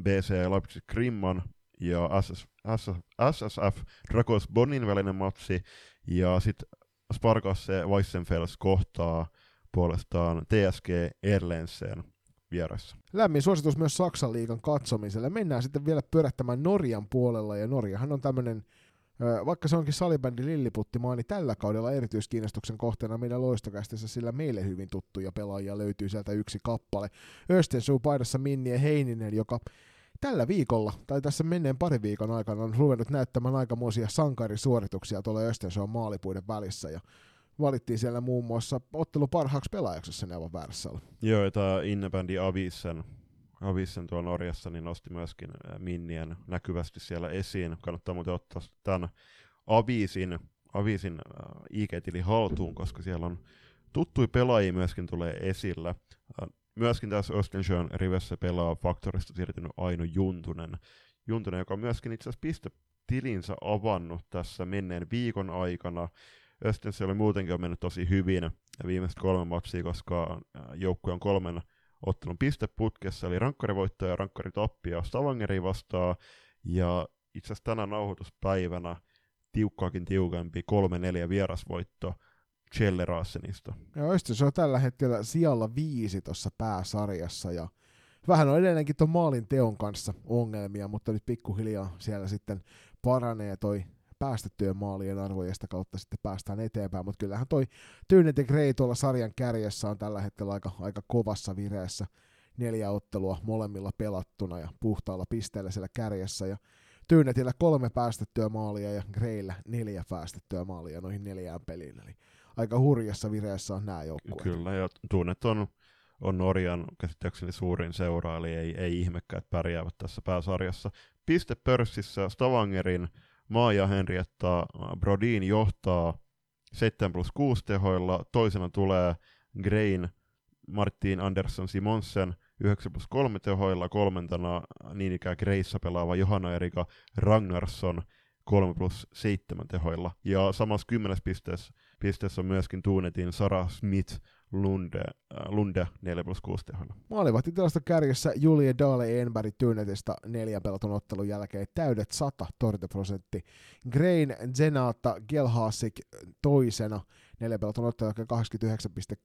MFBC Leipzig Grimman ja SS, SS, SSF Drakos Bonin välinen matsi, ja sitten Sparkasse Weissenfels kohtaa puolestaan TSG Erlensen vieressä. Lämmin suositus myös Saksan liigan katsomiselle. Mennään sitten vielä pyörättämään Norjan puolella, ja Norjahan on tämmöinen vaikka se onkin salibändi Lilliputtimaa, niin tällä kaudella erityiskiinnostuksen kohteena meidän loistokästissä, sillä meille hyvin tuttuja pelaajia löytyy sieltä yksi kappale. Östensuu paidassa Minnie Heininen, joka tällä viikolla, tai tässä menneen pari viikon aikana on ruvennut näyttämään aikamoisia sankarisuorituksia tuolla Östensuon maalipuiden välissä, ja valittiin siellä muun muassa ottelu parhaaksi pelaajaksi, jos aivan väärässä. Joo, tämä innebändi Avisen, Avisen tuolla Norjassa, niin nosti myöskin Minnien näkyvästi siellä esiin. Kannattaa muuten ottaa tämän Avisin, Avisin IG-tili haltuun, koska siellä on tuttui pelaajia myöskin tulee esille. Äh, myöskin tässä Östensjön rivessä pelaa Faktorista siirtynyt Aino Juntunen, Juntunen joka on myöskin itse asiassa pistetilinsä avannut tässä menneen viikon aikana. Östensjö oli muutenkin on mennyt tosi hyvin viimeiset kolme matsia, koska joukkue on kolmen ottelun pisteputkessa, eli rankkarivoitto ja rankkaritappia Stavangeri vastaa, ja itse asiassa tänä nauhoituspäivänä tiukkaakin tiukempi 3-4 vierasvoitto Chelleraasenista. Ja se on tällä hetkellä sijalla viisi tuossa pääsarjassa, ja vähän on edelleenkin tuon maalin teon kanssa ongelmia, mutta nyt pikkuhiljaa siellä sitten paranee toi päästettyjen maalien arvojesta kautta sitten päästään eteenpäin, mutta kyllähän toi Tyynet ja Grey tuolla sarjan kärjessä on tällä hetkellä aika, aika kovassa vireessä. Neljä ottelua molemmilla pelattuna ja puhtaalla pisteellä siellä kärjessä ja Tyynetillä kolme päästettyä maalia ja Greyllä neljä päästettyä maalia noihin neljään peliin, eli aika hurjassa vireessä on nämä joukkueet. Kyllä, ja Tuunet on, on Norjan käsittääkseni suurin seura, eli ei, ei ihmekään, että pärjäävät tässä pääsarjassa. Pistepörssissä Stavangerin Maija Henrietta Brodin johtaa 7 plus 6 tehoilla, toisena tulee Grain Martin Andersson Simonsen 9 plus 3 tehoilla, kolmantena niin ikään Greissa pelaava Johanna Erika Ragnarsson 3 plus 7 tehoilla. Ja samassa 10 pisteessä, pisteessä on myöskin Tuunetin Sara Smith Lunde, äh, Lunde 4 plus 6 teholla. Maalivahti tilasta kärjessä Julie Dahle Enberg Tynetistä neljän pelatun ottelun jälkeen täydet 100 torjuntaprosentti. Grain Zenata Gelhasik toisena neljän pelatun ottelun jälkeen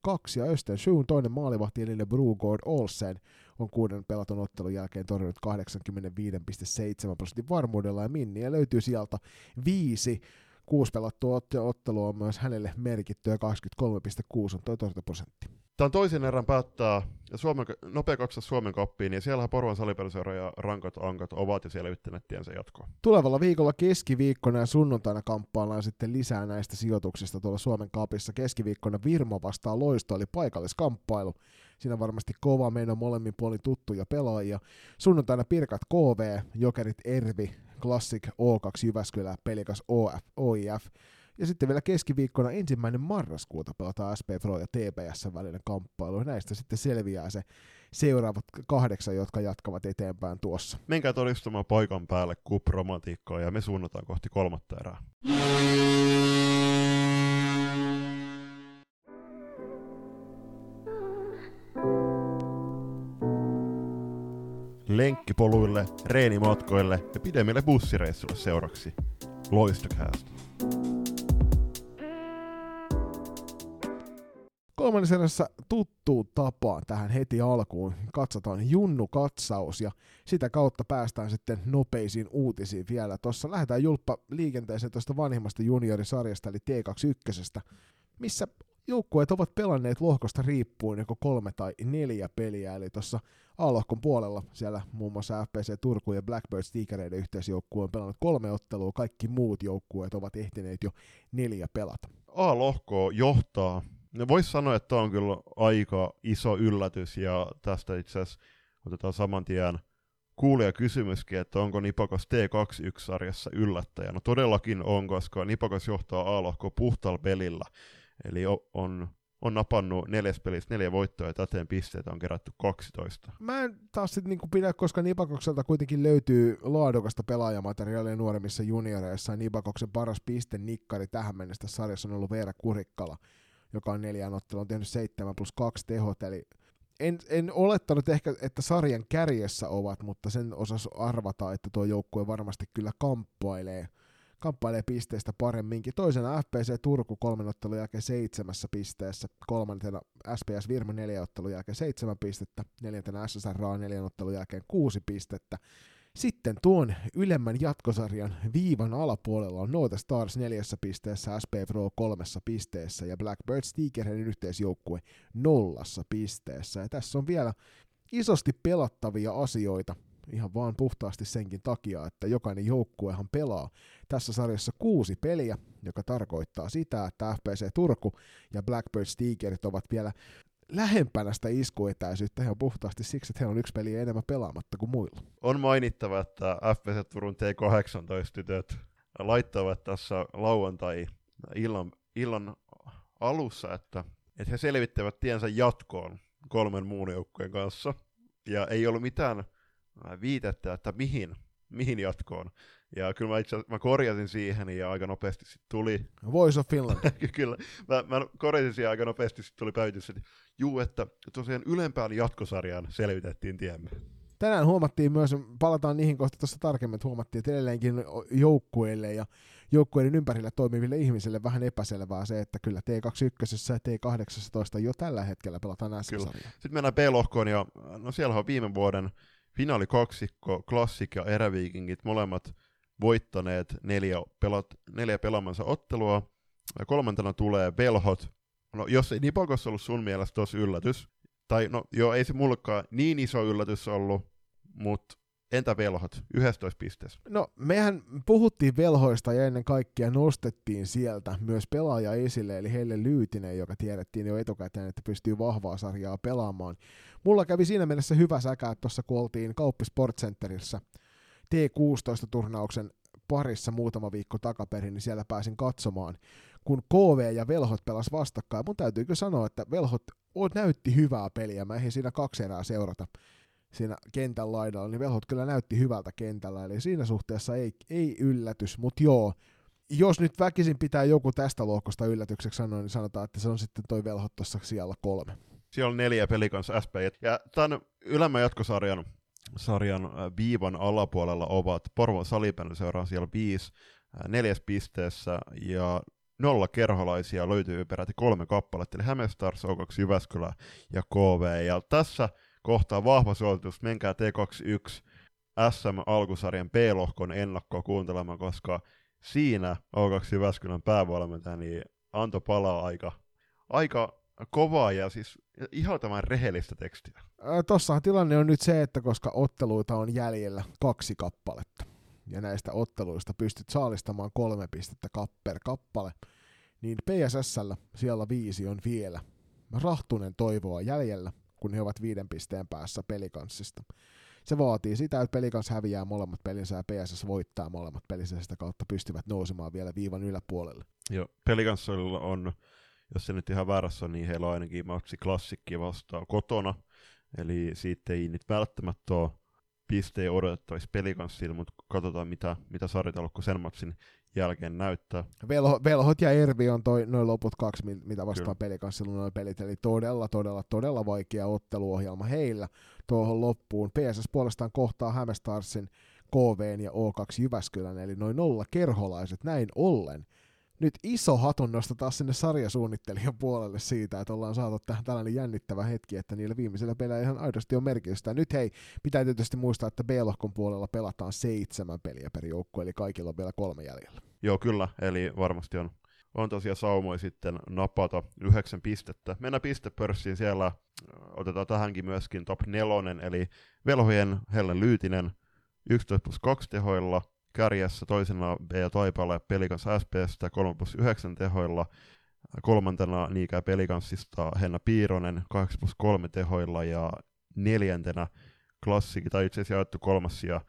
89,2 ja Östen Schuun toinen maalivahti eli Brugård Olsen on kuuden pelatun ottelun jälkeen torjunut 85,7 prosentin varmuudella ja Minniä löytyy sieltä viisi kuusi pelattua ottelua on myös hänelle merkitty ja 23,6 on toi torjuntaprosentti. Tämä on toisen erän päättää Suomen, nopea kaksas Suomen kappiin, ja siellä Porvan salipeliseura ja rankat ankat ovat ja siellä yhtenät tiensä jatkoa. Tulevalla viikolla keskiviikkona ja sunnuntaina kamppaillaan sitten lisää näistä sijoituksista tuolla Suomen kapissa. Keskiviikkona Virmo vastaa Loisto, eli paikalliskamppailu. Siinä varmasti kova meidän molemmin puolin tuttuja pelaajia. Sunnuntaina Pirkat KV, Jokerit Ervi, Classic O2 Jyväskylä, Pelikas OF, OIF. Ja sitten vielä keskiviikkona ensimmäinen marraskuuta pelataan SP Pro ja TPS välinen kamppailu. Näistä sitten selviää se seuraavat kahdeksan, jotka jatkavat eteenpäin tuossa. Menkää todistamaan paikan päälle kupromantiikkaa ja me suunnataan kohti kolmatta erää. Lenkkipoluille, reenimatkoille ja pidemmille bussireissuille seuraksi. Loistokäästä. Kolmannessa erässä tuttuun tapaan tähän heti alkuun katsotaan Junnu-katsaus ja sitä kautta päästään sitten nopeisiin uutisiin vielä. Tuossa lähdetään julppa liikenteeseen tuosta vanhimmasta juniorisarjasta eli T21, missä joukkueet ovat pelanneet lohkosta riippuen joko kolme tai neljä peliä, eli tuossa A-lohkon puolella siellä muun muassa FPC Turku ja Blackbirds Tigereiden yhteisjoukkue on pelannut kolme ottelua, kaikki muut joukkueet ovat ehtineet jo neljä pelata. A-lohko johtaa. No Voisi sanoa, että tämä on kyllä aika iso yllätys, ja tästä itse asiassa otetaan saman tien kuulija kysymyskin, että onko Nipakas T21-sarjassa yllättäjä. No todellakin on, koska Nipakas johtaa A-lohkoa puhtaalla pelillä. Eli on on napannut neljäs pelissä neljä voittoa ja täten pisteitä on kerätty 12. Mä en taas sit niinku pidä, koska Nibakokselta kuitenkin löytyy laadukasta pelaajamateriaalia nuoremmissa junioreissa. Nibakoksen paras piste nikkari tähän mennessä sarjassa on ollut Veera Kurikkala, joka on neljän ottelun on tehnyt 7 plus 2 tehot, eli en, en olettanut ehkä, että sarjan kärjessä ovat, mutta sen osas arvata, että tuo joukkue varmasti kyllä kamppailee, kamppailee pisteistä paremminkin. Toisena FPC Turku kolmen ottelun jälkeen seitsemässä pisteessä, kolmantena SPS Virmo neljän ottelun jälkeen seitsemän pistettä, neljäntenä SSR neljän ottelun jälkeen kuusi pistettä. Sitten tuon ylemmän jatkosarjan viivan alapuolella on Note Stars neljässä pisteessä, SP Pro kolmessa pisteessä ja Blackbird Stickerheadin yhteisjoukkue nollassa pisteessä. Ja tässä on vielä isosti pelattavia asioita, ihan vaan puhtaasti senkin takia, että jokainen joukkuehan pelaa tässä sarjassa kuusi peliä, joka tarkoittaa sitä, että FPC Turku ja Blackbird Steakerit ovat vielä lähempänä sitä iskuetäisyyttä ihan puhtaasti siksi, että he on yksi peli enemmän pelaamatta kuin muilla. On mainittava, että FPC Turun T18-tytöt laittavat tässä lauantai illan, illan alussa, että, että he selvittävät tiensä jatkoon kolmen muun joukkueen kanssa. Ja ei ollut mitään viitettä, että mihin, mihin jatkoon. Ja kyllä mä itse mä korjasin siihen ja aika nopeasti sitten tuli... Voice of Finland. kyllä, mä, mä korjasin siihen aika nopeasti sitten tuli päivitys, että juu, että tosiaan ylempään jatkosarjaan selvitettiin tiemme. Tänään huomattiin myös, palataan niihin kohta tuossa tarkemmin, että huomattiin, että edelleenkin joukkueille ja joukkueiden ympärillä toimiville ihmisille vähän epäselvää se, että kyllä T21 ja T18 jo tällä hetkellä pelataan S-sarjaa. Sitten mennään B-lohkoon ja no siellä on viime vuoden finaalikaksikko, Classic ja Eräviikingit, molemmat voittaneet neljä, pelat, neljä pelaamansa ottelua. Ja kolmantena tulee Velhot. No jos ei Nipokos ollut sun mielestä tosi yllätys, tai no joo, ei se mullekaan niin iso yllätys ollut, mutta entä velhot, 11 pisteessä? No mehän puhuttiin velhoista ja ennen kaikkea nostettiin sieltä myös pelaaja esille, eli heille Lyytinen, joka tiedettiin jo etukäteen, että pystyy vahvaa sarjaa pelaamaan. Mulla kävi siinä mielessä hyvä säkä, tuossa kun oltiin Kauppi Sport Centerissä T16-turnauksen parissa muutama viikko takaperin, niin siellä pääsin katsomaan, kun KV ja Velhot pelas vastakkain. Mun täytyykö sanoa, että Velhot näytti hyvää peliä. Mä ehdin siinä kaksi erää seurata siinä kentän laidalla, niin Velhot kyllä näytti hyvältä kentällä, eli siinä suhteessa ei, ei yllätys, mutta joo, jos nyt väkisin pitää joku tästä lohkosta yllätykseksi sanoa, niin sanotaan, että se on sitten toi Velhot tuossa siellä kolme. Siellä on neljä kanssa SP. Ja tämän ylemmän jatkosarjan sarjan viivan alapuolella ovat Porvon Salipäällä on siellä viisi, neljäs pisteessä ja nolla kerholaisia löytyy peräti kolme kappaletta, eli Hämestars, O2 Jyväskylä ja KV. Ja tässä kohtaa vahva suositus, menkää T21 SM-alkusarjan B-lohkon ennakkoa kuuntelemaan, koska siinä O2 Jyväskylän päävalmentaja niin antoi palaa aika, aika kovaa ja siis ihan tämän rehellistä tekstiä. Tossahan tilanne on nyt se, että koska otteluita on jäljellä kaksi kappaletta, ja näistä otteluista pystyt saalistamaan kolme pistettä per kappale, niin PSSllä siellä viisi on vielä rahtunen toivoa jäljellä, kun he ovat viiden pisteen päässä pelikanssista. Se vaatii sitä, että pelikans häviää molemmat pelinsä ja PSS voittaa molemmat pelinsä sitä kautta pystyvät nousemaan vielä viivan yläpuolelle. Joo, pelikanssilla on jos se nyt ihan väärässä on, niin heillä on ainakin matsi klassikki vastaan kotona, eli siitä ei nyt välttämättä ole pisteen odotettavissa pelikanssilla, mutta katsotaan mitä, mitä sarjataulukko sen matsin jälkeen näyttää. Velho, Velhot ja Ervi on toi, noin loput kaksi, mitä vastaan pelikanssilla noin pelit, eli todella, todella, todella vaikea otteluohjelma heillä tuohon loppuun. PSS puolestaan kohtaa Hämestarsin, KV ja O2 Jyväskylän, eli noin nolla kerholaiset näin ollen nyt iso hatunnosto taas sinne sarjasuunnittelijan puolelle siitä, että ollaan saatu tähän tällainen jännittävä hetki, että niillä viimeisillä peleillä ihan aidosti on merkitystä. Nyt hei, pitää tietysti muistaa, että B-lohkon puolella pelataan seitsemän peliä per joukku, eli kaikilla on vielä kolme jäljellä. Joo, kyllä, eli varmasti on, on tosiaan saumoja sitten napata yhdeksän pistettä. Mennään pistepörssiin, siellä otetaan tähänkin myöskin top nelonen, eli velhojen Hellen Lyytinen 11 plus 2 tehoilla, kärjessä, toisena B Taipale Pelikans SPstä 3 plus 9 tehoilla, kolmantena Niikä Pelikanssista Henna Piironen 8 plus 3 tehoilla ja neljäntenä klassikki, tai itse asiassa jaettu kolmas ja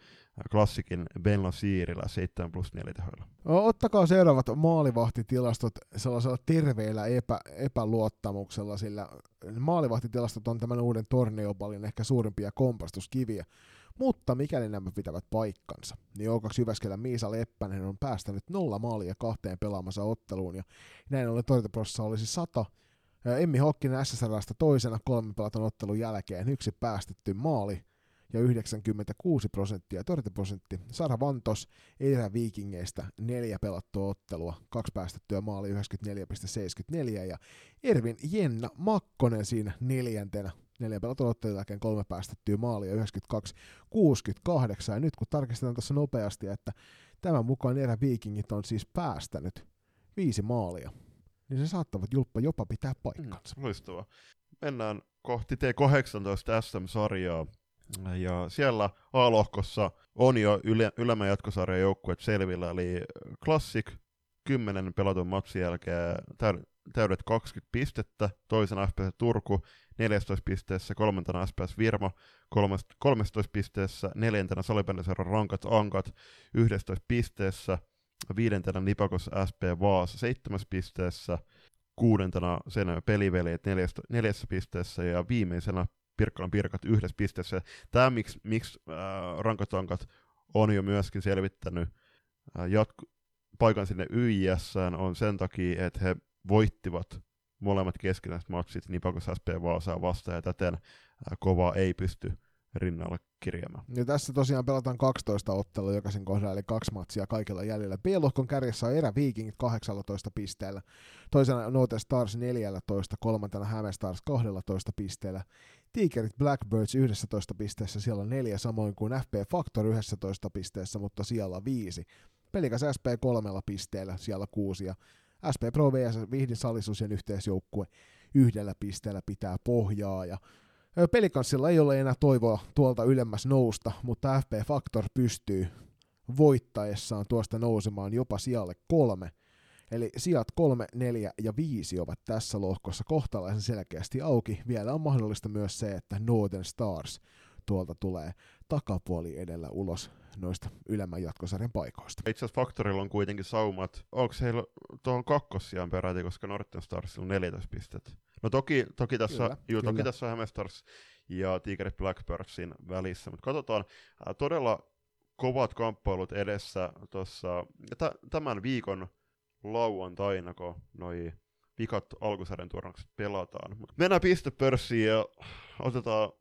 klassikin Ben Lasirillä 7 plus 4 tehoilla. Ottakaa seuraavat maalivahtitilastot sellaisella terveellä epä, epäluottamuksella, sillä maalivahtitilastot on tämän uuden torneopallin ehkä suurimpia kompastuskiviä. Mutta mikäli nämä pitävät paikkansa, niin O2 Jyväskylän Miisa Leppänen on päästänyt nolla maalia kahteen pelaamansa otteluun, ja näin ollen torjuntaprosessa olisi 100. Emmi Hokkinen SSRstä toisena kolmen pelaton ottelun jälkeen yksi päästetty maali, ja 96 prosenttia torjuntaprosentti. Sara Vantos Eira Vikingeistä neljä pelattua ottelua, kaksi päästettyä maali 94,74 ja Ervin Jenna Makkonen siinä neljäntenä neljä pelattua ottelun jälkeen kolme päästettyä maalia 92,68 ja nyt kun tarkistetaan tässä nopeasti, että tämän mukaan Eira Vikingit on siis päästänyt viisi maalia, niin se saattavat julppa jopa pitää paikkansa. Mm, loistavaa. Mennään kohti T18 SM-sarjaa. Ja siellä A-lohkossa on jo yle, ylemmän jatkosarjan joukkueet selvillä, eli Classic 10 pelatun matsin jälkeen täydet 20 pistettä, toisena FPS Turku 14 pisteessä, kolmantena SPS Virmo 13 pisteessä, neljäntenä Salibändiseuran Rankat Ankat 11 pisteessä, viidentenä Nipakos SP Vaasa 7 pisteessä, kuudentena sen peliveljet neljässä, neljässä pisteessä ja viimeisenä Pirkkalan Pirkat yhdessä pisteessä. Tämä, miksi, miksi äh, rankatankat on jo myöskin selvittänyt äh, jatku- paikan sinne YIS, on sen takia, että he voittivat molemmat keskinäiset matsit Nipakos SP Vaasaa vastaan, ja täten kovaa ei pysty rinnalle kirjaamaan. Ja tässä tosiaan pelataan 12 ottelua jokaisen kohdalla, eli kaksi matsia kaikilla jäljellä. B-lohkon kärjessä on Erä Vikingit 18 pisteellä, toisena Note Stars 14, kolmantena Häme Stars 12 pisteellä, Tigerit Blackbirds 11 pisteessä, siellä on neljä, samoin kuin FP Factor 11 pisteessä, mutta siellä viisi. Pelikas SP kolmella pisteellä, siellä kuusi, ja SP Pro VS Vihdin Salisuusien yhteisjoukkue yhdellä pisteellä pitää pohjaa, ja Pelikanssilla ei ole enää toivoa tuolta ylemmäs nousta, mutta FP Factor pystyy voittaessaan tuosta nousemaan jopa sijalle kolme. Eli sijat 3, 4 ja 5 ovat tässä lohkossa kohtalaisen selkeästi auki. Vielä on mahdollista myös se, että Northern Stars tuolta tulee takapuoli edellä ulos noista ylemmän jatkosarjan paikoista. Itse asiassa Faktorilla on kuitenkin saumat. Onko heillä tuohon kakkossiaan peräti, koska Northern Starsilla on 14 pistettä? No toki, toki tässä, kyllä, juu, kyllä. toki tässä on Hämestars ja Tigerit Blackbirdsin välissä, mutta katsotaan äh, todella kovat kamppailut edessä tuossa t- tämän viikon lauantaina, kun noi vikat alkusarjan turnaukset pelataan. Mennään pistepörssiin ja otetaan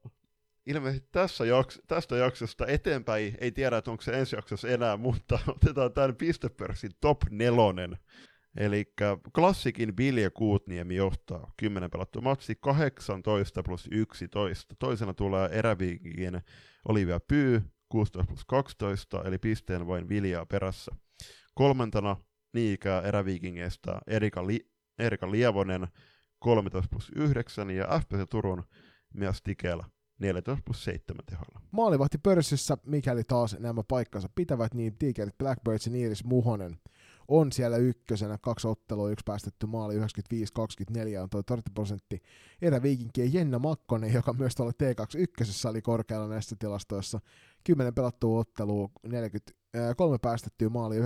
ilmeisesti tässä jaks- tästä jaksosta eteenpäin, ei tiedä, että onko se ensi jaksossa enää, mutta otetaan tämän pistepörssin top nelonen. Eli klassikin Vilja Kuutniemi johtaa 10 pelattu matsi 18 plus 11. Toisena tulee eräviikin Olivia Pyy 16 plus 12, eli pisteen vain Viljaa perässä. Kolmantena niinkään eräviikingeistä Erika, Li- Erika Lievonen 13 plus 9 ja FPC Turun myös Tikellä 14 plus 7 teholla. Maalivahti pörssissä, mikäli taas nämä paikkansa pitävät, niin Tigerit Blackbirds ja Iiris Muhonen on siellä ykkösenä, kaksi ottelua, yksi päästetty maali, 95-24 on toi torjuntaprosentti. Erä Viikinkien Jenna Makkonen, joka myös tuolla T2 ykkösessä oli korkealla näissä tilastoissa, 10 pelattua ottelua, 43 päästettyä maali, 94-23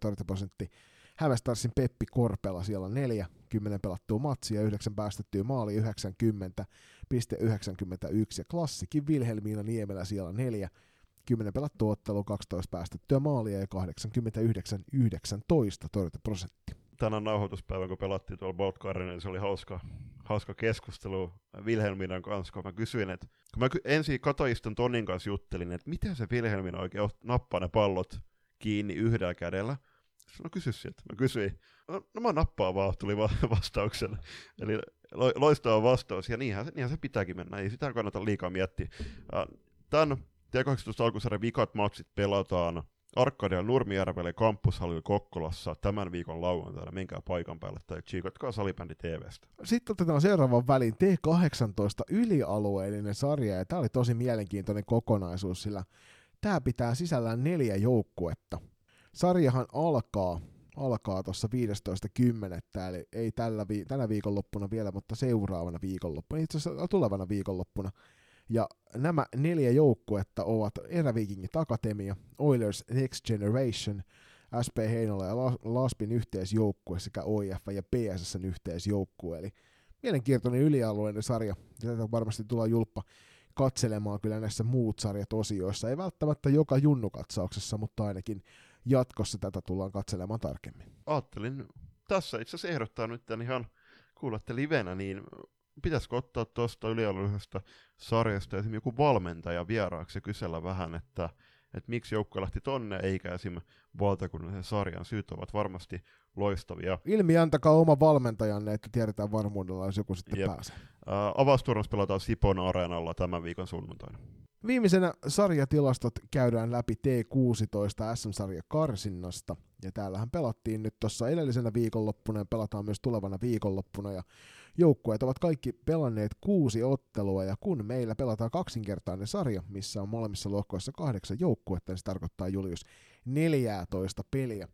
torjuntaprosentti. Hämestarsin Peppi Korpela, siellä on 4, 10 pelattua matsia, 9 päästettyä maali, 90, piste 91 ja klassikin Vilhelmiina Niemelä siellä on 4, 10 pelattua ottelu, 12 päästettyä maalia ja 89-19 torjuntaprosentti. Tänään nauhoituspäivän, kun pelattiin tuolla Bolt niin se oli hauska, hauska keskustelu Vilhelminan kanssa, kun mä kysyin, että kun mä ensin katoiston Tonin kanssa juttelin, että miten se Vilhelmina oikein nappaa ne pallot kiinni yhdellä kädellä, No kysy sieltä. Mä kysyin. No, no mä nappaan vaan, tuli va- vastauksen. Eli lo- loistava vastaus, ja niinhän se, niinhän se pitääkin mennä, ei sitä kannata liikaa miettiä. Tämän T18 alkusarjan vikat matsit pelataan Arkadian Nurmijärvelle kampushallilla Kokkolassa tämän viikon lauantaina. Menkää paikan päälle tai tsiikotkaa salibändi TVstä. Sitten otetaan seuraavan välin T18 ylialueellinen sarja, ja tämä oli tosi mielenkiintoinen kokonaisuus, sillä tämä pitää sisällään neljä joukkuetta. Sarjahan alkaa alkaa tuossa 15.10. Eli ei tällä vi- tänä viikonloppuna vielä, mutta seuraavana viikonloppuna, itse asiassa tulevana viikonloppuna Ja nämä neljä joukkuetta ovat Erävikingit Akatemia, Oilers Next Generation, SP Heinola ja Laspin yhteisjoukkue sekä OIF ja PSSn yhteisjoukkue. Eli mielenkiintoinen ylialueinen sarja. Tätä varmasti tulee julppa katselemaan kyllä näissä muut sarjat osioissa. Ei välttämättä joka junnukatsauksessa, mutta ainakin jatkossa tätä tullaan katselemaan tarkemmin. Ajattelin tässä itse asiassa ehdottaa nyt tämän ihan kuulette livenä, niin pitäisikö ottaa tuosta ylialueellisesta sarjasta esimerkiksi joku valmentaja vieraaksi ja kysellä vähän, että, että miksi joukko lähti tonne, eikä esim. valtakunnallisen sarjan syyt ovat varmasti loistavia. Ilmi antakaa oma valmentajanne, että tiedetään varmuudella, jos joku sitten Jep. pääsee. Uh, avausturnaus pelataan Sipon areenalla tämän viikon sunnuntaina. Viimeisenä sarjatilastot käydään läpi T16 SM-sarja karsinnasta. Ja täällähän pelattiin nyt tuossa edellisenä viikonloppuna ja pelataan myös tulevana viikonloppuna. Ja joukkueet ovat kaikki pelanneet kuusi ottelua ja kun meillä pelataan kaksinkertainen sarja, missä on molemmissa lohkoissa kahdeksan joukkuetta, niin se tarkoittaa Julius 14 peliä.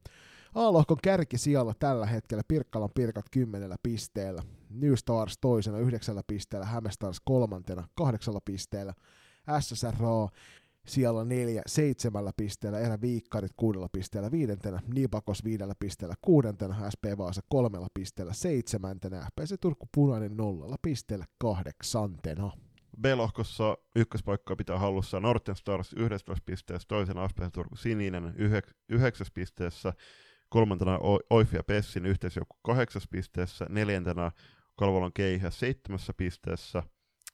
A-lohkon kärki siellä tällä hetkellä Pirkkalan Pirkat kymmenellä pisteellä, New Stars toisena yhdeksällä pisteellä, Hämestars kolmantena kahdeksalla pisteellä, SSRA siellä neljä seitsemällä pisteellä, erä Viikkarit kuudella pisteellä viidentenä, Nipakos viidellä pisteellä kuudentena, SP Vaasa kolmella pisteellä seitsemäntenä, FPC Turku Punainen nollalla pisteellä kahdeksantena. B-lohkossa ykköspaikkaa pitää hallussa Northern Stars 11 pisteessä, toisena SP Turku Sininen 9 pisteessä, kolmantena Oif ja Pessin yhteisjoukko 8 pisteessä, neljäntenä Kalvolan Keihä 7 pisteessä,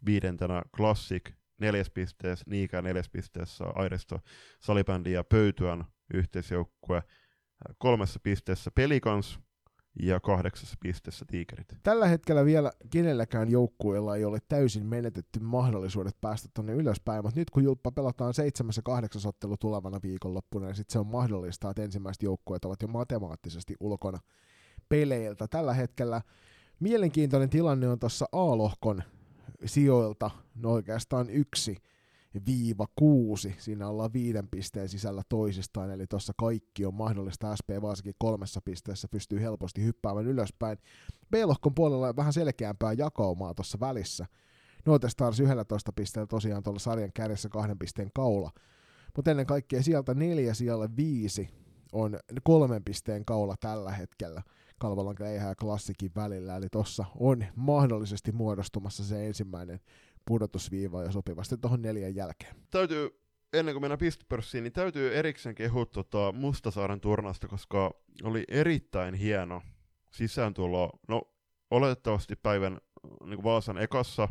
viidentenä Classic neljäs pisteessä, Niikä neljäs pisteessä, Airisto, Salibändi ja Pöytyän yhteisjoukkue kolmessa pisteessä Pelikans ja kahdeksassa pisteessä Tiikerit. Tällä hetkellä vielä kenelläkään joukkueella ei ole täysin menetetty mahdollisuudet päästä tuonne ylöspäin, mutta nyt kun Julppa pelataan seitsemäs ja kahdeksas ottelu tulevana viikonloppuna, niin sitten se on mahdollista, että ensimmäiset joukkueet ovat jo matemaattisesti ulkona peleiltä. Tällä hetkellä mielenkiintoinen tilanne on tuossa A-lohkon sijoilta no oikeastaan yksi viiva kuusi, siinä ollaan viiden pisteen sisällä toisistaan, eli tuossa kaikki on mahdollista, SP varsinkin kolmessa pisteessä pystyy helposti hyppäämään ylöspäin. B-lohkon puolella on vähän selkeämpää jakaumaa tuossa välissä. Noite Stars 11 pisteellä tosiaan tuolla sarjan kärjessä kahden pisteen kaula, mutta ennen kaikkea sieltä neljä siellä viisi on kolmen pisteen kaula tällä hetkellä. Kalvolan Keihä ja Klassikin välillä, eli tuossa on mahdollisesti muodostumassa se ensimmäinen pudotusviiva ja sopivasti tuohon neljän jälkeen. Täytyy, ennen kuin mennään pistepörssiin, niin täytyy erikseen kehua tota Mustasaaren turnasta, koska oli erittäin hieno sisääntulo. No, oletettavasti päivän niin kuin Vaasan ekassa,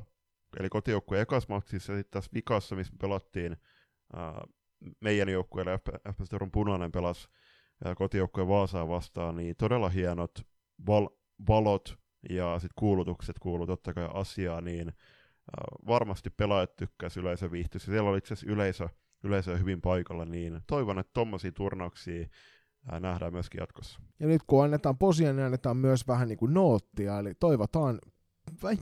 eli kotijoukkueen ekas maksissa, ja sitten tässä vikassa, missä pelattiin ää, meidän joukkueelle, FPS Punainen pelasi kotijoukkojen Vaasaa vastaan, niin todella hienot val- valot ja sitten kuulutukset kuuluu totta kai asiaa, niin varmasti pelaajat tykkäsivät yleisö viihtyisi. Siellä oli itse asiassa yleisö, yleisö hyvin paikalla, niin toivon, että tuommoisia turnauksia äh, nähdään myöskin jatkossa. Ja nyt kun annetaan posia, niin annetaan myös vähän niin kuin noottia, eli toivotaan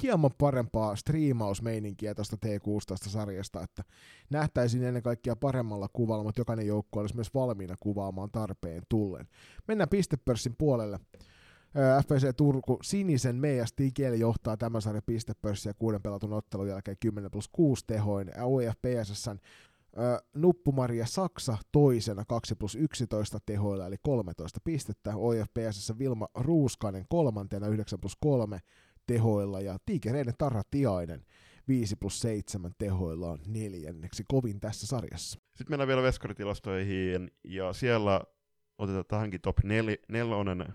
hieman parempaa striimausmeininkiä tuosta T16-sarjasta, että nähtäisiin ennen kaikkea paremmalla kuvalla, mutta jokainen joukko olisi myös valmiina kuvaamaan tarpeen tullen. Mennään pistepörssin puolelle. FPC Turku sinisen Meijas Tigel johtaa tämän sarjan pistepörssiä kuuden pelatun ottelun jälkeen 10 plus 6 tehoin. OIF PSSn Nuppumaria Saksa toisena 2 plus 11 tehoilla eli 13 pistettä. OIF PSS Vilma Ruuskanen kolmantena 9 plus 3 tehoilla ja Tiikereiden Tarra Tiainen 5 plus 7 tehoilla on neljänneksi kovin tässä sarjassa. Sitten mennään vielä veskaritilastoihin ja siellä otetaan tähänkin top nel,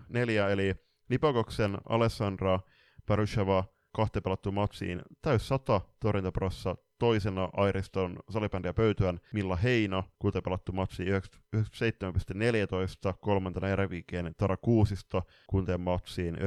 neljä, eli Lipokoksen Alessandra Parusheva kahteen pelattuun matsiin täys 100 torjuntaprossa, toisena Airiston salibändiä pöytyän Milla Heino, kuten pelattu matsi 97,14, kolmantena Erevikeen Tara Kuusisto, kunteen matsiin 95,54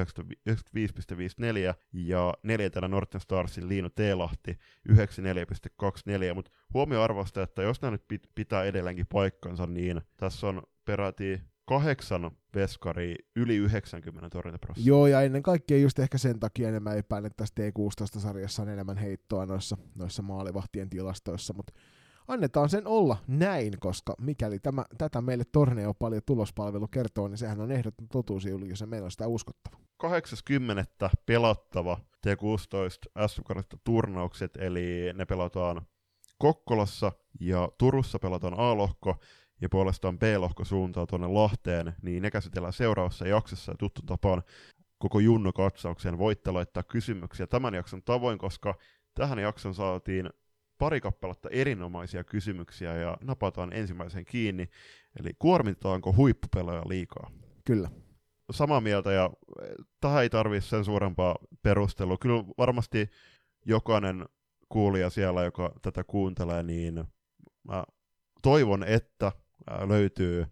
ja neljäntenä Norten Starsin Liino Teelahti 94,24, mutta huomioarvosta, että jos nämä nyt pitää edelleenkin paikkansa, niin tässä on peräti kahdeksan veskari yli 90 torjuntaprosenttia. Joo, ja ennen kaikkea just ehkä sen takia enemmän epäilen, että tässä T16-sarjassa on enemmän heittoa noissa, noissa maalivahtien tilastoissa, mutta annetaan sen olla näin, koska mikäli tämä, tätä meille Torneo paljon tulospalvelu kertoo, niin sehän on ehdoton totuus, jos meillä on sitä uskottava. 80. pelattava T16 s turnaukset, eli ne pelataan Kokkolassa ja Turussa pelataan A-lohko, ja puolestaan B-lohko suuntaa tuonne Lahteen, niin ne käsitellään seuraavassa jaksossa ja tuttu tapaan koko Junno-katsauksen. Voitte laittaa kysymyksiä tämän jakson tavoin, koska tähän jakson saatiin pari kappaletta erinomaisia kysymyksiä ja napataan ensimmäisen kiinni. Eli kuormitetaanko huippupelaaja liikaa? Kyllä. Samaa mieltä ja eh, tähän ei tarvitse sen suurempaa perustelua. Kyllä varmasti jokainen kuulija siellä, joka tätä kuuntelee, niin mä toivon, että löytyy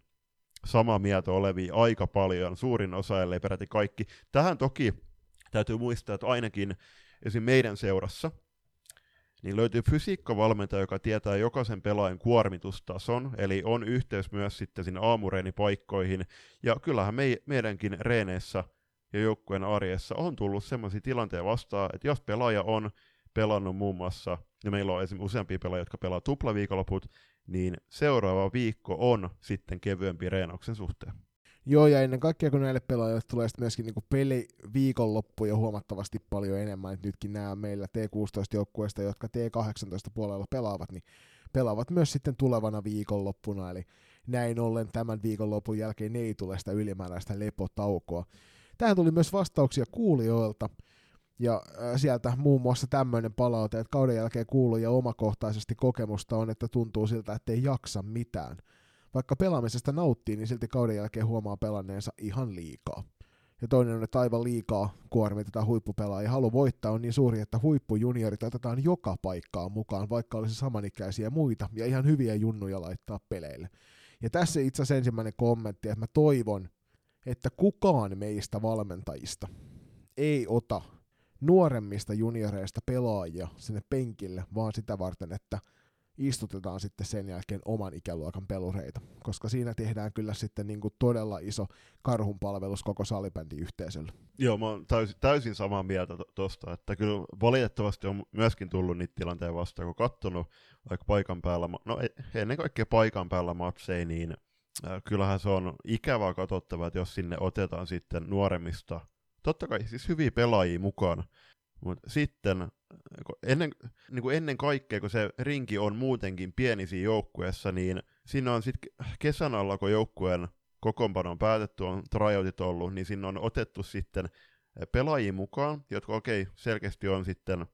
samaa mieltä olevia aika paljon, suurin osa, ellei peräti kaikki. Tähän toki täytyy muistaa, että ainakin esim. meidän seurassa, niin löytyy fysiikkavalmentaja, joka tietää jokaisen pelaajan kuormitustason, eli on yhteys myös sitten sinne aamureenipaikkoihin, ja kyllähän me, meidänkin reeneissä ja joukkueen arjessa on tullut sellaisia tilanteita vastaan, että jos pelaaja on pelannut muun muassa, ja meillä on esimerkiksi useampia pelaajia, jotka pelaa tuplaviikonloput, niin seuraava viikko on sitten kevyempi reenauksen suhteen. Joo, ja ennen kaikkea kun näille pelaajille tulee sitten myöskin niinku peli viikonloppuja huomattavasti paljon enemmän, että nytkin nämä meillä T16-joukkueista, jotka T18 puolella pelaavat, niin pelaavat myös sitten tulevana viikonloppuna, eli näin ollen tämän viikonlopun jälkeen ei tule sitä ylimääräistä lepotaukoa. Tähän tuli myös vastauksia kuulijoilta, ja sieltä muun muassa tämmöinen palaute, että kauden jälkeen kuuluu ja omakohtaisesti kokemusta on, että tuntuu siltä, että ei jaksa mitään. Vaikka pelaamisesta nauttii, niin silti kauden jälkeen huomaa pelanneensa ihan liikaa. Ja toinen on, että aivan liikaa kuormitetaan huippupelaajia. Halu voittaa on niin suuri, että huippujuniorit otetaan joka paikkaan mukaan, vaikka olisi samanikäisiä muita, ja ihan hyviä junnuja laittaa peleille. Ja tässä itse asiassa ensimmäinen kommentti, että mä toivon, että kukaan meistä valmentajista ei ota nuoremmista junioreista pelaajia sinne penkille, vaan sitä varten, että istutetaan sitten sen jälkeen oman ikäluokan pelureita, koska siinä tehdään kyllä sitten niin kuin todella iso karhunpalvelus koko salibändiyhteisölle. Joo, mä oon täysin, täysin samaa mieltä tuosta, että kyllä valitettavasti on myöskin tullut niitä tilanteita vastaan, kun katsonut vaikka paikan päällä, no e, ennen kaikkea paikan päällä matseja, niin äh, kyllähän se on ikävää katsottavaa, että jos sinne otetaan sitten nuoremmista totta kai siis hyviä pelaajia mukaan, mutta sitten ennen, niin kuin ennen kaikkea, kun se rinki on muutenkin pieni siinä joukkueessa, niin siinä on sitten kesän alla, kun joukkueen kokoonpano on päätetty, on tryoutit ollut, niin sinne on otettu sitten pelaajia mukaan, jotka okei, okay, selkeästi on sitten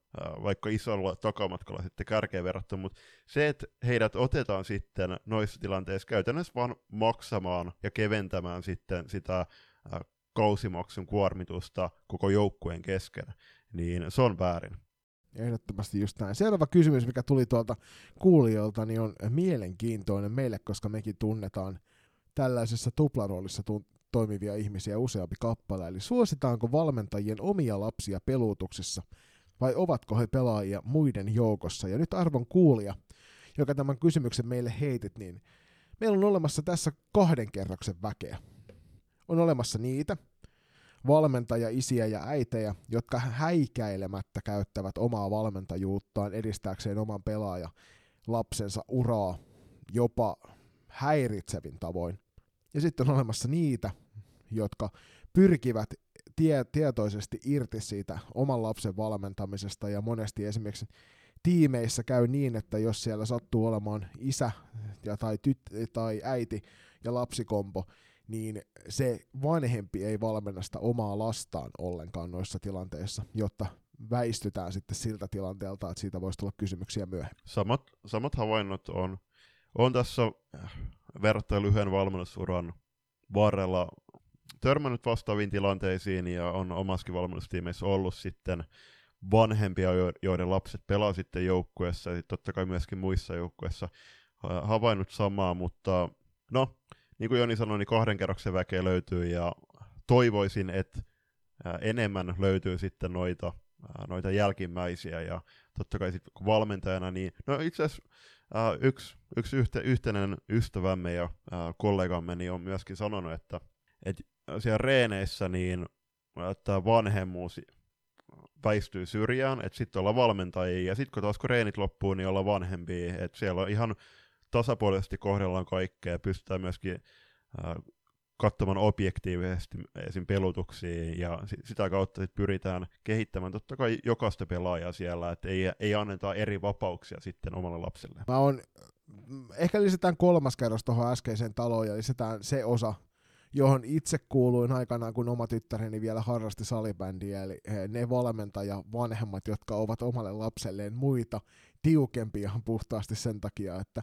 vaikka isolla takamatkalla sitten kärkeen verrattuna, mutta se, että heidät otetaan sitten noissa tilanteissa käytännössä vaan maksamaan ja keventämään sitten sitä kausimaksun kuormitusta koko joukkueen kesken, niin se on väärin. Ehdottomasti just näin. Seuraava kysymys, mikä tuli tuolta kuulijoilta, niin on mielenkiintoinen meille, koska mekin tunnetaan tällaisessa tuplaroolissa tu- toimivia ihmisiä useampi kappale. Eli suositaanko valmentajien omia lapsia peluutuksessa vai ovatko he pelaajia muiden joukossa? Ja nyt arvon kuulija, joka tämän kysymyksen meille heitit, niin meillä on olemassa tässä kahden kerroksen väkeä on olemassa niitä valmentajia, isiä ja äitejä, jotka häikäilemättä käyttävät omaa valmentajuuttaan edistääkseen oman pelaaja lapsensa uraa jopa häiritsevin tavoin. Ja sitten on olemassa niitä, jotka pyrkivät tie- tietoisesti irti siitä oman lapsen valmentamisesta ja monesti esimerkiksi tiimeissä käy niin, että jos siellä sattuu olemaan isä ja tai, tyt- tai äiti ja lapsikompo, niin se vanhempi ei valmenna sitä omaa lastaan ollenkaan noissa tilanteissa, jotta väistytään sitten siltä tilanteelta, että siitä voisi tulla kysymyksiä myöhemmin. Samat, samat havainnot on, on tässä äh, verrattain lyhyen valmennusuran varrella törmännyt vastaaviin tilanteisiin ja on omaskin valmennustiimeissä ollut sitten vanhempia, joiden lapset pelaa sitten joukkueessa ja totta kai myöskin muissa joukkueissa äh, havainnut samaa, mutta no, niin kuin Joni sanoi, niin kahden kerroksen väkeä löytyy ja toivoisin, että enemmän löytyy sitten noita, noita jälkimmäisiä. Ja totta kai sitten valmentajana, niin no itse asiassa yksi, yksi yhte, yhteinen ystävämme ja kollegamme niin on myöskin sanonut, että, että siellä reeneissä niin että vanhemmuus väistyy syrjään, että sitten olla valmentajia, ja sitten kun taas kun reenit loppuu, niin olla vanhempia, että siellä on ihan tasapuolisesti kohdellaan kaikkea ja pystytään myöskin katsomaan objektiivisesti esim. pelutuksiin, ja sitä kautta sit pyritään kehittämään totta kai jokaista pelaajaa siellä, että ei, ei anneta eri vapauksia sitten omalle lapselle. Mä on, ehkä lisätään kolmas kerros tuohon äskeiseen taloon, ja lisätään se osa, johon itse kuuluin aikanaan, kun oma tyttäreni vielä harrasti salibändiä, eli ne valmentaja vanhemmat, jotka ovat omalle lapselleen muita tiukempia puhtaasti sen takia, että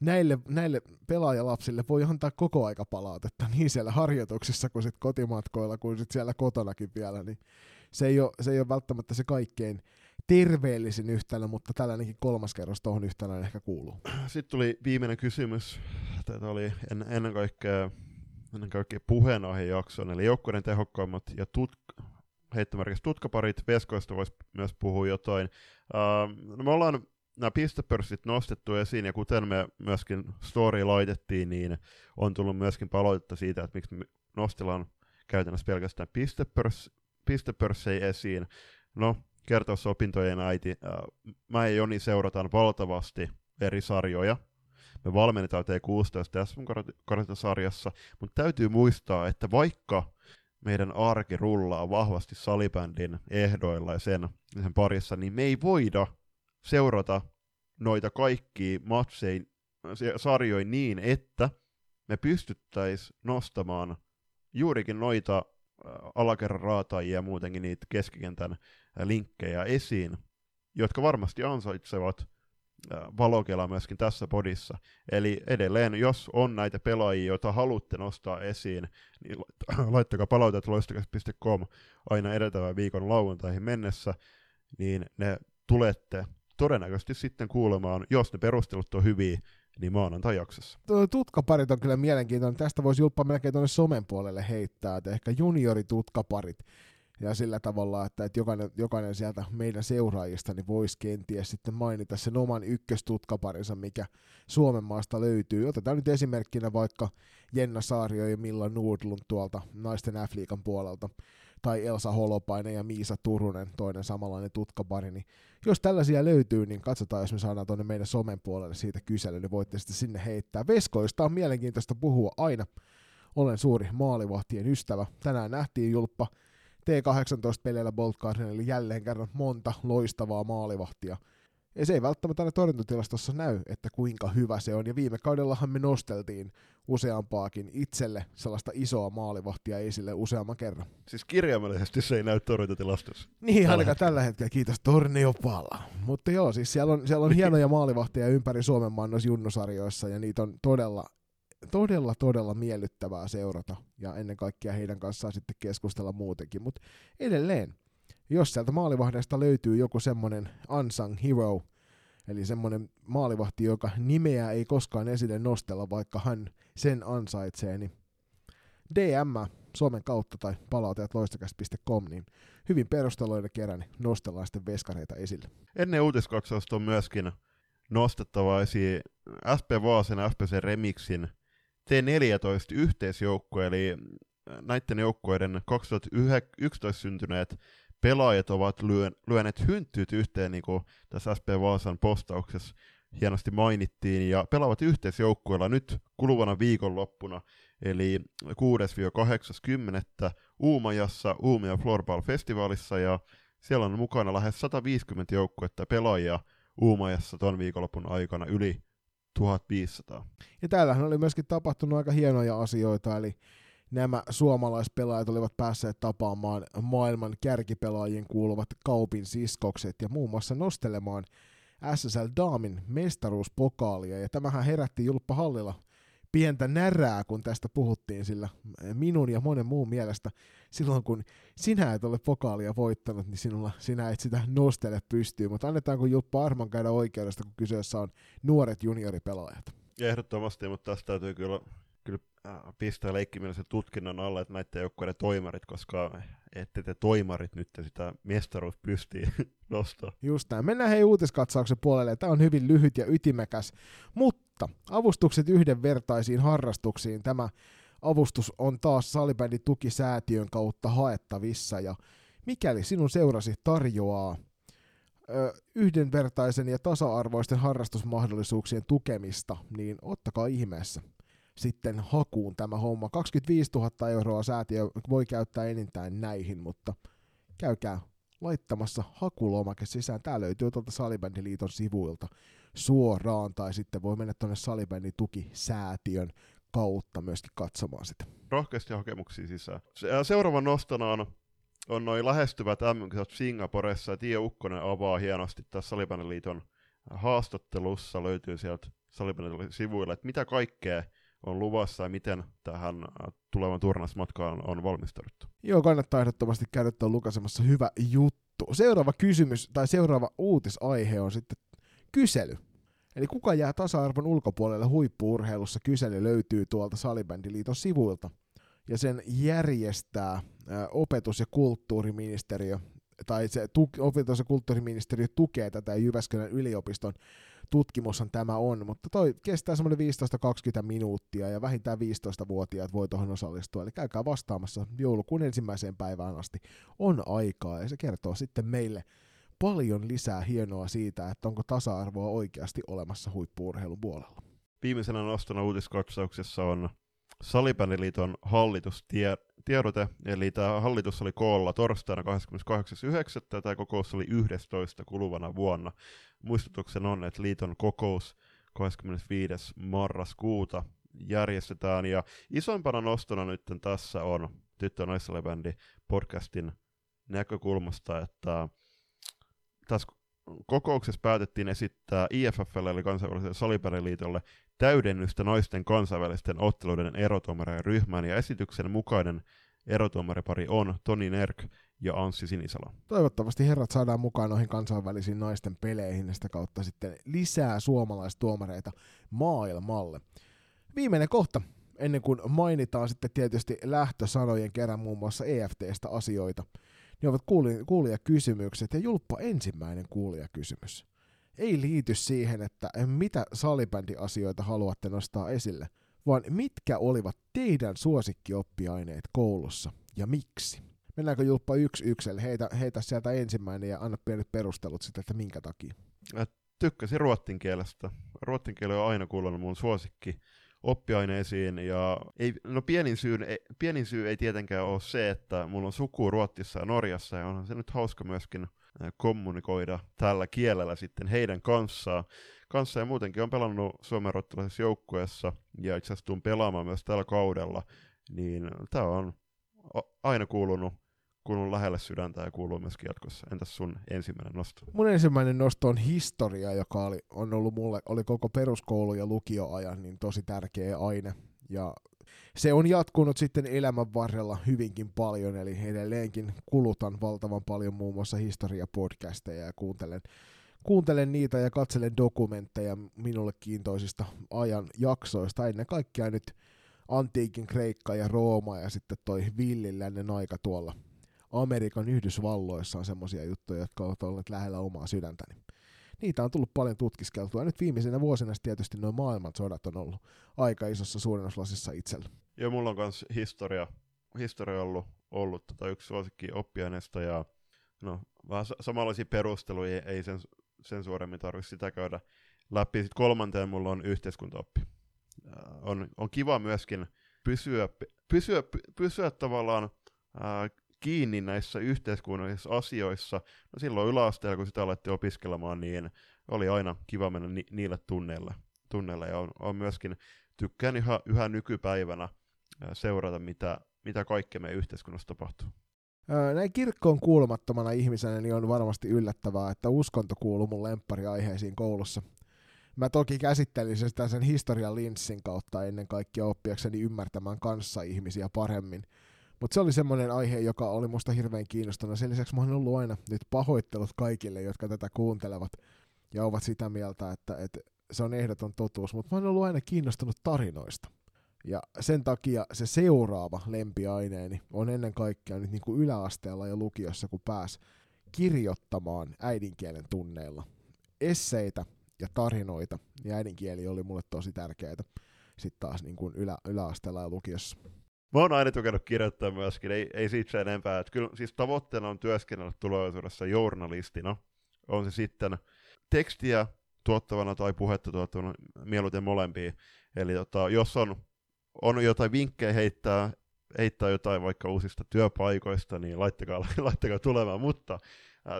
näille, näille pelaajalapsille voi antaa koko aika palautetta niin siellä harjoituksissa kuin sit kotimatkoilla kuin sit siellä kotonakin vielä, niin se ei ole, se ei ole välttämättä se kaikkein terveellisin yhtälö, mutta tällainenkin kolmas kerros tuohon yhtälöön ehkä kuuluu. Sitten tuli viimeinen kysymys. Tätä oli en, ennen kaikkea ennen kaikkea puheenaihejakson, eli joukkueiden tehokkaimmat ja tut- heittomerkiksi tutkaparit, veskoista voisi myös puhua jotain. Uh, no me ollaan nämä pistepörssit nostettu esiin, ja kuten me myöskin story laitettiin, niin on tullut myöskin palautetta siitä, että miksi me nostellaan käytännössä pelkästään pistepörs, pistepörssejä esiin. No, kertossa opintojen äiti, äh, mä ja Joni seurataan valtavasti eri sarjoja. Me valmennetaan T16 tässä kartasarjassa, mutta täytyy muistaa, että vaikka meidän arki rullaa vahvasti salibändin ehdoilla ja sen, sen parissa, niin me ei voida seurata noita kaikkia matseja, sarjoja niin, että me pystyttäisiin nostamaan juurikin noita alakerran raatajia ja muutenkin niitä keskikentän linkkejä esiin, jotka varmasti ansaitsevat valokelaa myöskin tässä podissa. Eli edelleen, jos on näitä pelaajia, joita haluatte nostaa esiin, niin laittakaa palautet loistakas.com aina edeltävän viikon lauantaihin mennessä, niin ne tulette todennäköisesti sitten kuulemaan, jos ne perustelut on hyviä, niin maanantai-jaksossa. Tutkaparit on kyllä mielenkiintoinen. Tästä voisi Julppa melkein tuonne somen puolelle heittää, että ehkä junioritutkaparit ja sillä tavalla, että, että jokainen, jokainen sieltä meidän seuraajista niin voisi kenties sitten mainita sen oman ykköstutkaparinsa, mikä Suomen maasta löytyy. Otetaan nyt esimerkkinä vaikka Jenna Saario ja Milla Nordlund tuolta naisten F-liikan puolelta tai Elsa Holopainen ja Miisa Turunen, toinen samanlainen tutkapari, niin jos tällaisia löytyy, niin katsotaan, jos me saadaan tuonne meidän somen puolelle siitä kysely, niin voitte sitten sinne heittää. Veskoista on mielenkiintoista puhua aina. Olen suuri maalivahtien ystävä. Tänään nähtiin Julppa T18-peleillä Bolt eli jälleen kerran monta loistavaa maalivahtia – ja se ei välttämättä aina torjuntatilastossa näy, että kuinka hyvä se on. Ja viime kaudellahan me nosteltiin useampaakin itselle sellaista isoa maalivahtia esille useamman kerran. Siis kirjaimellisesti se ei näy torjuntatilastossa. Niin, tällä ainakaan hetkellä. tällä hetkellä, kiitos Torniopala. Mutta joo, siis siellä on, siellä on hienoja maalivahtia ympäri Suomen maan noissa junnusarjoissa, ja niitä on todella, todella, todella miellyttävää seurata, ja ennen kaikkea heidän kanssaan sitten keskustella muutenkin. Mutta edelleen, jos sieltä maalivahdeesta löytyy joku semmoinen unsung hero, eli semmoinen maalivahti, joka nimeä ei koskaan esille nostella, vaikka hän sen ansaitsee, niin DM Suomen kautta tai palautajat loistakas.com, niin hyvin perusteluiden kerran niin nostellaan sitten veskareita esille. Ennen uutiskatsausta on myöskin nostettava esiin SP Vaasen FPC Remixin T14 yhteisjoukkue, eli näiden joukkueiden 2011 syntyneet pelaajat ovat lyöneet hynttyt yhteen, niin kuin tässä SP Vaasan postauksessa hienosti mainittiin, ja pelaavat yhteisjoukkueella nyt kuluvana viikonloppuna, eli 6-80. Uumajassa Uumia Floorball-festivaalissa, ja siellä on mukana lähes 150 joukkuetta pelaajia Uumajassa ton viikonlopun aikana yli 1500. Ja täällähän oli myöskin tapahtunut aika hienoja asioita, eli nämä suomalaispelaajat olivat päässeet tapaamaan maailman kärkipelaajien kuuluvat kaupin siskokset ja muun muassa nostelemaan SSL Daamin mestaruuspokaalia. Ja tämähän herätti Julppa Hallilla pientä närää, kun tästä puhuttiin, sillä minun ja monen muun mielestä silloin, kun sinä et ole pokaalia voittanut, niin sinulla, sinä et sitä nostele pystyy. Mutta annetaanko Julppa Arman käydä oikeudesta, kun kyseessä on nuoret junioripelaajat? Ehdottomasti, mutta tästä täytyy kyllä pistää leikkimielisen tutkinnon alle, että näiden joukkueiden toimarit, koska ette te toimarit nyt sitä mestaruus pystyy nostaa. Just näin. Mennään hei uutiskatsauksen puolelle. Tämä on hyvin lyhyt ja ytimekäs, mutta avustukset yhdenvertaisiin harrastuksiin. Tämä avustus on taas Salibändin tukisäätiön kautta haettavissa ja mikäli sinun seurasi tarjoaa yhdenvertaisen ja tasa-arvoisten harrastusmahdollisuuksien tukemista, niin ottakaa ihmeessä sitten hakuun tämä homma. 25 000 euroa säätiö voi käyttää enintään näihin, mutta käykää laittamassa hakulomake sisään. Tää löytyy tuolta Salibändiliiton sivuilta suoraan, tai sitten voi mennä tuonne Salibändin tukisäätiön kautta myöskin katsomaan sitä. Rohkeasti hakemuksia sisään. Se, seuraavan nostona on, on noin lähestyvät mm Singaporessa, Tiia Ukkonen avaa hienosti tässä Salibändiliiton haastattelussa, löytyy sieltä Salibändin sivuille, että mitä kaikkea on luvassa ja miten tähän tulevan turnasmatkaan on valmistauduttu. Joo, kannattaa ehdottomasti käydä tuon lukasemassa hyvä juttu. Seuraava kysymys tai seuraava uutisaihe on sitten kysely. Eli kuka jää tasa-arvon ulkopuolelle huippuurheilussa? Kysely löytyy tuolta Salibändiliiton sivuilta. Ja sen järjestää ä, opetus- ja kulttuuriministeriö, tai se tu- opetus- ja kulttuuriministeriö tukee tätä Jyväskylän yliopiston tutkimushan tämä on, mutta toi kestää semmoinen 15-20 minuuttia ja vähintään 15-vuotiaat voi tuohon osallistua, eli käykää vastaamassa joulukuun ensimmäiseen päivään asti. On aikaa ja se kertoo sitten meille paljon lisää hienoa siitä, että onko tasa-arvoa oikeasti olemassa huippuurheilun puolella. Viimeisenä nostona uutiskatsauksessa on Salibändiliiton hallitustiedote, eli tämä hallitus oli koolla torstaina 28.9. ja tämä kokous oli 11. kuluvana vuonna. Muistutuksen on, että liiton kokous 25. marraskuuta järjestetään, ja isoimpana nostona nyt tässä on Tyttö naissalibändi podcastin näkökulmasta, että tässä kokouksessa päätettiin esittää IFFlle eli kansainväliselle salibändiliitolle täydennystä naisten kansainvälisten otteluiden erotuomarien ryhmään, ja esityksen mukainen erotuomaripari on Toni Nerk ja Anssi Sinisalo. Toivottavasti herrat saadaan mukaan noihin kansainvälisiin naisten peleihin ja sitä kautta sitten lisää suomalaistuomareita maailmalle. Viimeinen kohta, ennen kuin mainitaan sitten tietysti lähtösanojen kerran muun muassa EFTstä asioita, niin ovat kuulijakysymykset ja Julppa ensimmäinen kuulijakysymys ei liity siihen, että mitä salibändiasioita haluatte nostaa esille, vaan mitkä olivat teidän suosikkioppiaineet koulussa ja miksi. Mennäänkö Julppa yksi ykselle? Heitä, heitä sieltä ensimmäinen ja anna pienet perustelut sitten, että minkä takia. Mä tykkäsin ruottin kielestä. Ruottin kieli on aina kuulunut mun suosikki oppiaineisiin, ja ei, no pienin syy, pienin syy ei tietenkään ole se, että mulla on suku Ruotsissa ja Norjassa, ja onhan se nyt hauska myöskin kommunikoida tällä kielellä sitten heidän kanssaan. Kanssa ja muutenkin on pelannut Suomen ruottalaisessa joukkueessa ja itse asiassa tuun pelaamaan myös tällä kaudella, niin tämä on aina kuulunut kuulunut lähelle sydäntä ja kuuluu myöskin jatkossa. Entäs sun ensimmäinen nosto? Mun ensimmäinen nosto on historia, joka oli, on ollut mulle, oli koko peruskoulu ja lukioajan niin tosi tärkeä aine. Ja se on jatkunut sitten elämän varrella hyvinkin paljon, eli edelleenkin kulutan valtavan paljon muun muassa historiapodcasteja ja kuuntelen, kuuntelen niitä ja katselen dokumentteja minulle kiintoisista ajan jaksoista. Ennen kaikkea nyt antiikin Kreikka ja Rooma ja sitten toi villilännen aika tuolla Amerikan Yhdysvalloissa on semmoisia juttuja, jotka ovat olleet lähellä omaa sydäntäni niitä on tullut paljon tutkiskeltua. nyt viimeisenä vuosina tietysti noin maailmansodat on ollut aika isossa suurennuslasissa itsellä. Joo, mulla on myös historia, historia ollut, ollut tota yksi suosikki oppiaineesta ja no, vähän samanlaisia perusteluja, ei sen, sen suoremmin tarvitse sitä käydä läpi. Sitten kolmanteen mulla on yhteiskuntaoppi. On, on kiva myöskin pysyä, pysyä, pysyä tavallaan ää, kiinni näissä yhteiskunnallisissa asioissa. No silloin yläasteella, kun sitä alettiin opiskelemaan, niin oli aina kiva mennä ni- niille tunneille. tunneille. Ja on, on myöskin, tykkään yhä, yhä nykypäivänä seurata, mitä, mitä kaikkea meidän yhteiskunnassa tapahtuu. Näin kirkkoon kuulumattomana ihmisenä niin on varmasti yllättävää, että uskonto kuuluu mun lemppariaiheisiin koulussa. Mä toki käsittelin sitä sen historian linssin kautta ennen kaikkea oppiakseni ymmärtämään kanssa ihmisiä paremmin – mutta se oli semmoinen aihe, joka oli musta hirveän kiinnostanut. Sen lisäksi mä oon ollut aina nyt pahoittelut kaikille, jotka tätä kuuntelevat ja ovat sitä mieltä, että, että se on ehdoton totuus. Mutta mä oon ollut aina kiinnostunut tarinoista. Ja sen takia se seuraava lempiaineeni on ennen kaikkea nyt niin kuin yläasteella ja lukiossa, kun pääs kirjoittamaan äidinkielen tunneilla. Esseitä ja tarinoita, ja äidinkieli oli mulle tosi tärkeää sitten taas niin kuin ylä, yläasteella ja lukiossa. Mä oon aina tukenut kirjoittaa myöskin, ei, ei siitä se enempää. Että kyllä siis tavoitteena on työskennellä tulevaisuudessa journalistina. On se sitten tekstiä tuottavana tai puhetta tuottavana, mieluiten molempia. Eli tota, jos on on jotain vinkkejä heittää, heittää jotain vaikka uusista työpaikoista, niin laittakaa, laittakaa tulemaan, mutta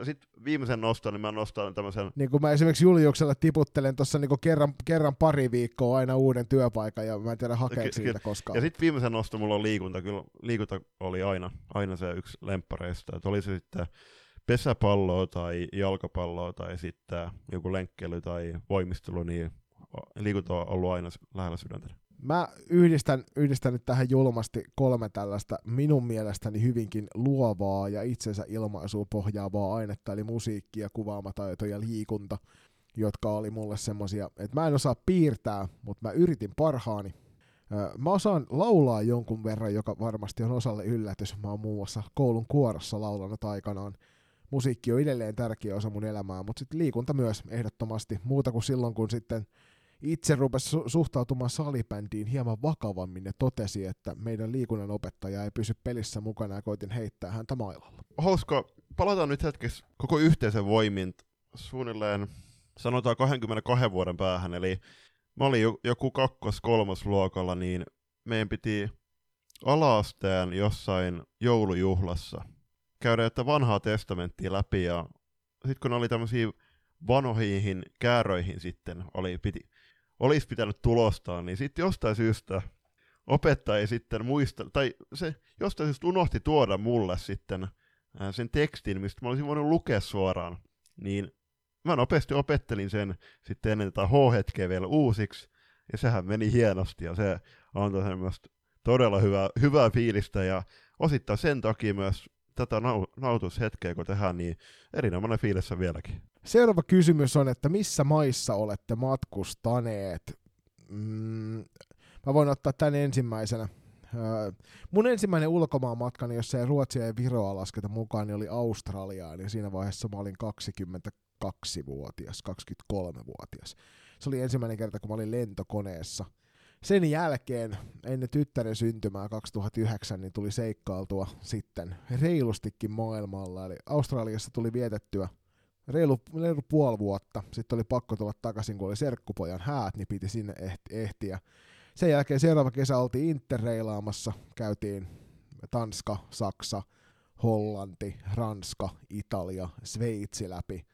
sitten viimeisen noston, niin mä nostan tämmöisen... Niin kuin mä esimerkiksi Juliuksella tiputtelen tuossa niin kerran, kerran pari viikkoa aina uuden työpaikan, ja mä en tiedä hakeeko siitä koskaan. Ja sitten viimeisen noston mulla on liikunta. Kyllä liikunta oli aina, aina se yksi lemppareista. Että oli se sitten pesäpalloa tai jalkapalloa tai sitten joku lenkkely tai voimistelu, niin liikunta on ollut aina lähellä sydäntä. Mä yhdistän, yhdistän nyt tähän julmasti kolme tällaista minun mielestäni hyvinkin luovaa ja itsensä ilmaisuun pohjaavaa ainetta, eli musiikki ja kuvaamataito ja liikunta, jotka oli mulle semmosia, että mä en osaa piirtää, mutta mä yritin parhaani. Mä osaan laulaa jonkun verran, joka varmasti on osalle yllätys. Mä oon muun muassa koulun kuorossa laulanut aikanaan. Musiikki on edelleen tärkeä osa mun elämää, mutta sitten liikunta myös ehdottomasti. Muuta kuin silloin, kun sitten itse rupesi su- suhtautumaan salibändiin hieman vakavammin ja totesi, että meidän liikunnan opettaja ei pysy pelissä mukana ja koitin heittää häntä mailalla. Hauska. Palataan nyt hetkessä koko yhteisen voimin suunnilleen sanotaan 22 vuoden päähän, eli mä olin joku kakkos-kolmas luokalla, niin meidän piti alaasteen jossain joulujuhlassa käydä jotain vanhaa testamenttia läpi, ja sitten kun oli tämmöisiä vanhoihin kääröihin sitten, oli, piti, olisi pitänyt tulostaa, niin sitten jostain syystä opettaja ei sitten muista, tai se jostain syystä unohti tuoda mulle sitten sen tekstin, mistä mä olisin voinut lukea suoraan, niin mä nopeasti opettelin sen sitten ennen tätä H-hetkeä vielä uusiksi, ja sehän meni hienosti, ja se antoi semmoista todella hyvää, hyvää fiilistä, ja osittain sen takia myös tätä nautushetkeä, kun tehdään, niin erinomainen fiilis on vieläkin. Seuraava kysymys on, että missä maissa olette matkustaneet? Mm, mä voin ottaa tämän ensimmäisenä. mun ensimmäinen ulkomaan matkani, jos ei Ruotsia ja Viroa lasketa mukaan, niin oli Australiaan, ja siinä vaiheessa mä olin 22-vuotias, 23-vuotias. Se oli ensimmäinen kerta, kun mä olin lentokoneessa. Sen jälkeen, ennen tyttären syntymää 2009, niin tuli seikkailtua sitten reilustikin maailmalla. Eli Australiassa tuli vietettyä reilu, reilu puoli vuotta. Sitten oli pakko tulla takaisin, kun oli serkkupojan häät, niin piti sinne ehtiä. Sen jälkeen seuraava kesä oltiin interreilaamassa. Käytiin Tanska, Saksa, Hollanti, Ranska, Italia, Sveitsi läpi.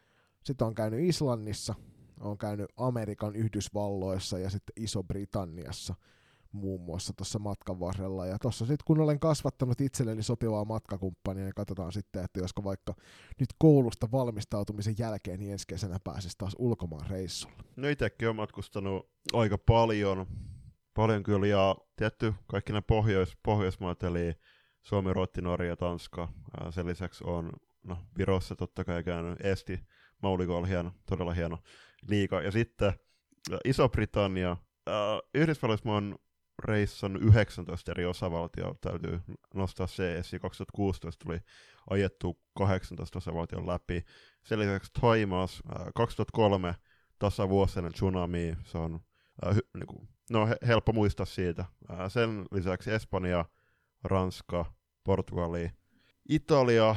Sitten on käynyt Islannissa, on käynyt Amerikan Yhdysvalloissa ja sitten Iso-Britanniassa – muun muassa tuossa matkan varrella. Ja tuossa sitten kun olen kasvattanut itselleni sopivaa matkakumppania, niin katsotaan sitten, että josko vaikka nyt koulusta valmistautumisen jälkeen, niin ensi kesänä pääsisi taas ulkomaan reissulle. No itsekin olen matkustanut aika paljon, paljon kyllä, ja tietty kaikki nämä pohjois, pohjoismaat, eli Suomi, Ruotti, Norja, Tanska. Sen lisäksi on no, Virossa totta kai käynyt Esti, Mauliko oli hieno, todella hieno liiga. Ja sitten Iso-Britannia, Yhdysvalloissa mä oon reissan 19 eri osavaltio, täytyy nostaa se esiin. 2016 tuli ajettu 18 osavaltion läpi. Sen lisäksi Thaimaas, 2003 tasavuosinen tsunami, se on äh, hy, niinku, no, he, helppo muistaa siitä. Äh, sen lisäksi Espanja, Ranska, Portugali, Italia,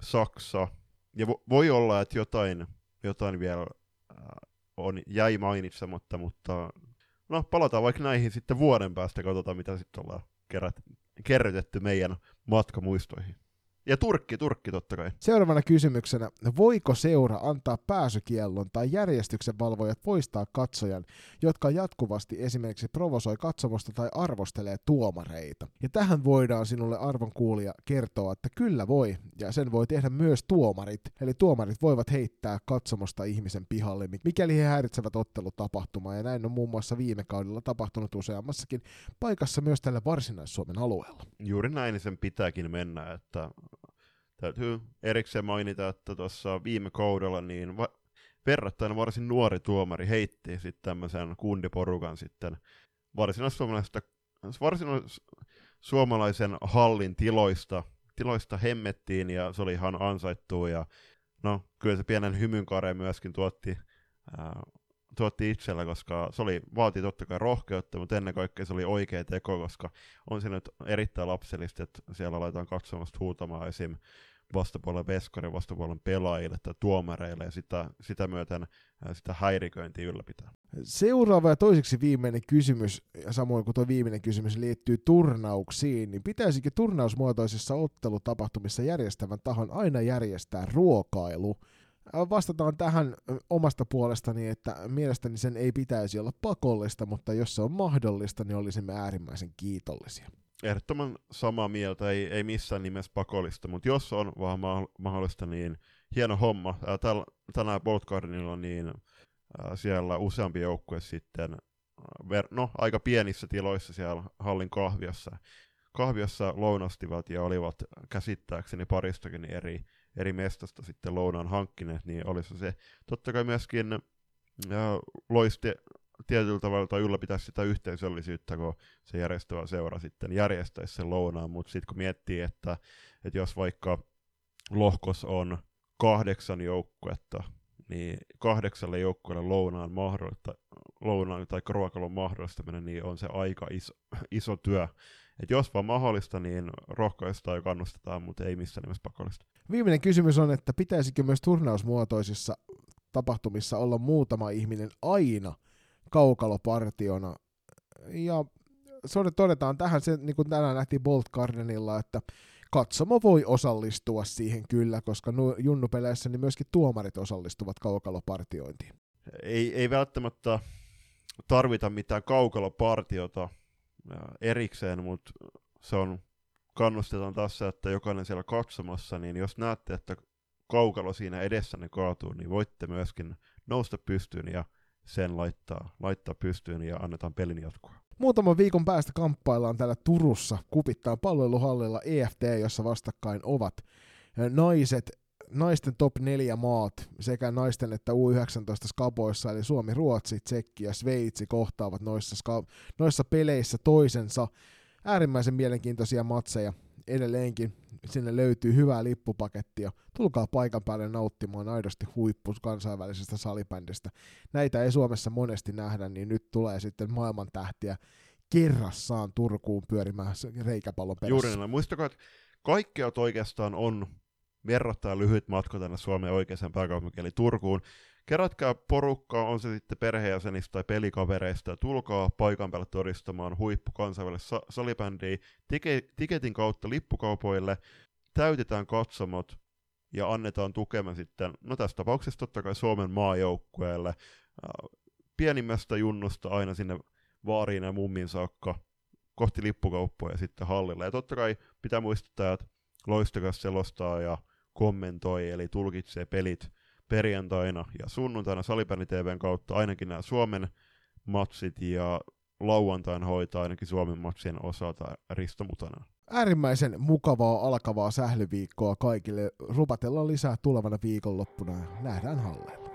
Saksa, ja vo, voi olla, että jotain, jotain vielä äh, on, jäi mainitsematta, mutta no palataan vaikka näihin sitten vuoden päästä, katsotaan mitä sitten ollaan kerät, kerrytetty meidän matkamuistoihin. Ja Turkki, Turkki totta kai. Seuraavana kysymyksenä, voiko seura antaa pääsykiellon tai järjestyksen valvojat poistaa katsojan, jotka jatkuvasti esimerkiksi provosoi katsomusta tai arvostelee tuomareita? Ja tähän voidaan sinulle arvon kuulija kertoa, että kyllä voi, ja sen voi tehdä myös tuomarit. Eli tuomarit voivat heittää katsomusta ihmisen pihalle, mikäli he häiritsevät ottelutapahtumaa, ja näin on muun muassa viime kaudella tapahtunut useammassakin paikassa myös tällä Varsinais-Suomen alueella. Juuri näin sen pitääkin mennä, että täytyy erikseen mainita, että tuossa viime kaudella niin va- verrattain varsin nuori tuomari heitti sitten tämmöisen kundiporukan sitten varsinais-suomalaisen hallin tiloista, tiloista hemmettiin ja se oli ihan ansaittu ja no kyllä se pienen hymynkareen myöskin tuotti, ää, tuotti itsellä, koska se oli, vaati totta kai rohkeutta, mutta ennen kaikkea se oli oikea teko, koska on se nyt erittäin lapsellista, että siellä laitetaan katsomasta huutamaan esim vastapuolen veskarin, vastapuolen pelaajille tai tuomareille ja sitä, sitä myöten sitä häiriköintiä ylläpitää. Seuraava ja toiseksi viimeinen kysymys, ja samoin kuin tuo viimeinen kysymys liittyy turnauksiin, niin pitäisikö turnausmuotoisissa ottelutapahtumissa järjestävän tahon aina järjestää ruokailu? Vastataan tähän omasta puolestani, että mielestäni sen ei pitäisi olla pakollista, mutta jos se on mahdollista, niin olisimme äärimmäisen kiitollisia ehdottoman samaa mieltä, ei, ei missään nimessä pakollista, mutta jos on vaan mahdollista, niin hieno homma. Täl, tänään Bolt Gardenilla niin siellä useampi joukkue sitten, no aika pienissä tiloissa siellä hallin kahviossa, kahviossa lounastivat ja olivat käsittääkseni paristakin eri, eri mestasta sitten lounaan hankkineet, niin olisi se totta kai myöskin ää, loiste, tietyllä tavalla tai ylläpitää sitä yhteisöllisyyttä, kun se järjestävä seura sitten järjestäisi sen lounaan, mutta sitten kun miettii, että, että jos vaikka lohkos on kahdeksan joukkuetta, niin kahdeksalle joukkueelle lounaan, mahdollista, lounaan tai ruokalon mahdollistaminen, niin on se aika iso, iso työ. Et jos vaan mahdollista, niin rohkaistaan ja kannustetaan, mutta ei missään nimessä pakollista. Viimeinen kysymys on, että pitäisikö myös turnausmuotoisissa tapahtumissa olla muutama ihminen aina – kaukalopartiona. Ja todetaan tähän se, niin kuin tänään nähtiin Bolt Gardenilla, että katsomo voi osallistua siihen kyllä, koska junnupeleissä niin myöskin tuomarit osallistuvat kaukalopartiointiin. Ei, ei välttämättä tarvita mitään kaukalopartiota erikseen, mutta se on kannustetaan tässä, että jokainen siellä katsomassa, niin jos näette, että kaukalo siinä edessänne kaatuu, niin voitte myöskin nousta pystyyn ja sen laittaa, laittaa pystyyn ja annetaan pelin jatkua. Muutaman viikon päästä kamppaillaan täällä Turussa kupittaan palveluhallilla EFT, jossa vastakkain ovat naiset, naisten top 4 maat sekä naisten että U19 skaboissa, eli Suomi, Ruotsi, Tsekki ja Sveitsi kohtaavat noissa, ska- noissa peleissä toisensa. Äärimmäisen mielenkiintoisia matseja edelleenkin sinne löytyy hyvää lippupakettia. Tulkaa paikan päälle nauttimaan aidosti huippu kansainvälisestä salibändistä. Näitä ei Suomessa monesti nähdä, niin nyt tulee sitten maailman tähtiä kerrassaan Turkuun pyörimään reikäpallon perässä. Juuri näin. Muistakaa, että kaikkea oikeastaan on verrattain lyhyt matka tänne Suomen oikeaan pääkaupunkiin, eli Turkuun. Kerätkää porukkaa, on se sitten perheenjäsenistä tai pelikavereista, ja tulkaa paikan päälle todistamaan huippu kansainvälistä sa- salibändiä Tike- tiketin kautta lippukaupoille, täytetään katsomot ja annetaan tukemme sitten, no tässä tapauksessa totta kai Suomen maajoukkueelle, pienimmästä junnusta aina sinne vaariin ja mummin saakka kohti lippukauppoja ja sitten hallilla. Ja totta kai pitää muistuttaa, että loistakas selostaa ja kommentoi, eli tulkitsee pelit perjantaina ja sunnuntaina Salibändi TVn kautta ainakin nämä Suomen matsit ja lauantain hoitaa ainakin Suomen matsien osalta Risto Mutanen. Äärimmäisen mukavaa alkavaa sählyviikkoa kaikille. Rupatellaan lisää tulevana viikonloppuna ja nähdään halleilla.